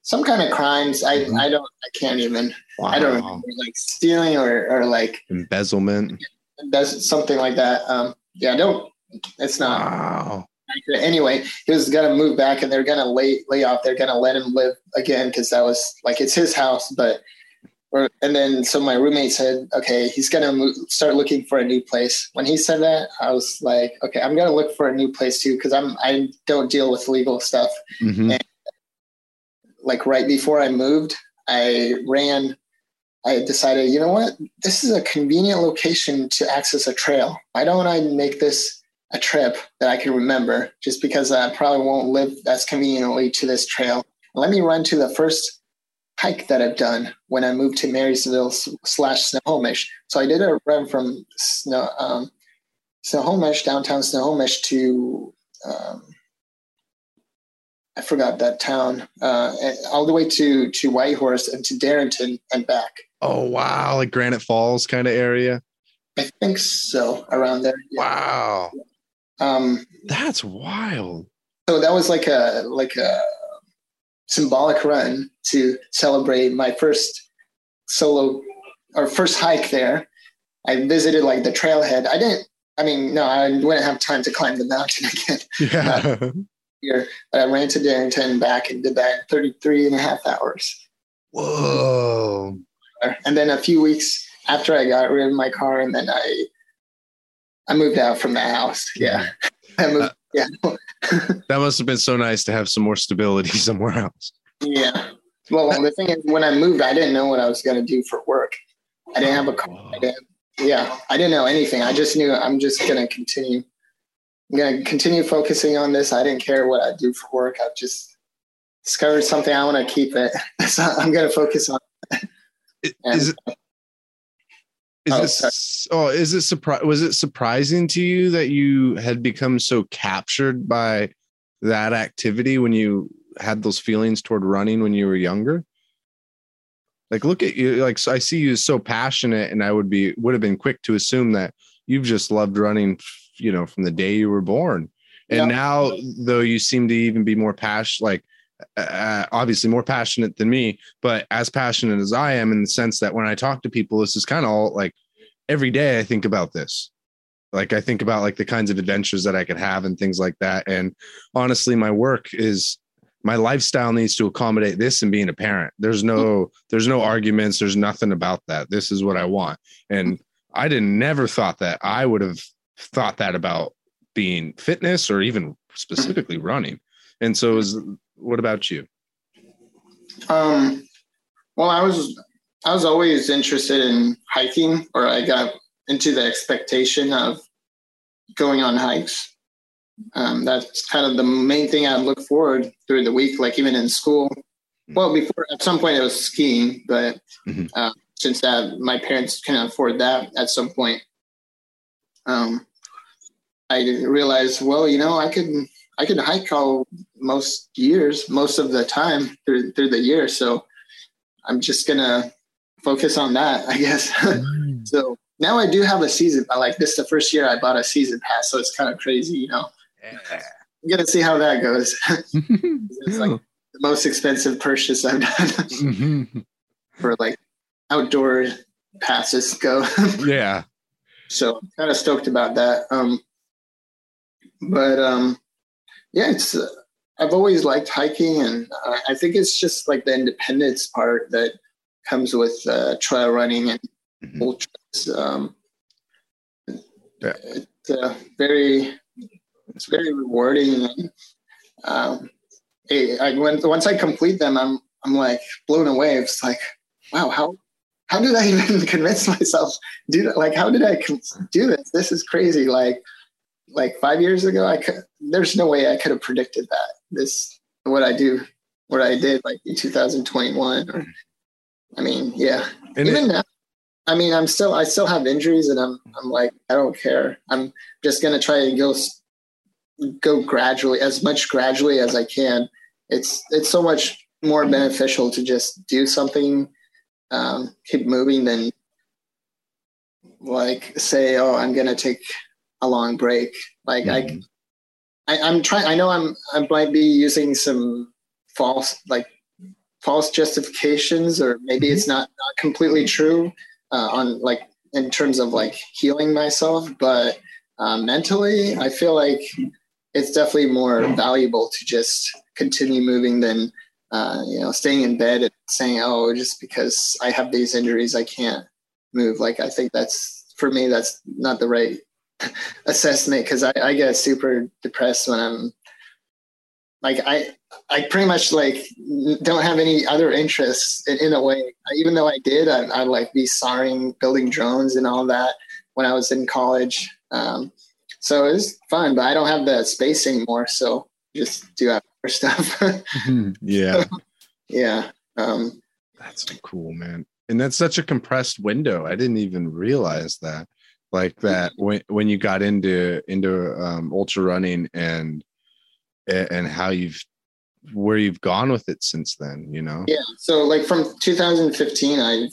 some kind of crimes. I Mhm. I don't I can't even I don't Wow. remember like stealing or or like embezzlement. does something like that. Um, yeah, don't. It's not Wow. accurate. Anyway, he was gonna move back, and they're gonna lay lay off. They're gonna let him live again because that was like it's his house. But or and then so my roommate said, okay, he's gonna move, start looking for a new place. When he said that, I was like, okay, I'm gonna look for a new place too because I'm I don't deal with legal stuff. Mhm. like right before I moved, I ran. I decided, you know what? This is a convenient location to access a trail. Why don't I make this a trip that I can remember? Just because I probably won't live as conveniently to this trail. Let me run to the first hike that I've done when I moved to Marysville slash Snohomish. So I did a run from Snow, um, Snohomish, downtown Snohomish, to um, I forgot that town, uh, all the way to to Whitehorse and to Darrington and back. Oh wow, like Granite Falls kind of area. I think so, around there. Yeah. Wow. Um, That's wild. so that was like a like a symbolic run to celebrate my first solo or first hike there. I visited like the trailhead. I didn't. I mean, no, I wouldn't have time to climb the mountain again. Yeah. Uh, here, but I ran to Darrington back and did that in 33 and a half hours. Whoa. and then a few weeks after I got rid of my car, and then I I moved out from the house. Yeah, I moved. Uh, yeah, That must have been so nice to have some more stability somewhere else. yeah. Well, the thing is, when I moved, I didn't know what I was going to do for work. I didn't have a car. I didn't, yeah, I didn't know anything. I just knew I'm just going to continue. I'm going to continue focusing on this. I didn't care what I do for work. I've just discovered something. I want to keep it. So I'm going to focus on. I- And- Is it is Oh, this oh is it surpri- was it surprising to you that you had become so captured by that activity when you had those feelings toward running when you were younger? Like, look at you. Like, so I see you as so passionate, and I would be would have been quick to assume that you've just loved running, you know, from the day you were born. And Yeah. now, though, you seem to even be more passionate, like Uh, uh, obviously more passionate than me, but as passionate as I am in the sense that when I talk to people, this is kind of all like every day I think about this. Like I think about like the kinds of adventures that I could have and things like that. And honestly, my work is my lifestyle needs to accommodate this and being a parent. There's no mm-hmm. there's no arguments, there's nothing about that. This is what I want. And mm-hmm. I didn't never thought that I would have thought that about being fitness or even specifically running. And so is what about you? Um, well, I was I was always interested in hiking, or I got into the expectation of going on hikes. Um, that's kind of the main thing I look forward through the week, like even in school. Well, before at some point it was skiing, but Mhm. uh, since that my parents can afford that at some point, um, I realized, well, you know, I could I can hike all most years, most of the time through through the year. So I'm just gonna focus on that, I guess. so now I do have a season. I like this. is The first year I bought a season pass, so it's kind of crazy, you know. I'm gonna see how that goes. it's like the most expensive purchase I've done for like outdoor passes go. yeah. so I'm kind of stoked about that. Um, but um, yeah, it's uh, I've always liked hiking, and uh, I think it's just like the independence part that comes with uh, trail running and Mhm. ultras. Um, Yeah. It's uh, very, it's very rewarding. And, um, it, I, when, once I complete them, I'm I'm like blown away. It's like, wow, how how did I even convince myself do that? Like, how did I do this? This is crazy. Like, like five years ago, I could. There's no way I could have predicted that. This what I do, what I did, like in 2021. Or, I mean, yeah. And Even it, now, I mean, I'm still, I still have injuries, and I'm, I'm like, I don't care. I'm just gonna try and go, go gradually, as much gradually as I can. It's, it's so much more beneficial to just do something, um, keep moving than like say, oh, I'm gonna take a long break. Like Mhm. I, I, I'm trying. I know I'm, I might be using some false, like false justifications, or maybe it's not, not completely true uh, on like in terms of like healing myself, but uh, mentally, I feel like it's definitely more valuable to just continue moving than uh, you know staying in bed and saying, "Oh, just because I have these injuries, I can't move." Like I think that's for me, that's not the right assessment because I, I get super depressed when I'm like I I pretty much like don't have any other interests in, in a way. Even though I did, I, I like be soaring, building drones and all that when I was in college. Um, so it was fun, but I don't have the space anymore. So just do other stuff. yeah. yeah. Um, That's so cool, man. And that's such a compressed window. I didn't even realize that. Like that when when you got into into um ultra running and and how you've where you've gone with it since then, you know? Yeah. So like from 2015, I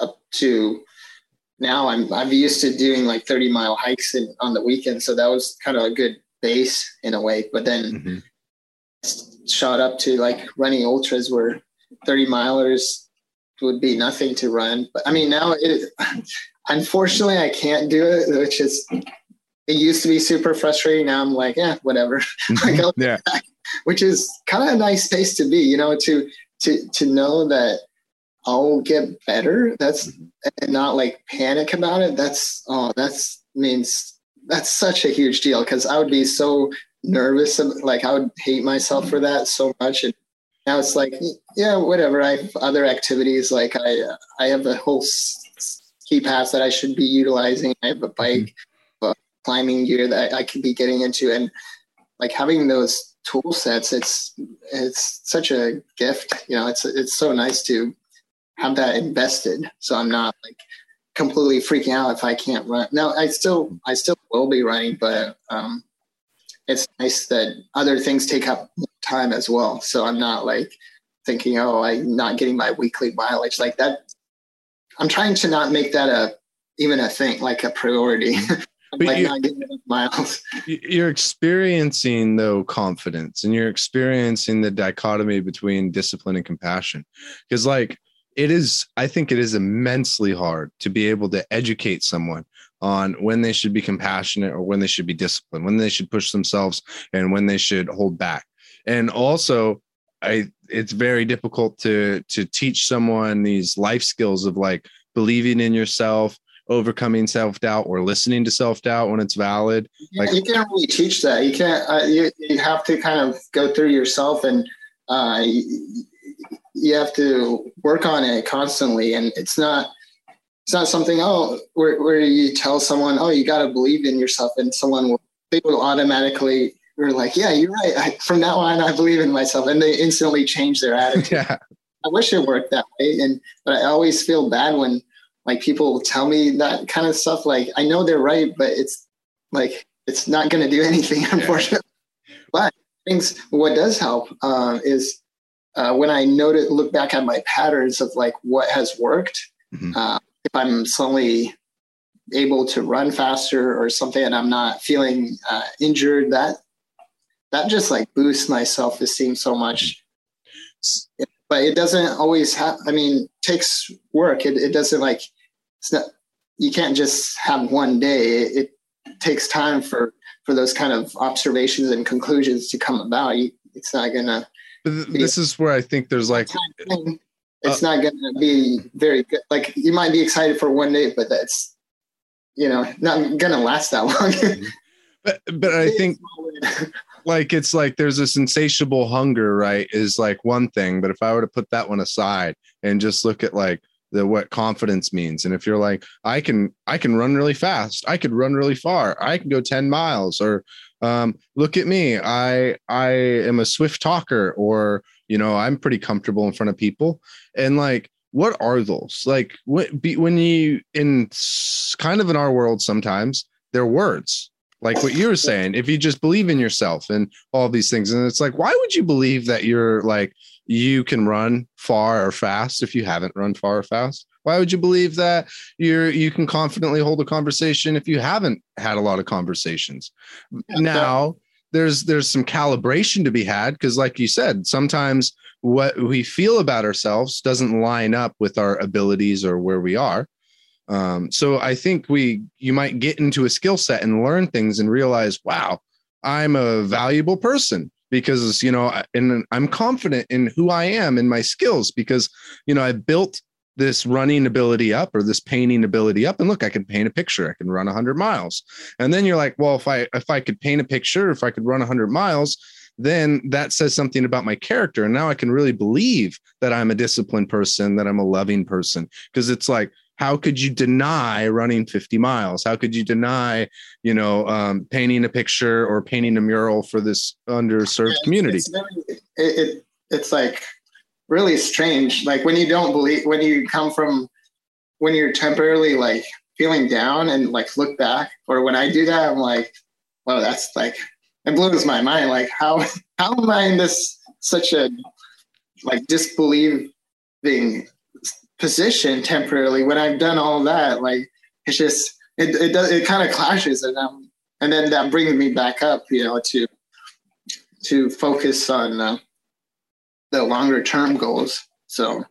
up to now, I'm I'm used to doing like 30 mile hikes in, on the weekend. So that was kind of a good base in a way. But then Mhm. shot up to like running ultras where 30 milers would be nothing to run. But I mean, now it, unfortunately, I can't do it, which is, it used to be super frustrating. Now I'm like, yeah, whatever. Like, mm-hmm. I'll- yeah. which is kind of a nice space to be, you know, to, to, to know that I'll get better. That's, and not like panic about it. That's, oh, that's means that's such a huge deal. Cause I would be so nervous. Like I would hate myself for that so much. And now it's like, yeah, whatever. I have other activities. Like I, I have a whole ski pass that I should be utilizing. I have a bike, uh, climbing gear that I could be getting into. And like having those tool sets, it's, it's such a gift, you know, it's, it's so nice to have that invested. So I'm not like completely freaking out if I can't run. No, I still, I still will be running, but, um, it's nice that other things take up time as well. So I'm not like thinking, oh, I'm not getting my weekly mileage like that. I'm trying to not make that a even a thing, like a priority. But like you, miles. You're experiencing though confidence and you're experiencing the dichotomy between discipline and compassion because like it is i think it is immensely hard to be able to educate someone on when they should be compassionate or when they should be disciplined when they should push themselves and when they should hold back and also i it's very difficult to to teach someone these life skills of like believing in yourself overcoming self-doubt or listening to self-doubt when it's valid Like- you can't really teach that. You can't. Uh, you you have to kind of go through yourself, and uh, you, you have to work on it constantly. And it's not it's not something oh where where you tell someone oh you got to believe in yourself, and someone will they will automatically are like yeah you're right. I, from now on I believe in myself, and they instantly change their attitude. yeah I wish it worked that way, and but I always feel bad when like people tell me that kind of stuff. Like I know they're right, but it's like it's not going to do anything, unfortunately. But things what does help uh, is uh, when I notice look back at my patterns of like what has worked. Mhm. Uh, if I'm suddenly able to run faster or something, and I'm not feeling uh, injured, that that just like boosts my self esteem so much. But it doesn't always have i mean takes work. It, it doesn't like it's not you can't just have one day. It, it takes time for for those kind of observations and conclusions to come about. You, it's not gonna this is where I think there's like, uh, it's not gonna be very good. Like you might be excited for one day but that's you know not gonna last that long. But, but I think like it's like there's this insatiable hunger, right? Is like one thing, but if I were to put that one aside and just look at like the what confidence means, and if you're like, I can I can run really fast, I could run really far, I can go ten miles, or um, look at me, I I am a swift talker, or you know I'm pretty comfortable in front of people, and like what are those like what be, when you in kind of in our world sometimes they're words like what you were saying if you just believe in yourself and all these things and it's like why would you believe that you're like you can run far or fast if you haven't run far or fast? Why would you believe that you're you can confidently hold a conversation if you haven't had a lot of conversations? Now there's there's some calibration to be had because like you said sometimes what we feel about ourselves doesn't line up with our abilities or where we are um, so I think we you might get into a skill set and learn things and realize, wow, I'm a valuable person because you know, and I'm confident in who I am and my skills because you know I built this running ability up or this painting ability up. And look i can paint a picture. I can run 100 miles. And then you're like well if i if i could paint a picture if i could run 100 miles then that says something about my character. And now i can really believe that i'm a disciplined person that i'm a loving person. Because it's like how could you deny running 50 miles how could you deny you know um, painting a picture or painting a mural for this underserved community It's, it, it it's like really strange. Like when you don't believe, when you come from, when you're temporarily like feeling down and like look back, or when I do that, I'm like, wow, that's like it blows my mind. Like how how am I in this such a like disbelieving position temporarily when I've done all that? Like it's just it it does it kind of clashes and um and then that brings me back up, you know, to to focus on uh, the longer term goals. So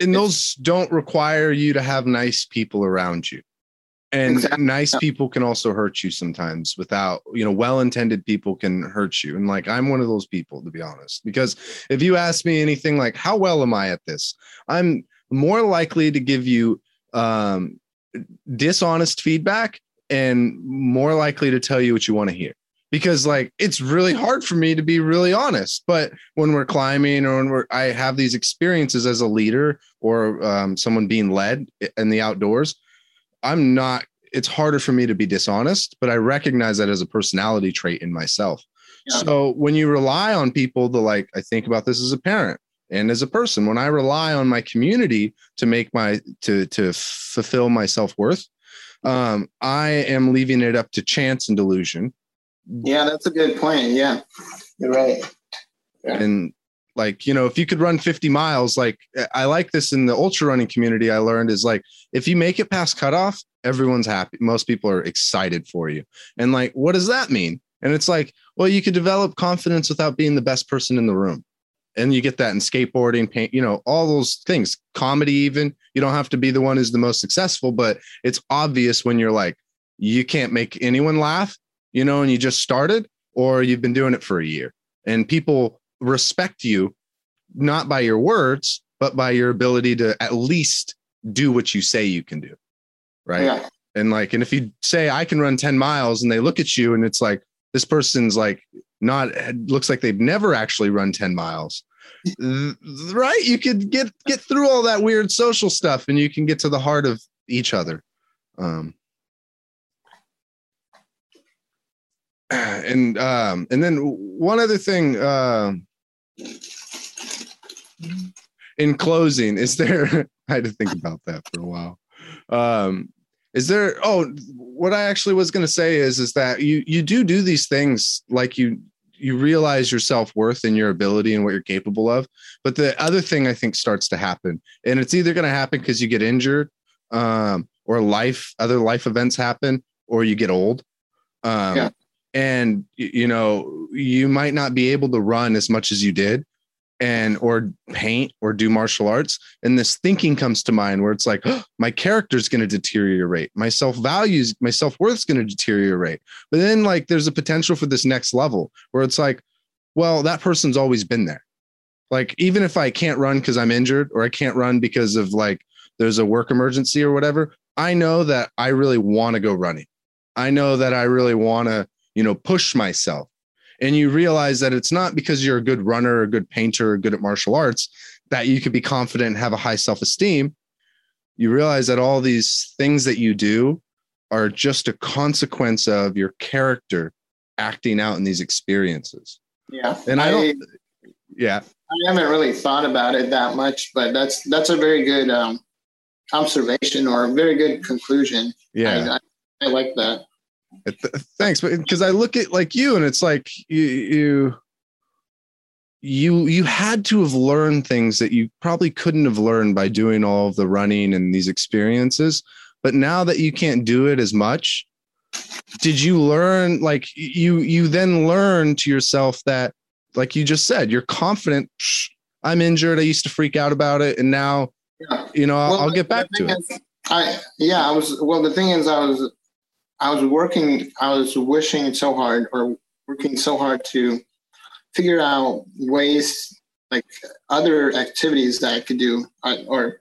and those don't require you to have nice people around you and Exactly. nice people can also hurt you sometimes without you know well-intended people can hurt you and like i'm one of those people to be honest because if you ask me anything like how well am i at this i'm more likely to give you um dishonest feedback and more likely to tell you what you want to hear because like it's really hard for me to be really honest but when we're climbing or when we're i have these experiences as a leader or um, someone being led in the outdoors i'm not it's harder for me to be dishonest but i recognize that as a personality trait in myself Yeah. so when you rely on people to like i think about this as a parent and as a person when i rely on my community to make my to to fulfill my self-worth um i am leaving it up to chance and delusion yeah, that's a good point. Yeah, you're right. Yeah. and Like, you know, if you could run 50 miles, like I like this in the ultra running community, I learned is like, if you make it past cutoff, everyone's happy. Most people are excited for you. And like, what does that mean? And it's like, well, you could develop confidence without being the best person in the room. And you get that in skateboarding, paint, you know, all those things, comedy, even. You don't have to be the one who's the most successful, but it's obvious when you're like, you can't make anyone laugh, you know, and you just started, or you've been doing it for a year. And people respect you not by your words, but by your ability to at least do what you say you can do. Right. Yeah. And like, and if you say I can run 10 miles and they look at you and it's like, this person's like not looks like they've never actually run 10 miles. right? You could get get through all that weird social stuff and you can get to the heart of each other. Um and um and then one other thing um in closing is there i had to think about that for a while um is there oh what i actually was going to say is is that you you do do these things like you you realize your self-worth and your ability and what you're capable of but the other thing i think starts to happen and it's either going to happen because you get injured um or life other life events happen or you get old um Yeah. and you know you might not be able to run as much as you did and or paint or do martial arts and this thinking comes to mind where it's like "Oh, my character's going to deteriorate. My self-values my self-worth's going to deteriorate. But then like there's a potential for this next level where it's like well that person's always been there. Like even if i can't run because i'm injured or i can't run because of like there's a work emergency or whatever i know that i really want to go running. I know that i really want to you know push myself and you realize that it's not because you're a good runner or a good painter or good at martial arts that you could be confident and have a high self-esteem you realize that all these things that you do are just a consequence of your character acting out in these experiences Yeah. and i don't yeah I haven't really thought about it that much, but that's that's a very good um, observation or a very good conclusion. yeah I, I, I like that. Th- thanks but because i look at like you and it's like you you you you had to have learned things that you probably couldn't have learned by doing all of the running and these experiences but now that you can't do it as much did you learn like you you then learn to yourself that like you just said you're confident i'm injured i used to freak out about it and now Yeah. you know i'll, Well, I'll get back to it I yeah, I was well. The thing is, I was I was working. I was wishing so hard, or working so hard to figure out ways, like other activities that I could do, uh, or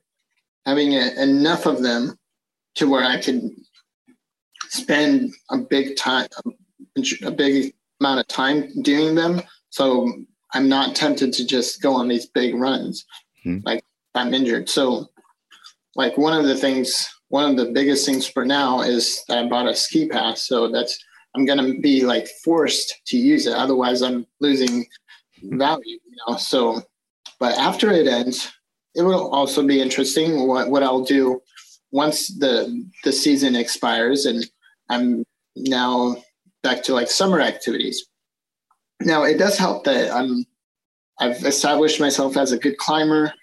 having a, enough of them to where I could spend a big time, a big amount of time doing them. So I'm not tempted to just go on these big runs, Hmm. like I'm injured. So like one of the things one of the biggest things for now is I bought a ski pass. So that's I'm gonna be like forced to use it. Otherwise I'm losing value, you know. So but after it ends, it will also be interesting what, what I'll do once the the season expires and I'm now back to like summer activities. Now it does help that I'm I've established myself as a good climber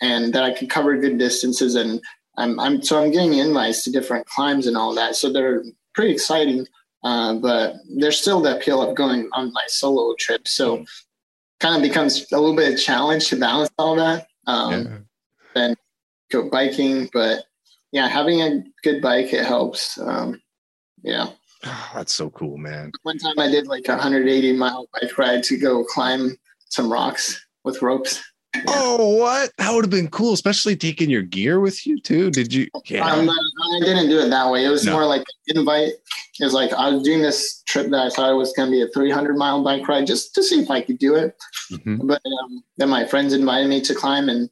and that I can cover good distances and I'm, I'm so I'm getting invites to different climbs and all that. So they're pretty exciting. Uh, but there's still the appeal of going on my solo trip. So kind of becomes a little bit of a challenge to balance all that. Um, yeah. Go biking, but yeah, having a good bike it helps. Um, yeah. Oh, that's so cool man One time I did like a 180 mile bike ride to go climb some rocks with ropes. Oh, what? That would have been cool, especially taking your gear with you too. Did you? Yeah. Um, I didn't do it that way. It was No. more like invite. It was like I was doing this trip that I thought it was going to be a 300 mile bike ride just to see if I could do it. Mhm. But um, then my friends invited me to climb and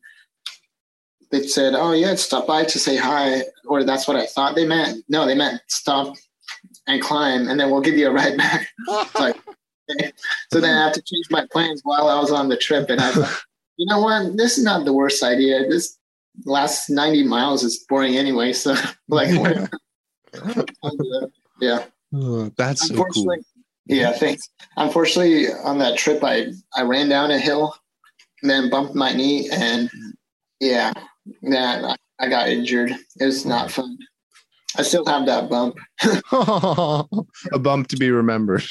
they said, Oh, yeah, stop by to say hi. Or that's what I thought they meant. No, they meant stop and climb and then we'll give you a ride back. Like, okay. So then I have to change my plans while I was on the trip. And I you know what? This is not the worst idea. This last 90 miles is boring anyway. So, like, whatever. I'll do it. yeah. Oh, that's so cool. Unfortunately, yeah, thanks. Unfortunately, on that trip, I I ran down a hill and then bumped my knee, and yeah, yeah, I, I got injured. It was not fun. I still have that bump. a bump to be remembered.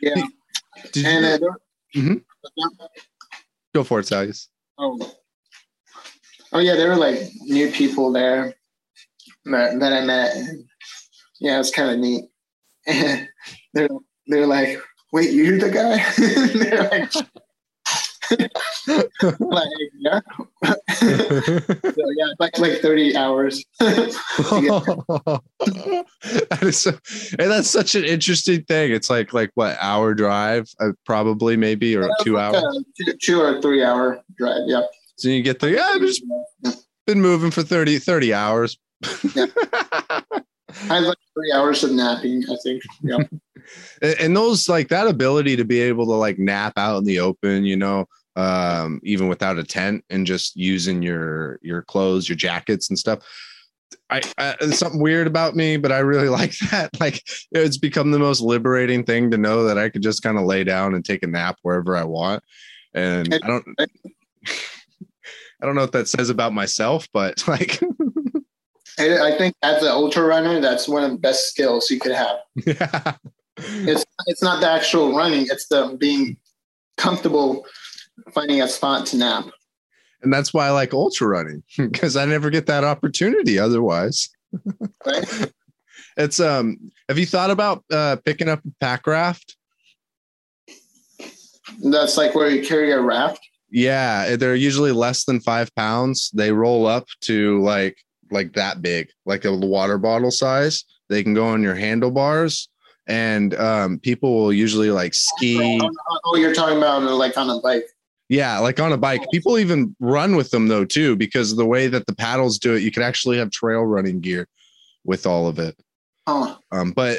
Yeah, Did you, uh, Mhm. go for it, Salius. Oh, oh yeah, there were like new people there that, that I met. Yeah, it was kind of neat. And they're they're like, "Wait, you're the guy?" they're like, like yeah, so, yeah, like like thirty hours. that is so, and that's such an interesting thing. It's like like what hour drive, uh, probably maybe or two hours. Uh, two, two or three hour drive. Yeah. So you get there. Yeah, I've just been moving for 30, 30 hours. Yeah. I had like three hours of napping. I think. Yeah. and those like that ability to be able to like nap out in the open, you know, um, even without a tent and just using your your clothes, your jackets and stuff. I, I there's something weird about me, but I really like that. Like it's become the most liberating thing to know that I could just kind of lay down and take a nap wherever I want. And I don't I don't know what that says about myself, but like I I think as an ultra runner, that's one of the best skills you could have. yeah. It's it's not the actual running; it's the being comfortable finding a spot to nap. And that's why I like ultra running because I never get that opportunity otherwise. Right? It's um have you thought about uh picking up a pack raft? That's like where you carry a raft. Yeah, they're usually less than five pounds. They roll up to like like that big, like a water bottle size. They can go on your handlebars and um people will usually like ski. Oh, oh, you're talking about like on a bike. Yeah, like on a bike. People even run with them though too, because the way that the paddles do it, you could actually have trail running gear with all of it. Oh, Um, but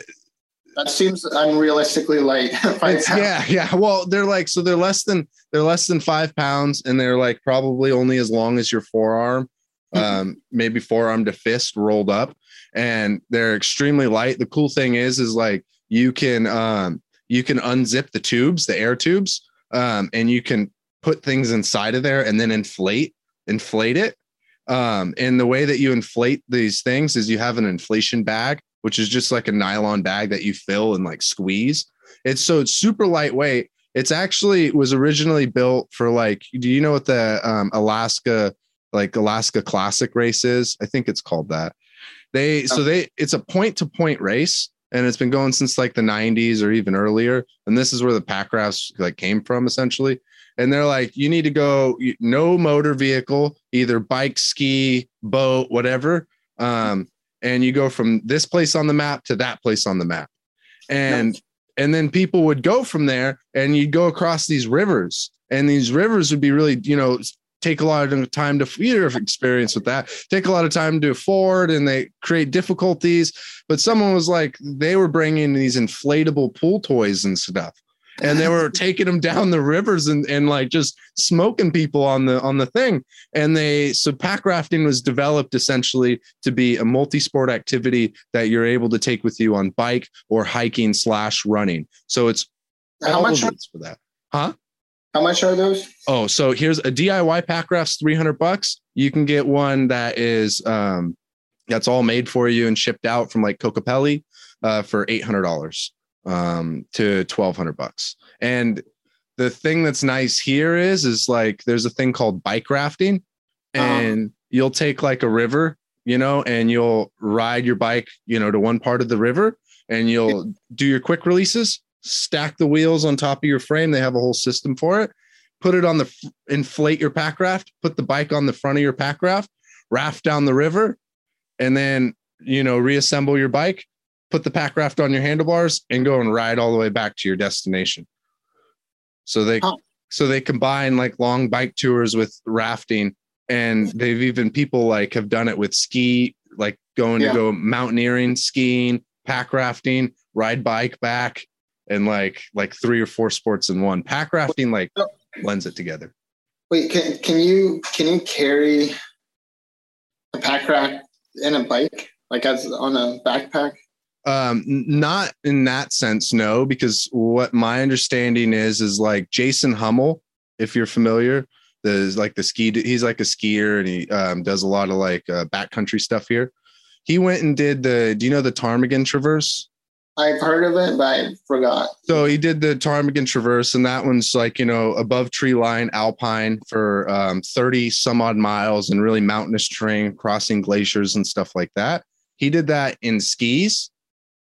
that seems unrealistically light. Five It's, pounds. yeah, yeah. Well, they're like so they're less than they're less than five pounds, and they're like probably only as long as your forearm, um, maybe forearm to fist rolled up, and they're extremely light. The cool thing is, is like you can um, you can unzip the tubes, the air tubes, um, and you can put things inside of there and then inflate inflate it. Um, and the way that you inflate these things is you have an inflation bag, which is just like a nylon bag that you fill and like squeeze. It's so it's super lightweight. It's actually was originally built for like, do you know what the um, Alaska like Alaska Classic race is? I think it's called that. They so they it's a point to point race and it's been going since like the 90s or even earlier. And this is where the pack rafts like came from essentially. And they're like, you need to go no motor vehicle, either bike, ski, boat, whatever. Um, and you go from this place on the map to that place on the map. And and then people would go from there and you'd go across these rivers and these rivers would be really you know take a lot of time to your experience with that take a lot of time to afford, and they create difficulties but someone was like they were bringing these inflatable pool toys and stuff and they were taking them down the rivers and, and like just smoking people on the on the thing. And they so pack rafting was developed essentially to be a multi-sport activity that you're able to take with you on bike or hiking slash running. So it's How much? it's for that. Huh? How much are those? oh so here's a diy pack raft's 300 bucks. You can get one that is um that's all made for you and shipped out from like Kokopelli uh, for $800 um, to 1200 bucks. And the thing that's nice here is, is like, there's a thing called bike rafting and you'll take like a river, you know, and you'll ride your bike, you know, to one part of the river and you'll do your quick releases, stack the wheels on top of your frame. They have a whole system for it. Put it on the inflate your pack raft, put the bike on the front of your pack raft, raft down the river, and then you know reassemble your bike put the pack raft on your handlebars and go and ride all the way back to your destination so they Huh. so they combine like long bike tours with rafting and they've even people like have done it with ski like going Yeah. to go mountaineering skiing pack rafting ride bike back and like like three or four sports in one pack rafting like Oh. blends it together Wait, can can you can you carry a pack rack in a bike like as on a backpack? Um not in that sense no because what my understanding is is like jason hummel if you're familiar The like the ski. He's like a skier and he um, does a lot of like uh, backcountry stuff here. He went and did the. Do you know the Ptarmigan Traverse? I've heard of it, but I forgot. So he did the Ptarmigan Traverse, and that one's like you know above tree line, alpine for um, thirty some odd miles, and really mountainous terrain, crossing glaciers and stuff like that. He did that in skis,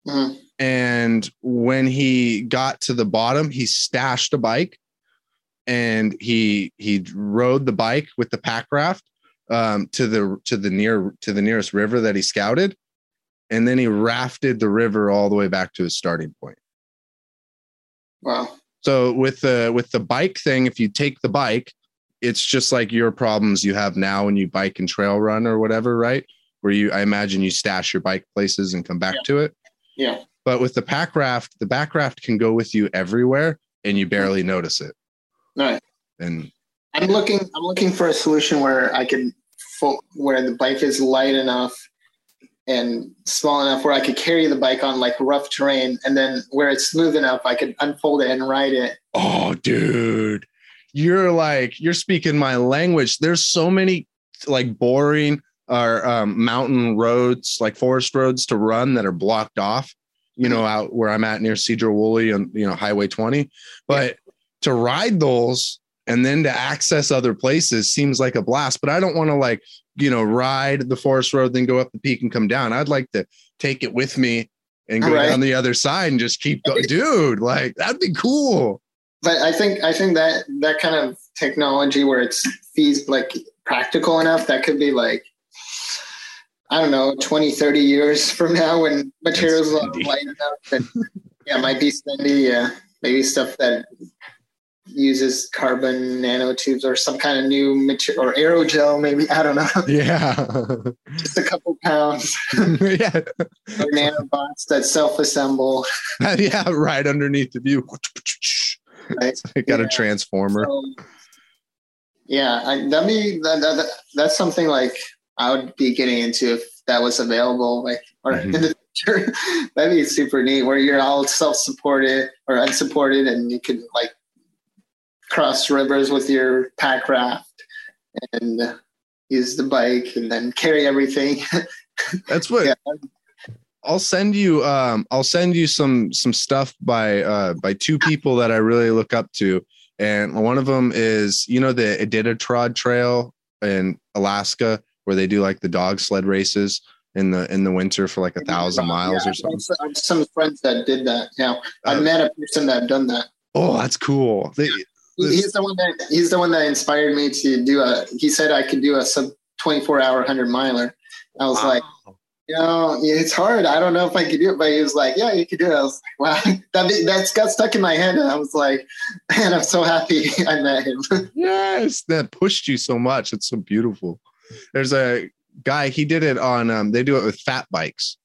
Mhm. and when he got to the bottom, he stashed a bike, and he he rode the bike with the pack raft um, to the to the near to the nearest river that he scouted, and then he rafted the river all the way back to his starting point. Wow. So with the with the bike thing, if you take the bike, it's just like your problems you have now when you bike and trail run or whatever, right? Where you, I imagine you stash your bike places and come back Yeah. to it. Yeah. But with the pack raft, the back raft can go with you everywhere, and you barely notice it. Right. And I'm looking. I'm looking for a solution where I can, where the bike is light enough and small enough where I could carry the bike on like rough terrain, and then where it's smooth enough, I could unfold it and ride it. oh, dude, you're like you're speaking my language. There's so many like boring or um, mountain roads, like forest roads to run that are blocked off. You know, out where I'm at near Sedro-Woolley and you know Highway 20, but to ride those and then to access other places seems like a blast. But I don't want to like you know ride the forest road, then go up the peak and come down. I'd like to take it with me and go Right. down the other side and just keep going, dude. Like that'd be cool. But I think I think that that kind of technology where it's fees like practical enough that could be like I don't know 20 30 years from now when materials are spendy. light enough and yeah might be spendy yeah maybe stuff that uses carbon nanotubes or some kind of new material or aerogel maybe I don't know Yeah. just a couple pounds yeah. or nanobots that self-assemble yeah. Right underneath the view. right got a transformer. So, yeah, I, that'd be that, that- that's something like I would be getting into if that was available, like or Mhm. in the future. that'd be super neat, where you're all self-supported or unsupported, and you could like cross rivers with your pack raft and use the bike, and then carry everything. That's what yeah, I'll send you um I'll send you some some stuff by uh by two people that I really look up to. And one of them is, you know, the Iditarod Trail in Alaska where they do like the dog sled races in the in the winter for like a thousand miles Yeah, or something. I have Some friends that did that. Yeah, I Uh, met a person that done that. Oh, that's cool. They, He- he's the one that he's the one that inspired me to do a he said i could do a sub 24 hour 100 miler i was like you know it's hard i don't know if i could do it but he was like yeah you could do it i was like wow that be- that's got stuck in my head and i was like man i'm so happy i met him yes, that pushed you so much. It's so beautiful. There's a guy, he did it on um they do it with fat bikes.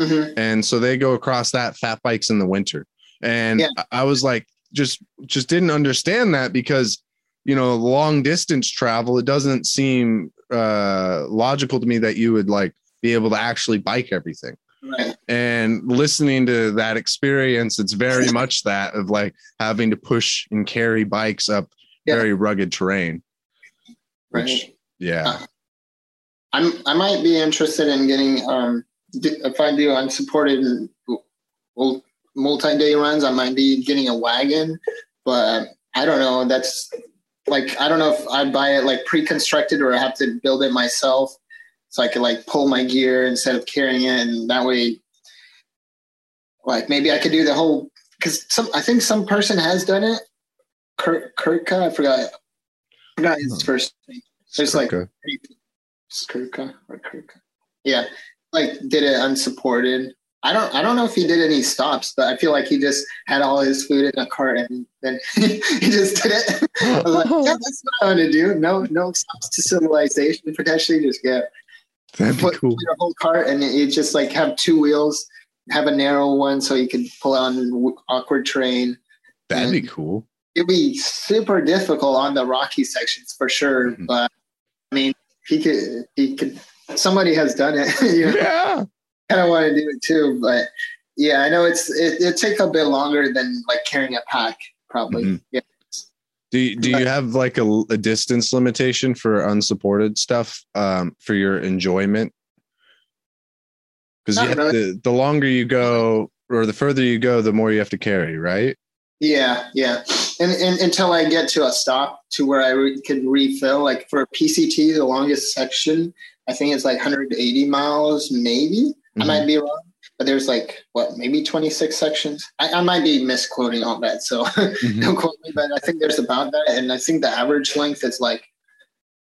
Mhm. and so they go across that fat bikes in the winter and Yeah. I- was like just just didn't understand that because you know long distance travel it doesn't seem uh logical to me that you would like be able to actually bike everything right and listening to that experience it's very much that of like having to push and carry bikes up Yeah. very rugged terrain right which yeah i'm i might be interested in getting um if i do unsupported multi-day runs i might be getting a wagon but i don't know that's like i don't know if i'd buy it like pre-constructed or i have to build it myself so i could like pull my gear instead of carrying it and that way like maybe i could do the whole because some i think some person has done it. Kurt, Kurtka, i forgot I forgot his Hmm. first name. There's like Okay. Or Kirka. Yeah, like did it unsupported. I don't I don't know if he did any stops, but I feel like he just had all his food in a cart and then he just did it. I was like, yeah, that's what I want to do. No, no stops to civilization. Potentially just get that'd be put cool your whole cart and you just like have two wheels, have a narrow one so you can pull on w- awkward train. that'd be cool It'd be super difficult on the rocky sections for sure, Mhm. but I mean, he could he could. Somebody has done it. you know? yeah kind of want to do it too, but yeah, I know it's it, it take a bit longer than like carrying a pack, probably. Mhm. Yeah, Do you, do you have like a, a distance limitation for unsupported stuff um, for your enjoyment? Because Not the, the longer you go or the further you go, the more you have to carry, right? Yeah, yeah. And, and until I get to a stop to where I re- could refill, like for a PCT, the longest section, I think it's like 180 miles, maybe. I Mhm. might be wrong, but there's like what, maybe 26 sections. I, I might be misquoting all that, so don't quote me. But I think there's about that, and I think the average length is like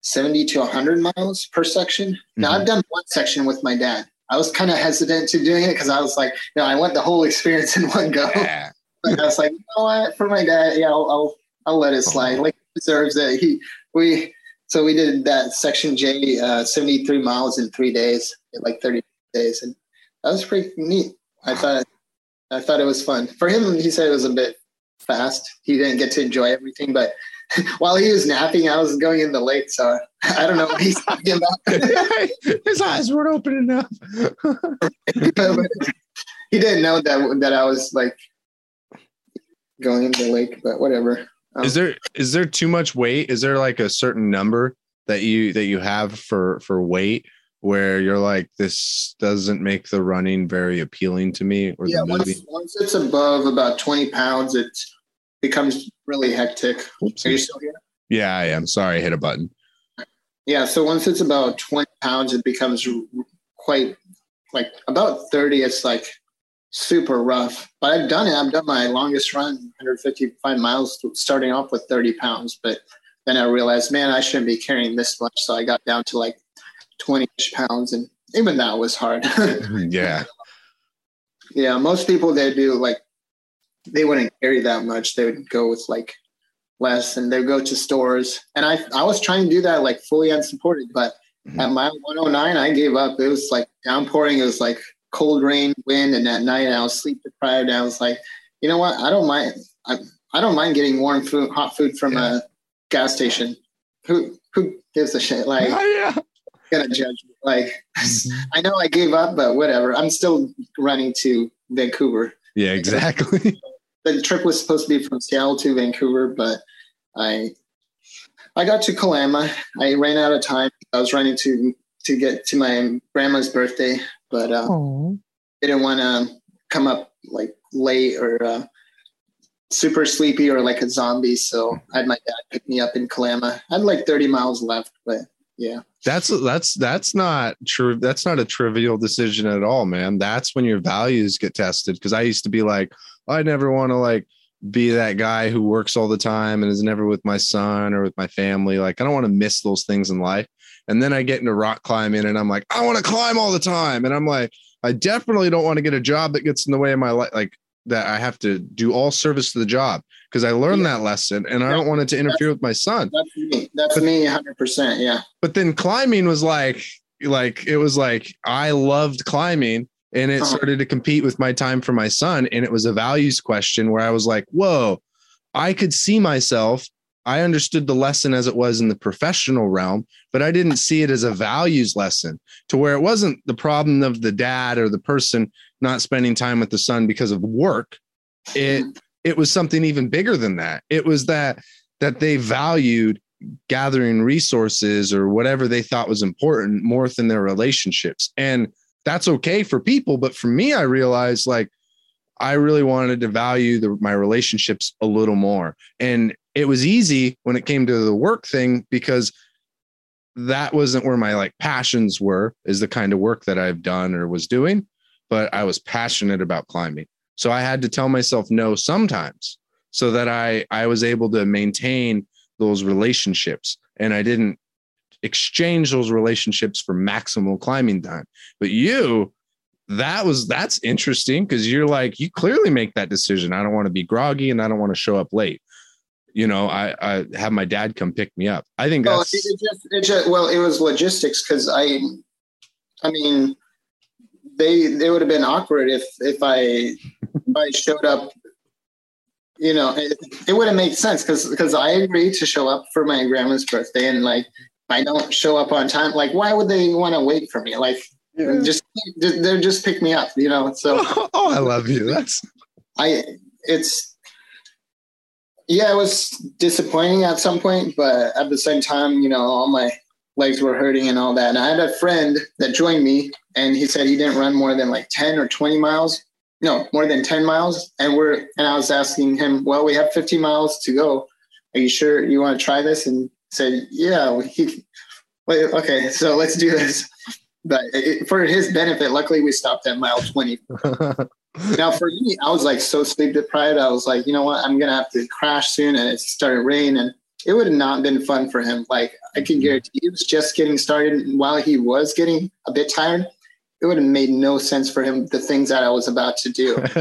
70 to 100 miles per section. Now Mhm. I've done one section with my dad. I was kind of hesitant to doing it because I was like, no, I want the whole experience in one go. Yeah. But I was like, you know what? For my dad, yeah, I'll I'll, I'll let it slide. Like he deserves it. He we so we did that section J, uh, seventy three miles in three days, like thirty days, and that was pretty neat. I thought I thought it was fun for him. He said it was a bit fast. He didn't get to enjoy everything, but while he was napping, I was going in the lake, so I don't know what he's talking about. His eyes weren't open enough. he didn't know that that I was like going in the lake, but whatever. Um, is there is there too much weight? Is there like a certain number that you that you have for for weight where you're like this doesn't make the running very appealing to me or yeah, the movie? once, once it's above about 20 pounds, it becomes really hectic. Are you still here? Yeah, I am. Sorry, I hit a button. Yeah, so once it's about 20 pounds, it becomes quite like about 30, it's like super rough. But I've done it. I've done my longest run, 155 miles, starting off with 30 pounds. But then I realized, man, I shouldn't be carrying this much. So I got down to like 20 pounds. And even that was hard. Yeah. Yeah, most people they do like they wouldn't carry that much. They would go with like less, and they would go to stores. And I I was trying to do that like fully unsupported, but mm-hmm. at mile 109, I gave up. It was like downpouring. It was like cold rain, wind, and at night I was sleep deprived. I was like, you know what? I don't mind. I I don't mind getting warm food, hot food from Yeah. a gas station. Who who gives a shit? Like yeah. gonna judge me. Like mm-hmm. I know I gave up, but whatever. I'm still running to Vancouver. Yeah, exactly. The trip was supposed to be from Seattle to Vancouver, but I I got to Kalama. I ran out of time. I was running to to get to my grandma's birthday, but uh, didn't want to come up like late or uh, super sleepy or like a zombie. So I had my dad pick me up in Kalama. I had like 30 miles left, but yeah. That's that's that's not true. That's not a trivial decision at all, man. That's when your values get tested. Because I used to be like, I never want to like be that guy who works all the time and is never with my son or with my family. Like I don't want to miss those things in life. And then I get into rock climbing and I'm like, I want to climb all the time. And I'm like, I definitely don't want to get a job that gets in the way of my life. Like that I have to do all service to the job because I learned that lesson and I don't want it to interfere with my son. That's me. That's me 100%. Yeah. but then climbing was like like it was like I loved climbing and it Uh-huh. started to compete with my time for my son and it was a values question where I was like, "Whoa, I could see myself I understood the lesson as it was in the professional realm, but I didn't see it as a values lesson to where it wasn't the problem of the dad or the person not spending time with the son because of work. It it was something even bigger than that. It was that that they valued gathering resources or whatever they thought was important more than their relationships. And that's okay for people, but for me I realized like I really wanted to value the, my relationships a little more. And it was easy when it came to the work thing because that wasn't where my like passions were is the kind of work that I've done or was doing, but I was passionate about climbing. So I had to tell myself no sometimes so that I I was able to maintain those relationships and I didn't exchange those relationships for maximal climbing time. But you that was that's interesting because you're like you clearly make that decision. I don't want to be groggy and I don't want to show up late. You know, I I have my dad come pick me up. I think Well, that's it, it just, it just, well, it was logistics because I, I mean, they they would have been awkward if if I if I showed up. You know, it, it wouldn't make sense because because I agreed to show up for my grandma's birthday, and like I don't show up on time. Like, why would they want to wait for me? Like, just they're just pick me up. You know, so. oh, I love you. That's I it's yeah, it was disappointing at some point, but at the same time, you know, all my legs were hurting and all that. And I had a friend that joined me, and he said he didn't run more than like ten or twenty miles. No, more than ten miles. And we're and I was asking him, well, we have 50 miles to go. Are you sure you want to try this? And said, yeah. He, wait, okay, so let's do this. But it, for his benefit, luckily we stopped at mile 20. Now, for me, I was like so sleep deprived. I was like, you know what? I'm gonna have to crash soon, and it started raining, and it would have not been fun for him. Like I can guarantee, he was just getting started. While he was getting a bit tired, it would have made no sense for him. The things that I was about to do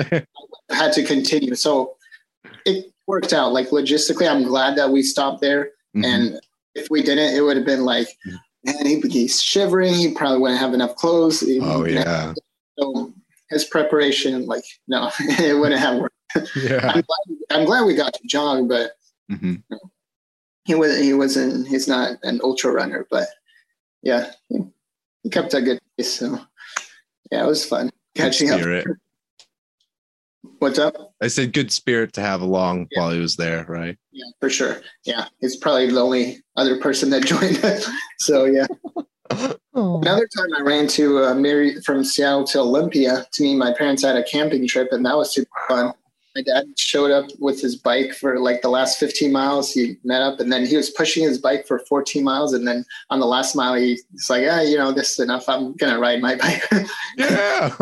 I had to continue. So it worked out. Like logistically, I'm glad that we stopped there. Mhm. And if we didn't, it would have been like, man, he'd be shivering. He probably wouldn't have enough clothes. Oh yeah, So his preparation, like, no, it wouldn't have worked. yeah. I'm glad, I'm glad we got to jog, but hmm he was he wasn't he's not an ultra runner, but yeah, he, he kept a good pace. So yeah, it was fun catching up. Spirit. What's up? I said good spirit to have along Yeah. while he was there, right? Yeah, for sure. Yeah, he's probably the only other person that joined us. So yeah. Another time I ran to uh, Mary from Seattle to Olympia to meet my parents at a camping trip, and that was super fun. My dad showed up with his bike for like the last 15 miles. He met up, and then he was pushing his bike for 14 miles, and then on the last mile, he's like, "Ah, you know, this is enough. I'm gonna ride my bike." Yeah.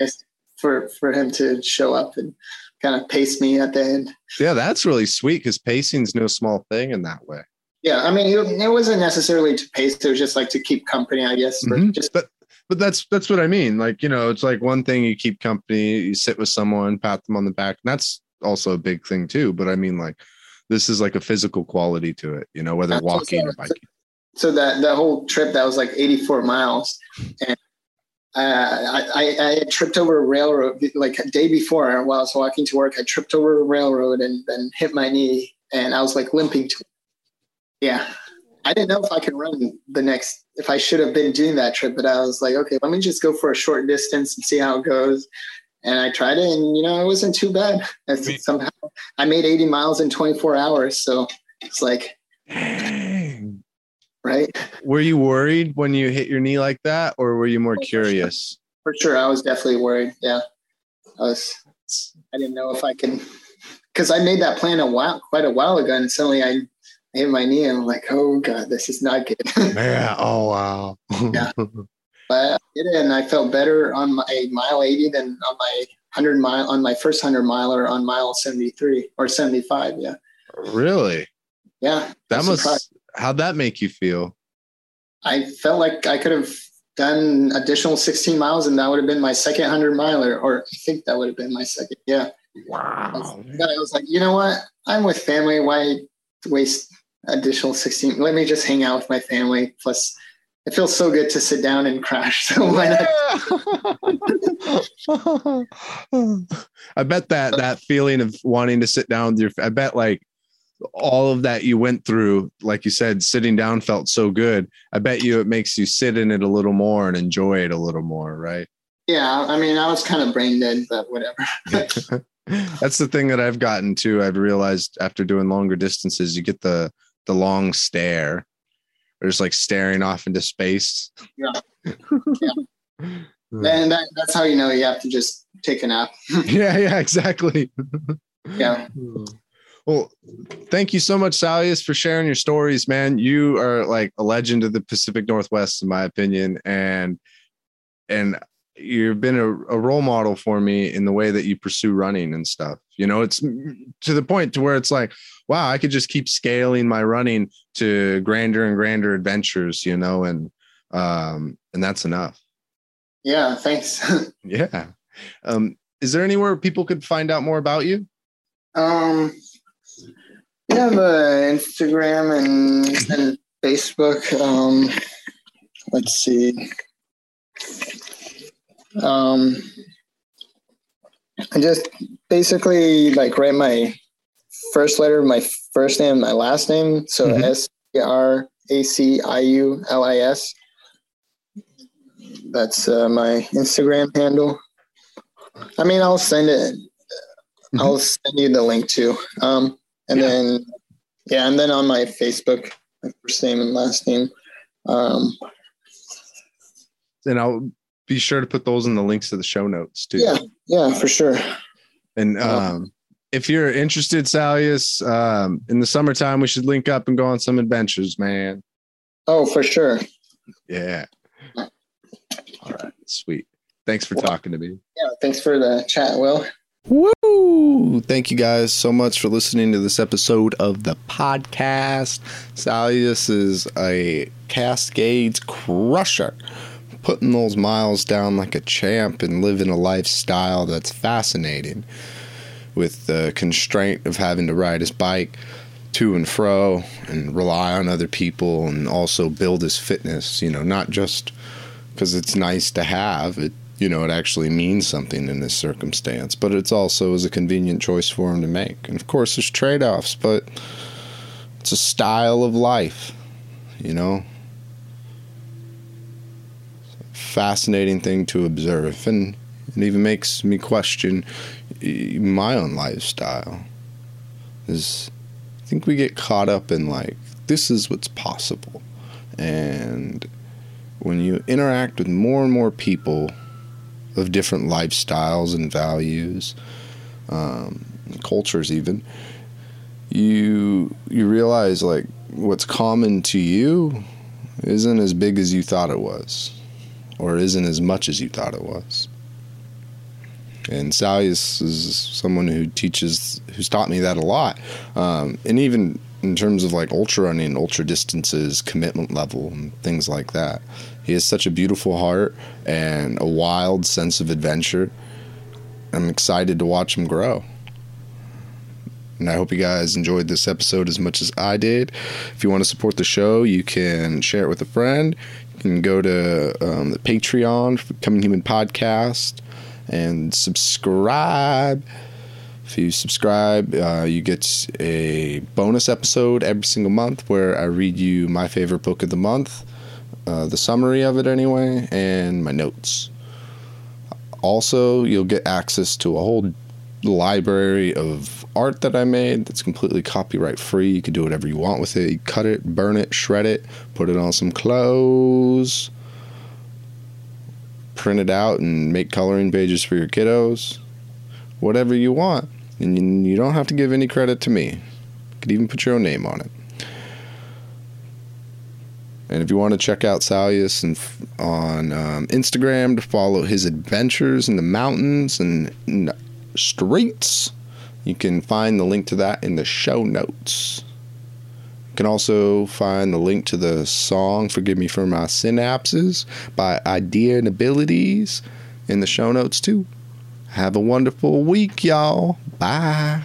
nice for for him to show up and kind of pace me at the end. yeah, that's really sweet because pacing's no small thing in that way. Yeah, I mean, it, it wasn't necessarily to pace; it was just like to keep company, I guess. Mhm. Just But but that's that's what I mean. Like, you know, it's like one thing you keep company, you sit with someone, pat them on the back. And that's also a big thing too. But I mean, like, this is like a physical quality to it, you know, whether That's walking or biking. so that that whole trip that was like 84 miles and uh, I, I, I tripped over a railroad like a day before while I was walking to work. I tripped over a railroad and then hit my knee, and I was like limping. To, yeah, I didn't know if I could run the next. If I should have been doing that trip, but I was like, okay, let me just go for a short distance and see how it goes. And I tried it, and you know, it wasn't too bad. It's somehow I made 80 miles in 24 hours, so it's like Dang. right. Were you worried when you hit your knee like that, or were you more curious? For sure, I was definitely worried. Yeah, I was. I didn't know if I could, because I made that plan a while, quite a while ago, and suddenly I hit my knee, and I'm like, oh god, this is not good. Man, oh wow. Yeah. but I did it, and I felt better on my mile 80 than on my hundred mile on my first hundred miler on mile 73 or 75. Yeah, really? yeah. That must surprised. how'd that make you feel? I felt like I could have done additional 16 miles, and that would have been my second hundred miler, or I think that would have been my second. Yeah. Wow. But I was like, you know what? I'm with family. Why waste additional 16? Let me just hang out with my family. Plus, it feels so good to sit down and crash. So why not? I bet that that feeling of wanting to sit down with your I bet like all of that you went through, like you said, sitting down felt so good. I bet you it makes you sit in it a little more and enjoy it a little more, right? Yeah, I mean, I was kind of brain dead, but whatever. That's the thing that I've gotten to. I've realized after doing longer distances, you get the the long stare. Or just like staring off into space. Yeah. yeah. and that, that's how you know you have to just take a nap. yeah, yeah, exactly. Yeah. Well, thank you so much, Salius, for sharing your stories, man. You are like a legend of the Pacific Northwest, in my opinion, and and you've been a, a role model for me in the way that you pursue running and stuff. You know, it's to the point to where it's like, wow, I could just keep scaling my running to grander and grander adventures, you know, and um, and that's enough. Yeah. Thanks. Yeah. Um, is there anywhere people could find out more about you? Um, we have uh, Instagram and, and Facebook. Um, let's see. Um, I just basically like write my first letter of my first name, my last name. So Mhm. S R A C I U L I S. That's uh, my Instagram handle. I mean, I'll send it I'll send you the link too. Um, and Yeah. then yeah, and then on my Facebook, my first name and last name. Um, And I'll be sure to put those in the links to the show notes too. yeah, yeah, for sure. And um, if you're interested, Salius, um, in the summertime, we should link up and go on some adventures, man. Oh, for sure. Yeah. All right. Sweet. Thanks for talking to me. Yeah, thanks for the chat, Will. Woo! Thank you guys so much for listening to this episode of the podcast. Salius is a Cascades crusher, putting those miles down like a champ and living a lifestyle that's fascinating with the constraint of having to ride his bike to and fro and rely on other people and also build his fitness, you know, not just because it's nice to have it you know it actually means something in this circumstance but it's also is a convenient choice for him to make. And of course there's trade-offs but it's a style of life you know fascinating thing to observe and it even makes me question my own lifestyle. Is i think we get caught up in like this is what's possible. And when you interact with more and more people of different lifestyles and values, um, cultures, even, you you realize like what's common to you isn't as big as you thought it was, or isn't as much as you thought it was. And Saulius is someone who teaches, who's taught me that a lot, um, and even in terms of like ultra running, ultra distances, commitment level, and things like that. He has such a beautiful heart and a wild sense of adventure. I'm excited to watch him grow. And I hope you guys enjoyed this episode as much as I did. If you want to support the show, you can share it with a friend. Can go to um, the Patreon for Becoming Human Podcast and subscribe. If you subscribe, uh, you get a bonus episode every single month where I read you my favorite book of the month, uh, the summary of it anyway, and my notes. Also, you'll get access to a whole library of art that I made that's completely copyright free. You can do whatever you want with it. You cut it, burn it, shred it, put it on some clothes, print it out, and make coloring pages for your kiddos. Whatever you want. And you, don't have to give any credit to me. You could even put your own name on it. And if you want to check out Saulius and on um, Instagram to follow his adventures in the mountains and the streets, you can find the link to that in the show notes. You can also find the link to the song Forgive Me for My Synapses by Eyedea and Abilities in the show notes too. Have a wonderful week, y'all. Bye.